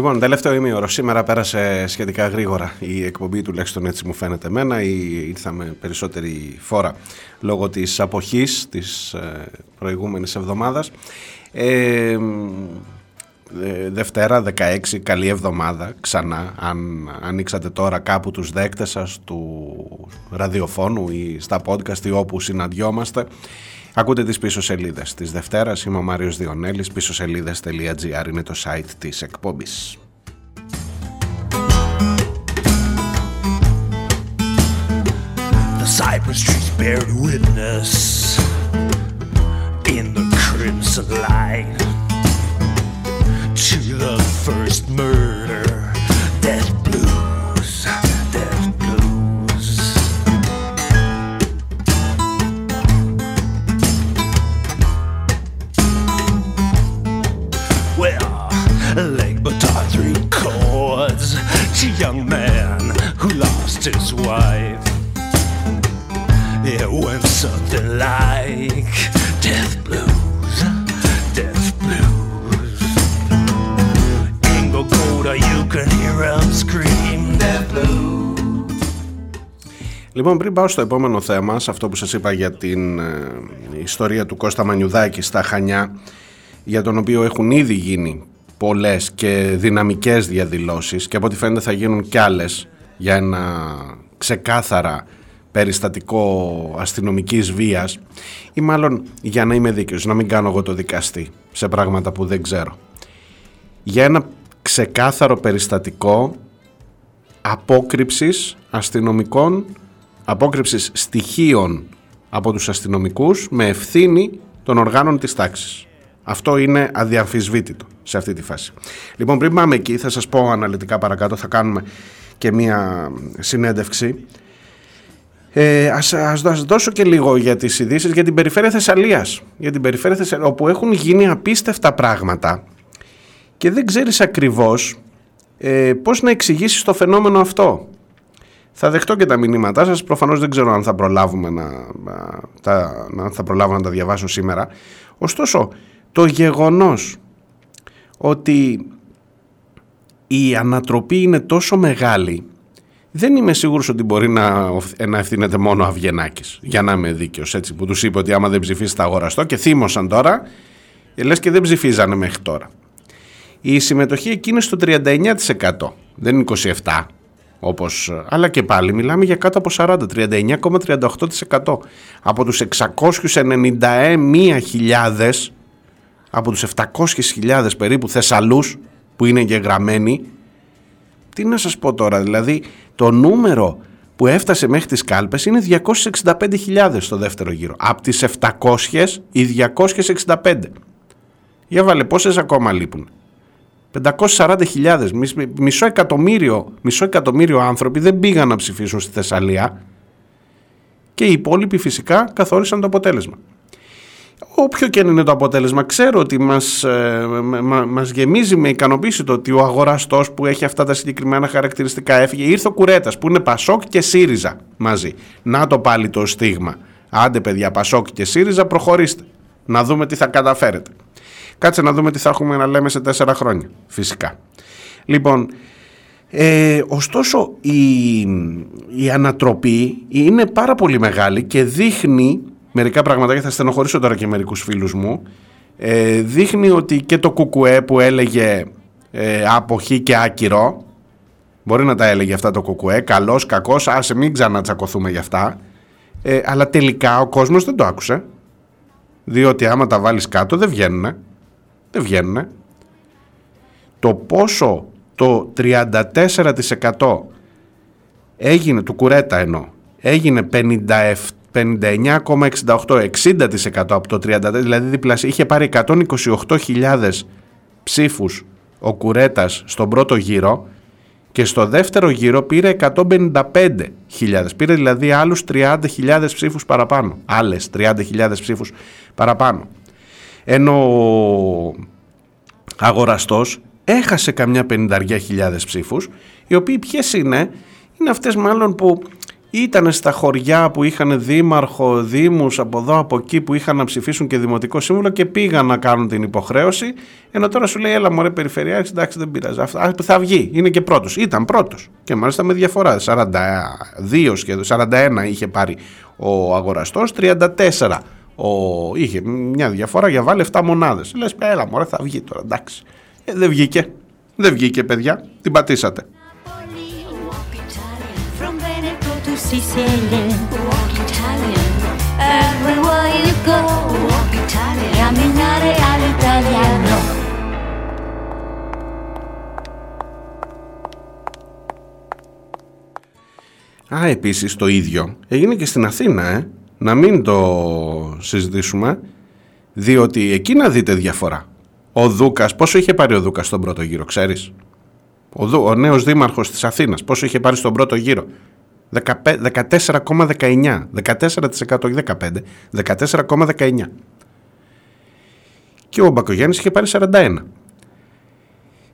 Λοιπόν, τελευταίο ημίωρο. Σήμερα πέρασε σχετικά γρήγορα η εκπομπή, τουλάχιστον έτσι μου φαίνεται εμένα. Ή ήρθαμε περισσότερη φορά λόγω της αποχής της ε, προηγούμενης εβδομάδας. Ε, ε, Δευτέρα 16, καλή εβδομάδα ξανά. Αν ανοίξατε τώρα κάπου τους δέκτες σας του ραδιοφώνου ή στα podcast ή όπου συναντιόμαστε, ακούτε τις πίσω σελίδες της Δευτέρας. Είμαι ο Μάριος Διονέλης, πίσω σελίδες.gr είναι το site της εκπομπής. The cypress trees bear witness in the crimson light to the first murder. Young man who lost his wife. It went something like death blues, death blues. In Bogota, you can hear 'em scream death blues. Λοιπόν, πριν πάω στο επόμενο θέμα, σε αυτό που σας είπα για την ε, ιστορία του Κώστα Μανιουδάκη στα Χανιά, για τον οποίο έχουν ήδη γίνει πολλές και δυναμικές διαδηλώσεις και από ό,τι φαίνεται θα γίνουν κι άλλες για ένα ξεκάθαρα περιστατικό αστυνομικής βίας ή μάλλον για να είμαι δίκαιος, να μην κάνω εγώ το δικαστή σε πράγματα που δεν ξέρω. Για ένα ξεκάθαρο περιστατικό απόκρυψης αστυνομικών, απόκρυψης στοιχείων από τους αστυνομικούς με ευθύνη των οργάνων της τάξης. Αυτό είναι αδιαμφισβήτητο σε αυτή τη φάση. Λοιπόν, πριν πάμε εκεί, θα σας πω αναλυτικά παρακάτω, θα κάνουμε και μία συνέντευξη. Ε, ας, ας, ας δώσω και λίγο για τις ειδήσεις για την περιφέρεια Θεσσαλίας, για την περιφέρεια Θεσσαλίας, όπου έχουν γίνει απίστευτα πράγματα και δεν ξέρεις ακριβώς ε, πώς να εξηγήσεις το φαινόμενο αυτό. Θα δεχτώ και τα μηνύματά σας, προφανώς δεν ξέρω αν θα προλάβουμε να, να, τα, να, θα προλάβω να τα διαβάσω σήμερα. Ωστόσο, το γεγονός ότι η ανατροπή είναι τόσο μεγάλη δεν είμαι σίγουρος ότι μπορεί να, να ευθύνεται μόνο ο Αυγενάκης για να είμαι δίκαιος έτσι που τους είπε ότι άμα δεν ψηφίσεις θα αγοραστώ και θύμωσαν τώρα ε, λες και δεν ψηφίζανε μέχρι τώρα. Η συμμετοχή εκεί είναι στο 39% δεν είναι 27% όπως, αλλά και πάλι μιλάμε για κάτω από 40, 39,38% από τους 691.000 από τους 700.000 περίπου Θεσσαλούς που είναι εγγεγραμμένοι τι να σας πω τώρα δηλαδή το νούμερο που έφτασε μέχρι τις κάλπες είναι 265.000 στο δεύτερο γύρο. Από τις 700 οι 265 για βάλε πόσες ακόμα λείπουν; 540.000 μισό εκατομμύριο, μισό εκατομμύριο άνθρωποι δεν πήγαν να ψηφίσουν στη Θεσσαλία και οι υπόλοιποι φυσικά καθόρισαν το αποτέλεσμα. Όποιο και αν είναι το αποτέλεσμα, ξέρω ότι μας, ε, μα- μα- μας γεμίζει με ικανοποίηση το ότι ο αγοραστός που έχει αυτά τα συγκεκριμένα χαρακτηριστικά έφυγε. Ήρθε ο Κουρέτας που είναι Πασόκ και ΣΥΡΙΖΑ μαζί. Να το πάλι το στίγμα. Άντε παιδιά, Πασόκ και ΣΥΡΙΖΑ προχωρήστε. Να δούμε τι θα καταφέρετε. Κάτσε να δούμε τι θα έχουμε να λέμε σε τέσσερα χρόνια, φυσικά. Λοιπόν, ε, ωστόσο η, η ανατροπή είναι πάρα πολύ μεγάλη και δείχνει μερικά πραγματάκια, θα στενοχωρήσω τώρα και μερικούς φίλους μου, ε, δείχνει ότι και το κουκουέ που έλεγε ε, αποχή και άκυρο, μπορεί να τα έλεγε αυτά το κουκουέ, καλός, κακός, άσε μην ξανατσακωθούμε γι' αυτά, ε, αλλά τελικά ο κόσμος δεν το άκουσε, διότι άμα τα βάλεις κάτω δεν βγαίνουνε, δεν βγαίνουνε. Το πόσο το 34% έγινε, του κουρέτα εννοώ, έγινε 57 59,68, 60% από το 34, δηλαδή διπλασια, είχε πάρει 128.000 ψήφους ο Κουρέτας στον πρώτο γύρο και στο δεύτερο γύρο πήρε 155.000, πήρε δηλαδή άλλους 30.000 ψήφους παραπάνω, άλλες 30.000 ψήφους παραπάνω. Ενώ ο αγοραστός έχασε καμιά 50.000 ψήφους, οι οποίοι ποιες είναι, είναι αυτές μάλλον που ήταν στα χωριά που είχαν δήμαρχο, δήμους από εδώ από εκεί που είχαν να ψηφίσουν και δημοτικό σύμβουλο και πήγαν να κάνουν την υποχρέωση. Ενώ τώρα σου λέει έλα μωρέ περιφερειάρχης εντάξει δεν πειράζει. Αυτά θα βγει είναι και πρώτος. Ήταν πρώτος. Και μάλιστα με διαφορά. 42 σχεδόν 41 είχε πάρει ο αγοραστός 34 ο, είχε μια διαφορά για βάλε 7 μονάδες. Λες έλα μωρέ θα βγει τώρα εντάξει. Ε, δεν βγήκε. Δεν βγήκε παιδιά. Την πατήσατε Sicilian, walk Italian. Everywhere you go, walk Italian. Camminare all'italiano. Α, επίσης το ίδιο έγινε και στην Αθήνα, ε. Να μην το συζητήσουμε, διότι εκεί να δείτε διαφορά. Ο Δούκας, πόσο είχε πάρει ο Δούκας στον πρώτο γύρο, ξέρεις; Ο, Δου, ο νέος δήμαρχος της Αθήνας, πόσο είχε πάρει στον πρώτο γύρο; 14,19. 14% όχι 15. 14,19. Και ο Μπακογιάννης είχε πάρει 41.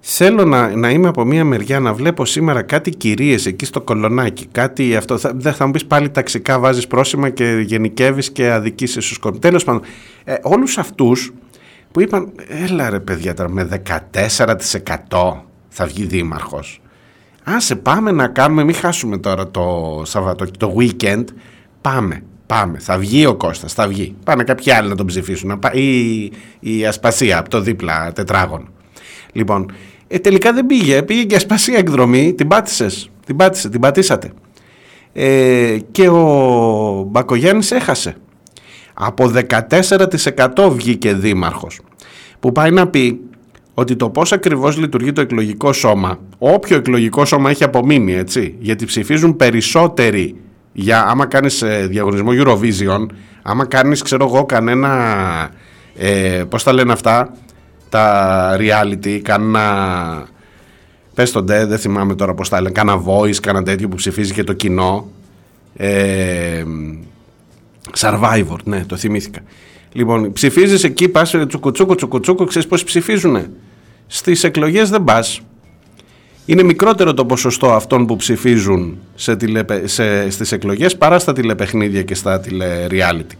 Θέλω να, να είμαι από μία μεριά να βλέπω σήμερα κάτι κυρίες εκεί στο κολονάκι. Κάτι αυτό. Θα, δεν θα μου πεις πάλι ταξικά βάζεις πρόσημα και γενικεύεις και αδικείς στους κόσμους. Τέλος πάντων, ε, όλους αυτούς που είπαν έλα ρε παιδιά τώρα με 14% θα βγει δήμαρχος. Άσε πάμε να κάνουμε, μην χάσουμε τώρα το Σαββατό, το weekend. Πάμε, πάμε. Θα βγει ο Κώστας, θα βγει. Πάνε κάποιοι άλλοι να τον ψηφίσουν. Να πά- Ή η Ασπασία από το δίπλα τετράγωνο. Λοιπόν, ε, τελικά δεν πήγε. Πήγε και Ασπασία εκδρομή. Την πάτησες. Την πάτησε, την πατήσατε. Ε, και ο Μπακογιάννης έχασε. Από 14% βγήκε δήμαρχος. Που πάει να πει ότι το πώς ακριβώς λειτουργεί το εκλογικό σώμα, όποιο εκλογικό σώμα έχει απομείνει, έτσι, γιατί ψηφίζουν περισσότεροι για άμα κάνεις ε, διαγωνισμό Eurovision, άμα κάνεις, ξέρω εγώ, κανένα, ε, πώς τα λένε αυτά, τα reality, κανένα, πες τον ντε, δεν θυμάμαι τώρα πώς τα λένε, κάνα voice, κάνα τέτοιο που ψηφίζει και το κοινό, ε, Survivor, ναι, το θυμήθηκα. Λοιπόν, ψηφίζεις εκεί, πας τσουκουτσούκου, τσουκουτσούκου, ξέρεις πώς ψηφίζουνε. Στις εκλογές δεν πας. Είναι μικρότερο το ποσοστό αυτών που ψηφίζουν σε τηλεπε... σε... στις εκλογές παρά στα τηλεπαιχνίδια και στα τηλε-reality.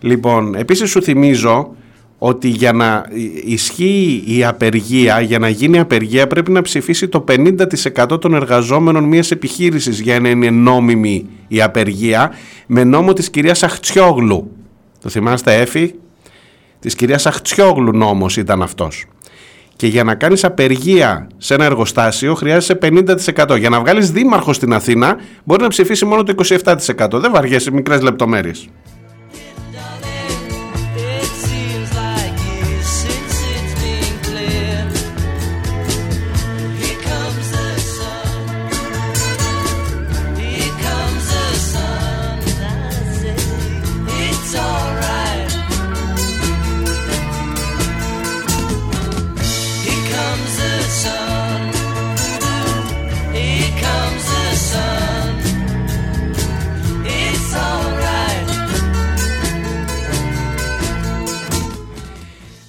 Λοιπόν, επίσης σου θυμίζω ότι για να ισχύει η απεργία, για να γίνει απεργία πρέπει να ψηφίσει το 50% των εργαζόμενων μιας επιχείρησης για να είναι νόμιμη η απεργία με νόμο της κυρίας Αχτσιόγλου. Το θυμάστε Έφη; Της κυρίας Αχτσιόγλου νόμος ήταν αυτός. Και για να κάνεις απεργία σε ένα εργοστάσιο χρειάζεσαι 50%. Για να βγάλεις δήμαρχο στην Αθήνα μπορεί να ψηφίσει μόνο το 27%. Δεν βαριέσαι μικρές λεπτομέρειες.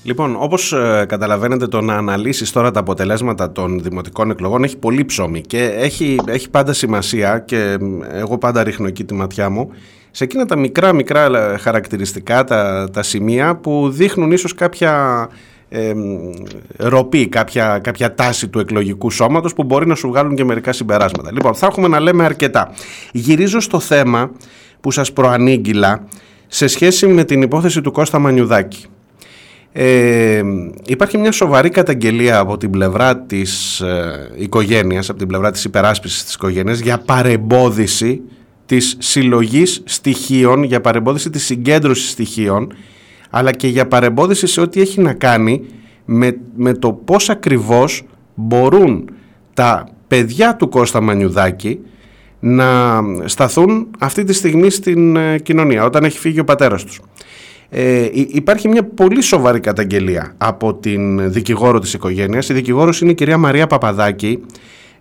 Λοιπόν, όπως ε, καταλαβαίνετε το να αναλύσεις τώρα τα αποτελέσματα των δημοτικών εκλογών έχει πολύ ψωμί και έχει, έχει πάντα σημασία και εγώ πάντα ρίχνω εκεί τη ματιά μου σε εκείνα τα μικρά μικρά ε, χαρακτηριστικά, τα, τα σημεία που δείχνουν ίσως κάποια ε, ροπή, κάποια, κάποια τάση του εκλογικού σώματος που μπορεί να σου βγάλουν και μερικά συμπεράσματα. Λοιπόν, θα έχουμε να λέμε αρκετά. Γυρίζω στο θέμα που σας προανήγγυλα σε σχέση με την υπόθεση του Κώστα Μανιουδάκη. Ε, υπάρχει μια σοβαρή καταγγελία από την πλευρά της ε, οικογένειας, από την πλευρά της υπεράσπισης της οικογένειας για παρεμπόδιση της συλλογής στοιχείων, για παρεμπόδιση της συγκέντρωσης στοιχείων, αλλά και για παρεμπόδιση σε ό,τι έχει να κάνει με, με το πώς ακριβώς μπορούν τα παιδιά του Κώστα Μανιουδάκη να σταθούν αυτή τη στιγμή στην ε, κοινωνία, όταν έχει φύγει ο πατέρας τους. Ε, υ- υπάρχει μια πολύ σοβαρή καταγγελία από την δικηγόρο της οικογένειας. Η δικηγόρος είναι η κυρία Μαρία Παπαδάκη,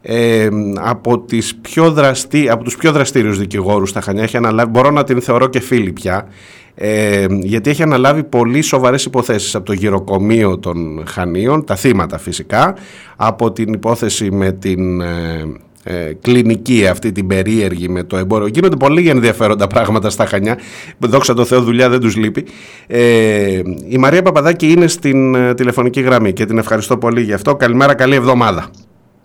ε, από, τις πιο δραστή, από τους πιο δραστήριους δικηγόρους στα Χανιά. Έχει αναλάβει, μπορώ να την θεωρώ και φίλη πια, ε, γιατί έχει αναλάβει πολύ σοβαρές υποθέσεις από το γυροκομείο των Χανίων, τα θύματα φυσικά, από την υπόθεση με την... ε, ε, κλινική αυτή την περίεργη με το εμπόριο. Γίνονται πολύ ενδιαφέροντα πράγματα στα Χανιά. Δόξα τω Θεώ δουλειά δεν τους λείπει. Ε, η Μαρία Παπαδάκη είναι στην ε, τηλεφωνική γραμμή και την ευχαριστώ πολύ γι' αυτό. Καλημέρα, καλή εβδομάδα.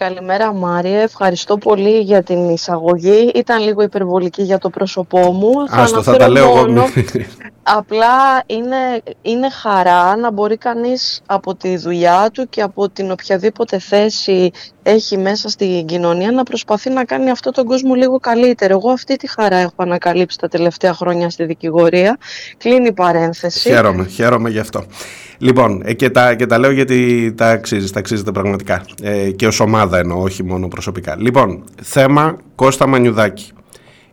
Καλημέρα Μάρια, ευχαριστώ πολύ για την εισαγωγή. Ήταν λίγο υπερβολική για το πρόσωπό μου. Άστο, θα αναφέρω τα λέω εγώ. μόνο, [LAUGHS] Απλά είναι, είναι χαρά να μπορεί κανείς από τη δουλειά του και από την οποιαδήποτε θέση έχει μέσα στην κοινωνία να προσπαθεί να κάνει αυτό τον κόσμο λίγο καλύτερο. Εγώ αυτή τη χαρά έχω ανακαλύψει τα τελευταία χρόνια στη δικηγορία. Κλείνει η παρένθεση. Χαίρομαι, χαίρομαι γι' αυτό. Λοιπόν, ε, και τα, και τα λέω γιατί τα αξίζει, τα αξίζετε πραγματικά. Ε, και ως ομάδα εννοώ, όχι μόνο προσωπικά. Λοιπόν, θέμα Κώστα Μανιουδάκη.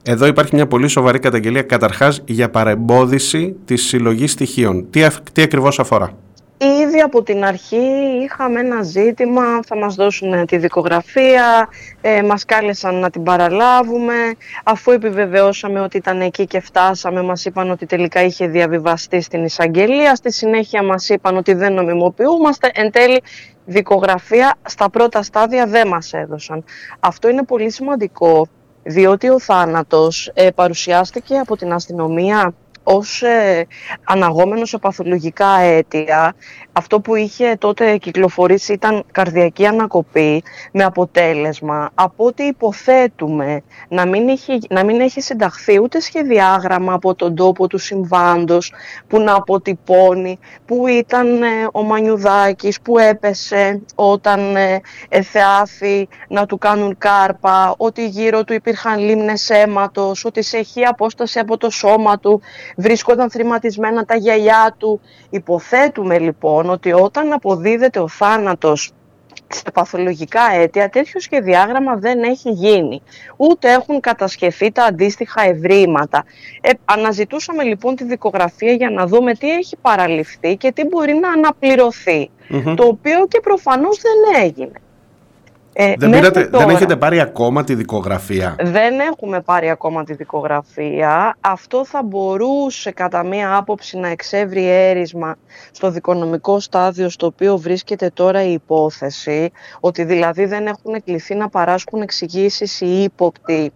Εδώ υπάρχει μια πολύ σοβαρή καταγγελία καταρχάς για παρεμπόδιση της συλλογής στοιχείων. Τι, αυ- τι ακριβώς αφορά; Ήδη από την αρχή είχαμε ένα ζήτημα, θα μας δώσουν τη δικογραφία, ε, μας κάλεσαν να την παραλάβουμε. Αφού επιβεβαιώσαμε ότι ήταν εκεί και φτάσαμε, μας είπαν ότι τελικά είχε διαβιβαστεί στην εισαγγελία. Στη συνέχεια μας είπαν ότι δεν νομιμοποιούμαστε. Εν τέλει, δικογραφία στα πρώτα στάδια δεν μας έδωσαν. Αυτό είναι πολύ σημαντικό, διότι ο θάνατος ε, παρουσιάστηκε από την αστυνομία ως ε, αναγόμενος σε παθολογικά αίτια. Αυτό που είχε τότε κυκλοφορήσει ήταν καρδιακή ανακοπή με αποτέλεσμα από ό,τι υποθέτουμε να μην, έχει, να μην έχει συνταχθεί ούτε σχεδιάγραμμα από τον τόπο του συμβάντος που να αποτυπώνει που ήταν ε, ο Μανιουδάκης που έπεσε όταν ε, εθεάθη να του κάνουν κάρπα, ότι γύρω του υπήρχαν λίμνες αίματος, ότι σε χή απόσταση από το σώμα του βρίσκονταν θρηματισμένα τα γυαλιά του. Υποθέτουμε λοιπόν ότι όταν αποδίδεται ο θάνατος στα παθολογικά αίτια τέτοιο σχεδιάγραμμα δεν έχει γίνει. Ούτε έχουν κατασχεθεί τα αντίστοιχα ευρήματα. Ε, αναζητούσαμε λοιπόν τη δικογραφία για να δούμε τι έχει παραλυφθεί και τι μπορεί να αναπληρωθεί. Μμμ. Το οποίο και προφανώς δεν έγινε. Ε, Δεν, μέχρι πήρατε, δεν τώρα- έχετε πάρει ακόμα τη δικογραφία; δεν έχουμε πάρει ακόμα τη δικογραφία. Αυτό θα μπορούσε κατά μία άποψη να εξεύρει έρισμα στο δικονομικό στάδιο στο οποίο βρίσκεται τώρα η υπόθεση, ότι δηλαδή δεν έχουν κληθεί να παράσχουν εξηγήσεις οι ύποπτοι ε,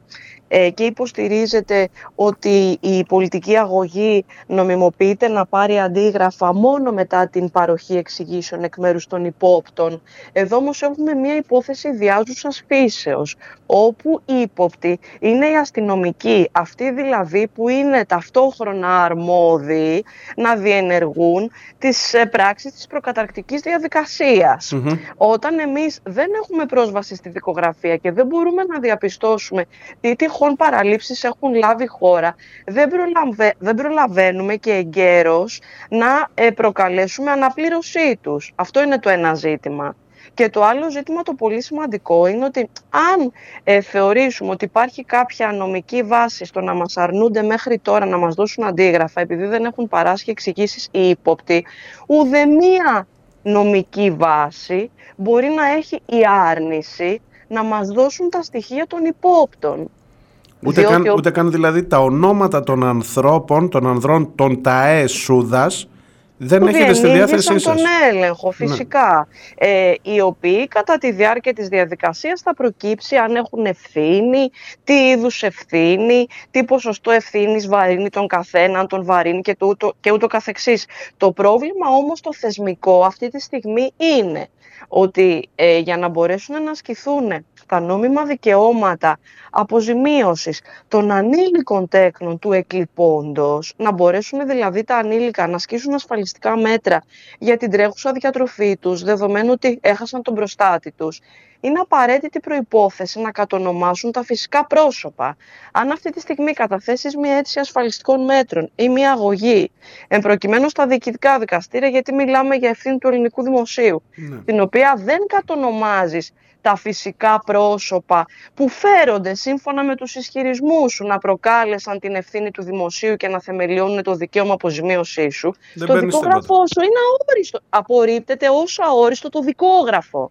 και υποστηρίζεται ότι η πολιτική αγωγή νομιμοποιείται να πάρει αντίγραφα μόνο μετά την παροχή εξηγήσεων εκ μέρους των υπόπτων. Εδώ όμως έχουμε μια υπόθεση διάζουσας φύσεως, όπου οι ύποπτοι είναι οι αστυνομικοί, αυτοί δηλαδή που είναι ταυτόχρονα αρμόδιοι να διενεργούν τις ε, πράξεις της προκαταρκτικής διαδικασίας. Όταν εμείς δεν έχουμε πρόσβαση στη δικογραφία και δεν μπορούμε να διαπιστώσουμε τι τυχόν παραλήψεις έχουν λάβει χώρα, δεν, προλαβε- δεν προλαβαίνουμε και εγκαίρως να ε, προκαλέσουμε αναπλήρωσή τους. Αυτό είναι το ένα ζήτημα. Και το άλλο ζήτημα το πολύ σημαντικό είναι ότι αν ε, θεωρήσουμε ότι υπάρχει κάποια νομική βάση στο να μας αρνούνται μέχρι τώρα να μας δώσουν αντίγραφα επειδή δεν έχουν παράσχει εξηγήσεις οι ύποπτοι, ουδεμία νομική βάση μπορεί να έχει η άρνηση να μας δώσουν τα στοιχεία των υπόπτων. Ούτε Διότι καν, ο- ούτε καν δηλαδή τα ονόματα των ανθρώπων, των ανδρών των ΤΑΕ Σούδας Δεν που έχετε στη διενήργησαν διάθεσή σας. τον έλεγχο, Ναι. φυσικά. Ε, οι οποίοι κατά τη διάρκεια της διαδικασίας θα προκύψει αν έχουν ευθύνη, τι είδους ευθύνη, τι ποσοστό ευθύνης βαρύνει τον καθένα, αν τον βαρύνει και, το ούτω, και ούτω καθεξής. Το πρόβλημα όμως το θεσμικό αυτή τη στιγμή είναι ότι ε, για να μπορέσουν να ασκηθούν τα νόμιμα δικαιώματα αποζημίωσης των ανήλικων τέκνων του εκλειπώντος, να μπορέσουν δηλαδή τα ανήλικα να ασκήσουν ασφαλιστικά μέτρα για την τρέχουσα διατροφή τους, δεδομένου ότι έχασαν τον προστάτη τους, είναι απαραίτητη προϋπόθεση να κατονομάσουν τα φυσικά πρόσωπα. Αν αυτή τη στιγμή καταθέσεις μια αίτηση ασφαλιστικών μέτρων ή μια αγωγή, εμπροκειμένου στα διοικητικά δικαστήρια, γιατί μιλάμε για ευθύνη του ελληνικού δημοσίου, την οποία δεν κατονομάζεις τα φυσικά πρόσωπα που φέρονται σύμφωνα με τους ισχυρισμούς σου να προκάλεσαν την ευθύνη του δημοσίου και να θεμελιώνουν το δικαίωμα αποζημίωσής σου, Δεν το παίρνεις δικόγραφό σου είναι αόριστο. Απορρίπτεται ως αόριστο το δικόγραφο.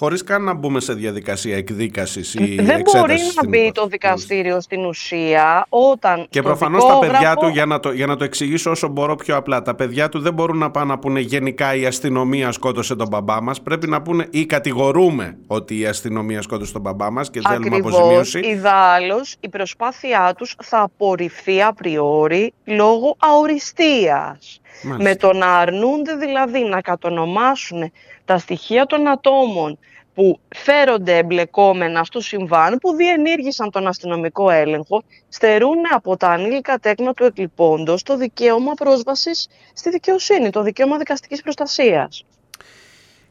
Χωρίς καν να μπούμε σε διαδικασία εκδίκασης ή Δεν μπορεί εξέτασης να στην μπει το δικαστήριο στην ουσία όταν. Και το προφανώς τα παιδιά δικόγραφο- του, για να, το, για να το εξηγήσω όσο μπορώ πιο απλά, τα παιδιά του δεν μπορούν να πάνε να πούνε γενικά η αστυνομία σκότωσε τον μπαμπά μας. Πρέπει να πούνε ή κατηγορούμε ότι η αστυνομία σκότωσε τον μπαμπά μας και θέλουμε Ακριβώς, αποζημίωση. ιδάλλως η προσπάθειά τους θα απορριφθεί απριόρι λόγω αοριστίας. Μάλιστα. Με το να αρνούνται δηλαδή να κατονομάσουν τα στοιχεία των ατόμων που φέρονται εμπλεκόμενα στο συμβάν, που διενήργησαν τον αστυνομικό έλεγχο, στερούν από τα ανήλικα τέκνα του εκλειπώντος το δικαίωμα πρόσβασης στη δικαιοσύνη, το δικαίωμα δικαστικής προστασίας.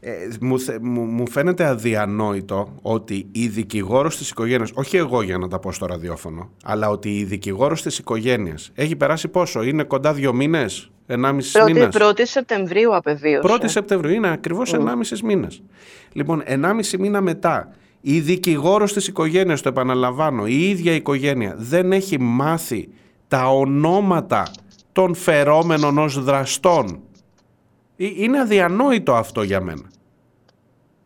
Ε, μου, θε- μου, μου φαίνεται αδιανόητο ότι η δικηγόρος της οικογένειας, όχι εγώ για να τα πω στο ραδιόφωνο, αλλά ότι η δικηγόρος της οικογένειας έχει περάσει πόσο, είναι κοντά δύο μήνες, ενάμισης Πρώτη, μήνες; 1η Σεπτεμβρίου απεβίωσε. 1η Σεπτεμβρίου είναι ακριβώς Μμ. 1,5 μήνες. Λοιπόν, 1,5 μήνα μετά, η δικηγόρος της οικογένειας, το επαναλαμβάνω, η ίδια η οικογένεια δεν έχει μάθει τα ονόματα των φερόμενων ως δραστών. Ε, Είναι αδιανόητο αυτό για μένα;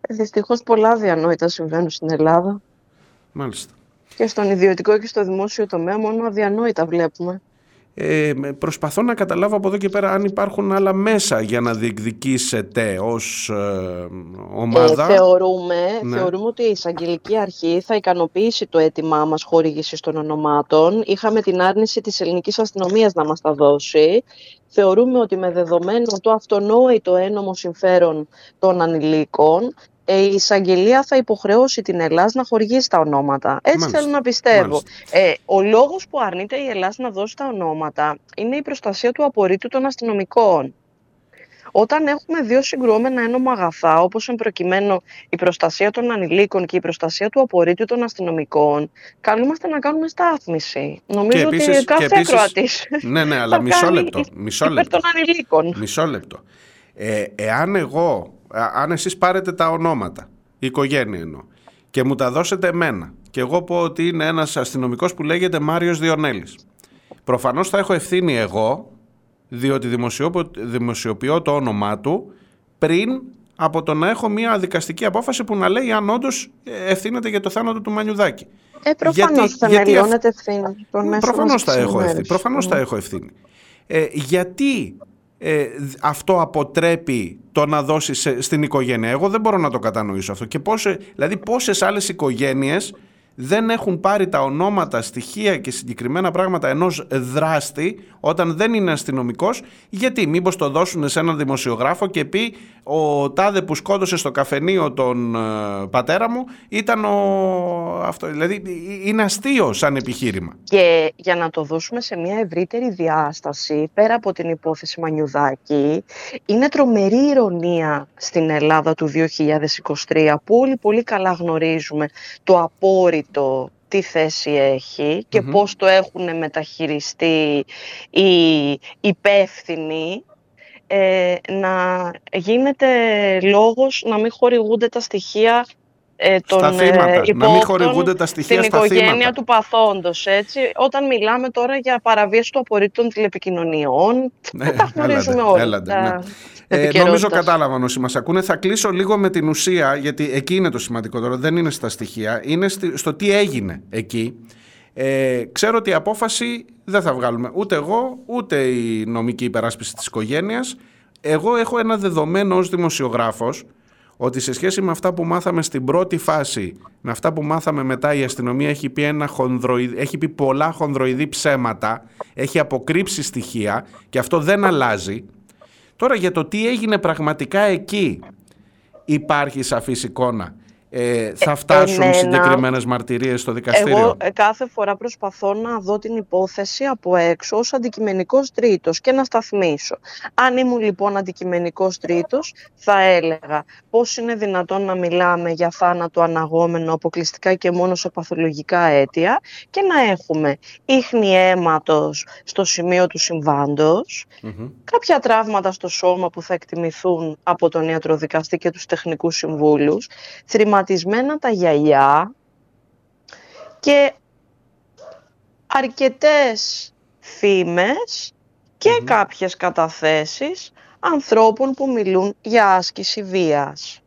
Δυστυχώς πολλά διανόητα συμβαίνουν στην Ελλάδα. Μάλιστα. Και στον ιδιωτικό και στο δημόσιο τομέα μόνο αδιανόητα βλέπουμε. Ε, με- προσπαθώ να καταλάβω από εδώ και πέρα αν υπάρχουν άλλα μέσα για να διεκδικήσετε ως ε, ομάδα. Ε, θεωρούμε, Ναι. θεωρούμε ότι η εισαγγελική αρχή θα ικανοποιήσει το αίτημά μας χορήγησης των ονομάτων. Είχαμε την άρνηση της ελληνικής αστυνομίας να μας τα δώσει. Θεωρούμε ότι με δεδομένο το αυτονόητο ένομο συμφέρον των ανηλίκων, ε, η εισαγγελία θα υποχρεώσει την Ελλάς να χορηγήσει τα ονόματα. Έτσι Μάλιστα. θέλω να πιστεύω. Μάλιστα. Ε, ο λόγος που αρνείται η Ελλάς να δώσει τα ονόματα είναι η προστασία του απορρίτου των αστυνομικών. Όταν έχουμε δύο συγκρουόμενα ένομα αγαθά, όπως εν προκειμένου η προστασία των ανηλίκων και η προστασία του απορρίτου των αστυνομικών, καλούμαστε να κάνουμε στάθμιση. Νομίζω επίσης- ότι και κάθε επίσης- ακροατής Ναι, ναι, αλλά θα μισό κάνει λεπτό. Μισό υπέρ λεπτό. των ανηλίκων. Μισό λεπτό. Ε, εάν εγώ, α- αν εσείς πάρετε τα ονόματα, η οικογένεια εννοώ, και μου τα δώσετε εμένα, και εγώ πω ότι είναι ένας αστυνομικός που λέγεται Μάριος Διονέλης, προφανώς θα έχω ευθύνη εγώ, διότι δημοσιοποιώ, δημοσιοποιώ το όνομά του πριν από το να έχω μια δικαστική απόφαση που να λέει αν όντως ευθύνεται για το θάνατο του Μανιουδάκη. Ε, προφανώς Γιατί- γιατί θεμελιώνεται ευθύνη των μέσων Προφανώς μαζικής θα έχω ευθύνη. ενημέρωσης. Προφανώς θα Mm. έχω ευθύνη. Ε, γιατί ε, δ- αυτό αποτρέπει το να δώσεις σε- στην οικογένεια. Εγώ δεν μπορώ να το κατανοήσω αυτό. Και πόσε, δηλαδή πόσες άλλες οικογένειες δεν έχουν πάρει τα ονόματα, στοιχεία και συγκεκριμένα πράγματα ενός δράστη όταν δεν είναι αστυνομικός γιατί; Μήπως το δώσουν σε έναν δημοσιογράφο και πει ο τάδε που σκότωσε στο καφενείο τον ε, πατέρα μου ήταν ο αυτό δηλαδή ε, είναι αστείο σαν επιχείρημα Και για να το δώσουμε σε μια ευρύτερη διάσταση, πέρα από την υπόθεση Μανιουδάκη, είναι τρομερή ηρωνία στην Ελλάδα του 2023, που όλοι πολύ καλά γνωρίζουμε το απόρριτο τι θέση έχει και Μμμ. πώς το έχουν μεταχειριστεί οι υπεύθυνοι, ε, να γίνεται λόγος να μην χορηγούνται τα στοιχεία ε, των Στα θύματα, να μην υπόπτων χορηγούνται τα στοιχεία στην στα οικογένεια θύματα. του παθόντος, έτσι. Όταν μιλάμε τώρα για παραβίαση του απορρίτου των τηλεπικοινωνιών, Ναι, τα γνωρίζουμε έλατε, όλοι. έλατε, τα- ναι. της Ε, νομίζω επικαιρότητας. κατάλαβαν όσοι μας ακούνε. Θα κλείσω λίγο με την ουσία, γιατί εκεί είναι το σημαντικό τώρα, δεν είναι στα στοιχεία, είναι στη- στο τι έγινε εκεί. Ε, ξέρω ότι η απόφαση δεν θα βγάλουμε ούτε εγώ, ούτε η νομική υπεράσπιση της οικογένειας. Εγώ έχω ένα δεδομένο ως δημοσιογράφος ότι σε σχέση με αυτά που μάθαμε στην πρώτη φάση, με αυτά που μάθαμε μετά η αστυνομία έχει πει, ένα χονδροειδ- έχει πει πολλά χονδροειδή ψέματα, έχει αποκρύψει στοιχεία και αυτό δεν αλλάζει. Τώρα για το τι έγινε πραγματικά εκεί υπάρχει σαφής εικόνα. Ε, θα φτάσουν εμένα- συγκεκριμένες μαρτυρίες στο δικαστήριο; Εγώ ε, κάθε φορά προσπαθώ να δω την υπόθεση από έξω ως αντικειμενικός τρίτος και να σταθμίσω. Αν ήμουν λοιπόν αντικειμενικός τρίτος θα έλεγα πώς είναι δυνατόν να μιλάμε για θάνατο αναγόμενο αποκλειστικά και μόνο σε παθολογικά αίτια και να έχουμε ίχνη αίματος στο σημείο του συμβάντος, κάποια τραύματα στο σώμα που θα εκτιμηθούν από τον ιατροδικαστή και τους τεχνικούς συμβούλους, θρηματισμένα τα γυαλιά και αρκετές φήμες και κάποιες καταθέσεις ανθρώπων που μιλούν για άσκηση βίας.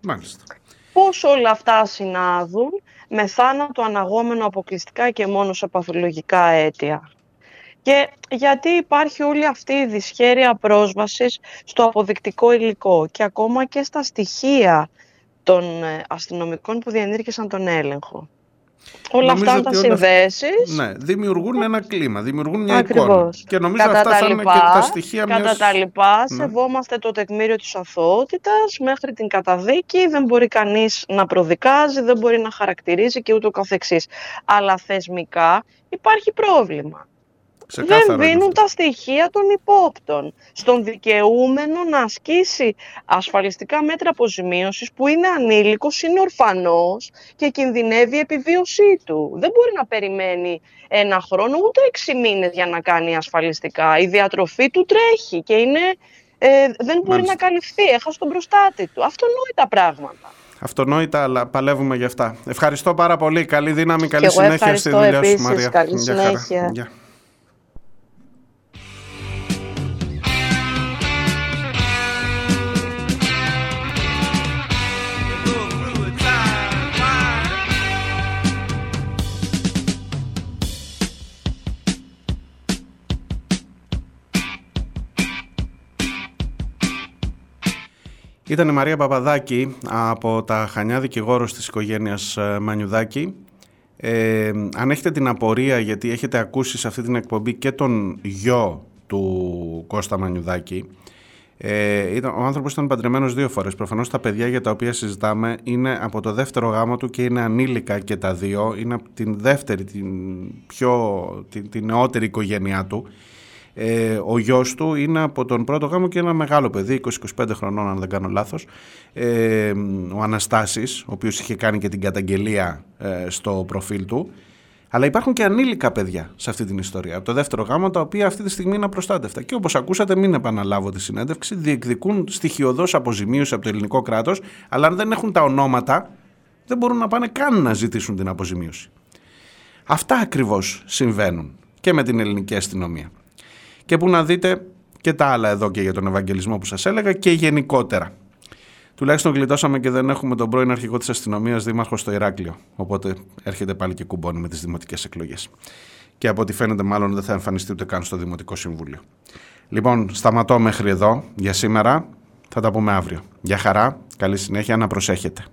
Μάλιστα. Πώς όλα αυτά συνάδουν με θάνατο αναγόμενο αποκλειστικά και μόνο σε παθολογικά αίτια. Και γιατί υπάρχει όλη αυτή η δυσχέρεια πρόσβασης στο αποδεικτικό υλικό και ακόμα και στα στοιχεία των ε, αστυνομικών που διενήργησαν τον έλεγχο. Όλα Νομίζω αυτά τα ότι όλα αυτά- συνδέσεις Ναι, δημιουργούν ένα κλίμα, δημιουργούν μια εικόνα. Ακριβώς. Και νομίζω Κατά αυτά τα θα είναι λοιπά- και τα στοιχεία Κατά μιας... τα λοιπά, Ναι. σεβόμαστε το τεκμήριο της αθωότητας μέχρι την καταδίκη, δεν μπορεί κανείς να προδικάζει, δεν μπορεί να χαρακτηρίζει και ούτω καθεξής. Αλλά θεσμικά υπάρχει πρόβλημα. Ξεκάθαρο δεν είναι δίνουν αυτό. τα στοιχεία των υπόπτων. Στον δικαιούμενο να ασκήσει ασφαλιστικά μέτρα αποζημίωσης που είναι ανήλικος, είναι ορφανός και κινδυνεύει η επιβίωσή του. Δεν μπορεί να περιμένει ένα χρόνο ούτε έξι μήνες για να κάνει ασφαλιστικά. Η διατροφή του τρέχει και είναι, ε, δεν μπορεί Μάλιστα. να καλυφθεί. Έχασε τον προστάτη του. Αυτονόητα πράγματα. Αυτονόητα, αλλά παλεύουμε για αυτά. Ευχαριστώ πάρα πολύ. Καλή δύναμη, καλή εγώ συνέχεια στη ευχαριστώ δουλειά επίσης. σου, Μαρία. Καλή Γεια χαρά. συνέχεια. Ήταν η Μαρία Παπαδάκη από τα Χανιά δικηγόρος της οικογένειας ε, Μανιουδάκη. Ε, αν έχετε την απορία γιατί έχετε ακούσει σε αυτή την εκπομπή και τον γιο του Κώστα Μανιουδάκη ε, ήταν, ο άνθρωπος ήταν παντρεμένος δύο φορές. Προφανώς τα παιδιά για τα οποία συζητάμε είναι από το δεύτερο γάμο του και είναι ανήλικα και τα δύο. Είναι από την δεύτερη, την, πιο, την, την νεότερη οικογένειά του. Ε, ο γιος του είναι από τον πρώτο γάμο και ένα μεγάλο παιδί, 20-25 χρονών αν δεν κάνω λάθος, ε, ο Αναστάσης, ο οποίος είχε κάνει και την καταγγελία ε, στο προφίλ του. Αλλά υπάρχουν και ανήλικα παιδιά σε αυτή την ιστορία. Από το δεύτερο γάμο, τα οποία αυτή τη στιγμή είναι απροστάτευτα. Και όπως ακούσατε, μην επαναλάβω τη συνέντευξη, διεκδικούν στοιχειοδός αποζημίωση από το ελληνικό κράτος, αλλά αν δεν έχουν τα ονόματα, δεν μπορούν να πάνε καν να ζητήσουν την αποζημίωση. Αυτά ακριβώς συμβαίνουν και με την ελληνική αστυνομία. Και που να δείτε και τα άλλα εδώ και για τον Ευαγγελισμό που σας έλεγα και γενικότερα. Τουλάχιστον γλιτώσαμε και δεν έχουμε τον πρώην αρχηγό της αστυνομίας δήμαρχο στο Ηράκλειο. Οπότε έρχεται πάλι και κουμπώνει με τις δημοτικές εκλογές. Και από ό,τι φαίνεται μάλλον δεν θα εμφανιστεί ούτε καν στο Δημοτικό Συμβούλιο. Λοιπόν, σταματώ μέχρι εδώ για σήμερα. Θα τα πούμε αύριο. Γεια χαρά, καλή συνέχεια, να προσέχετε.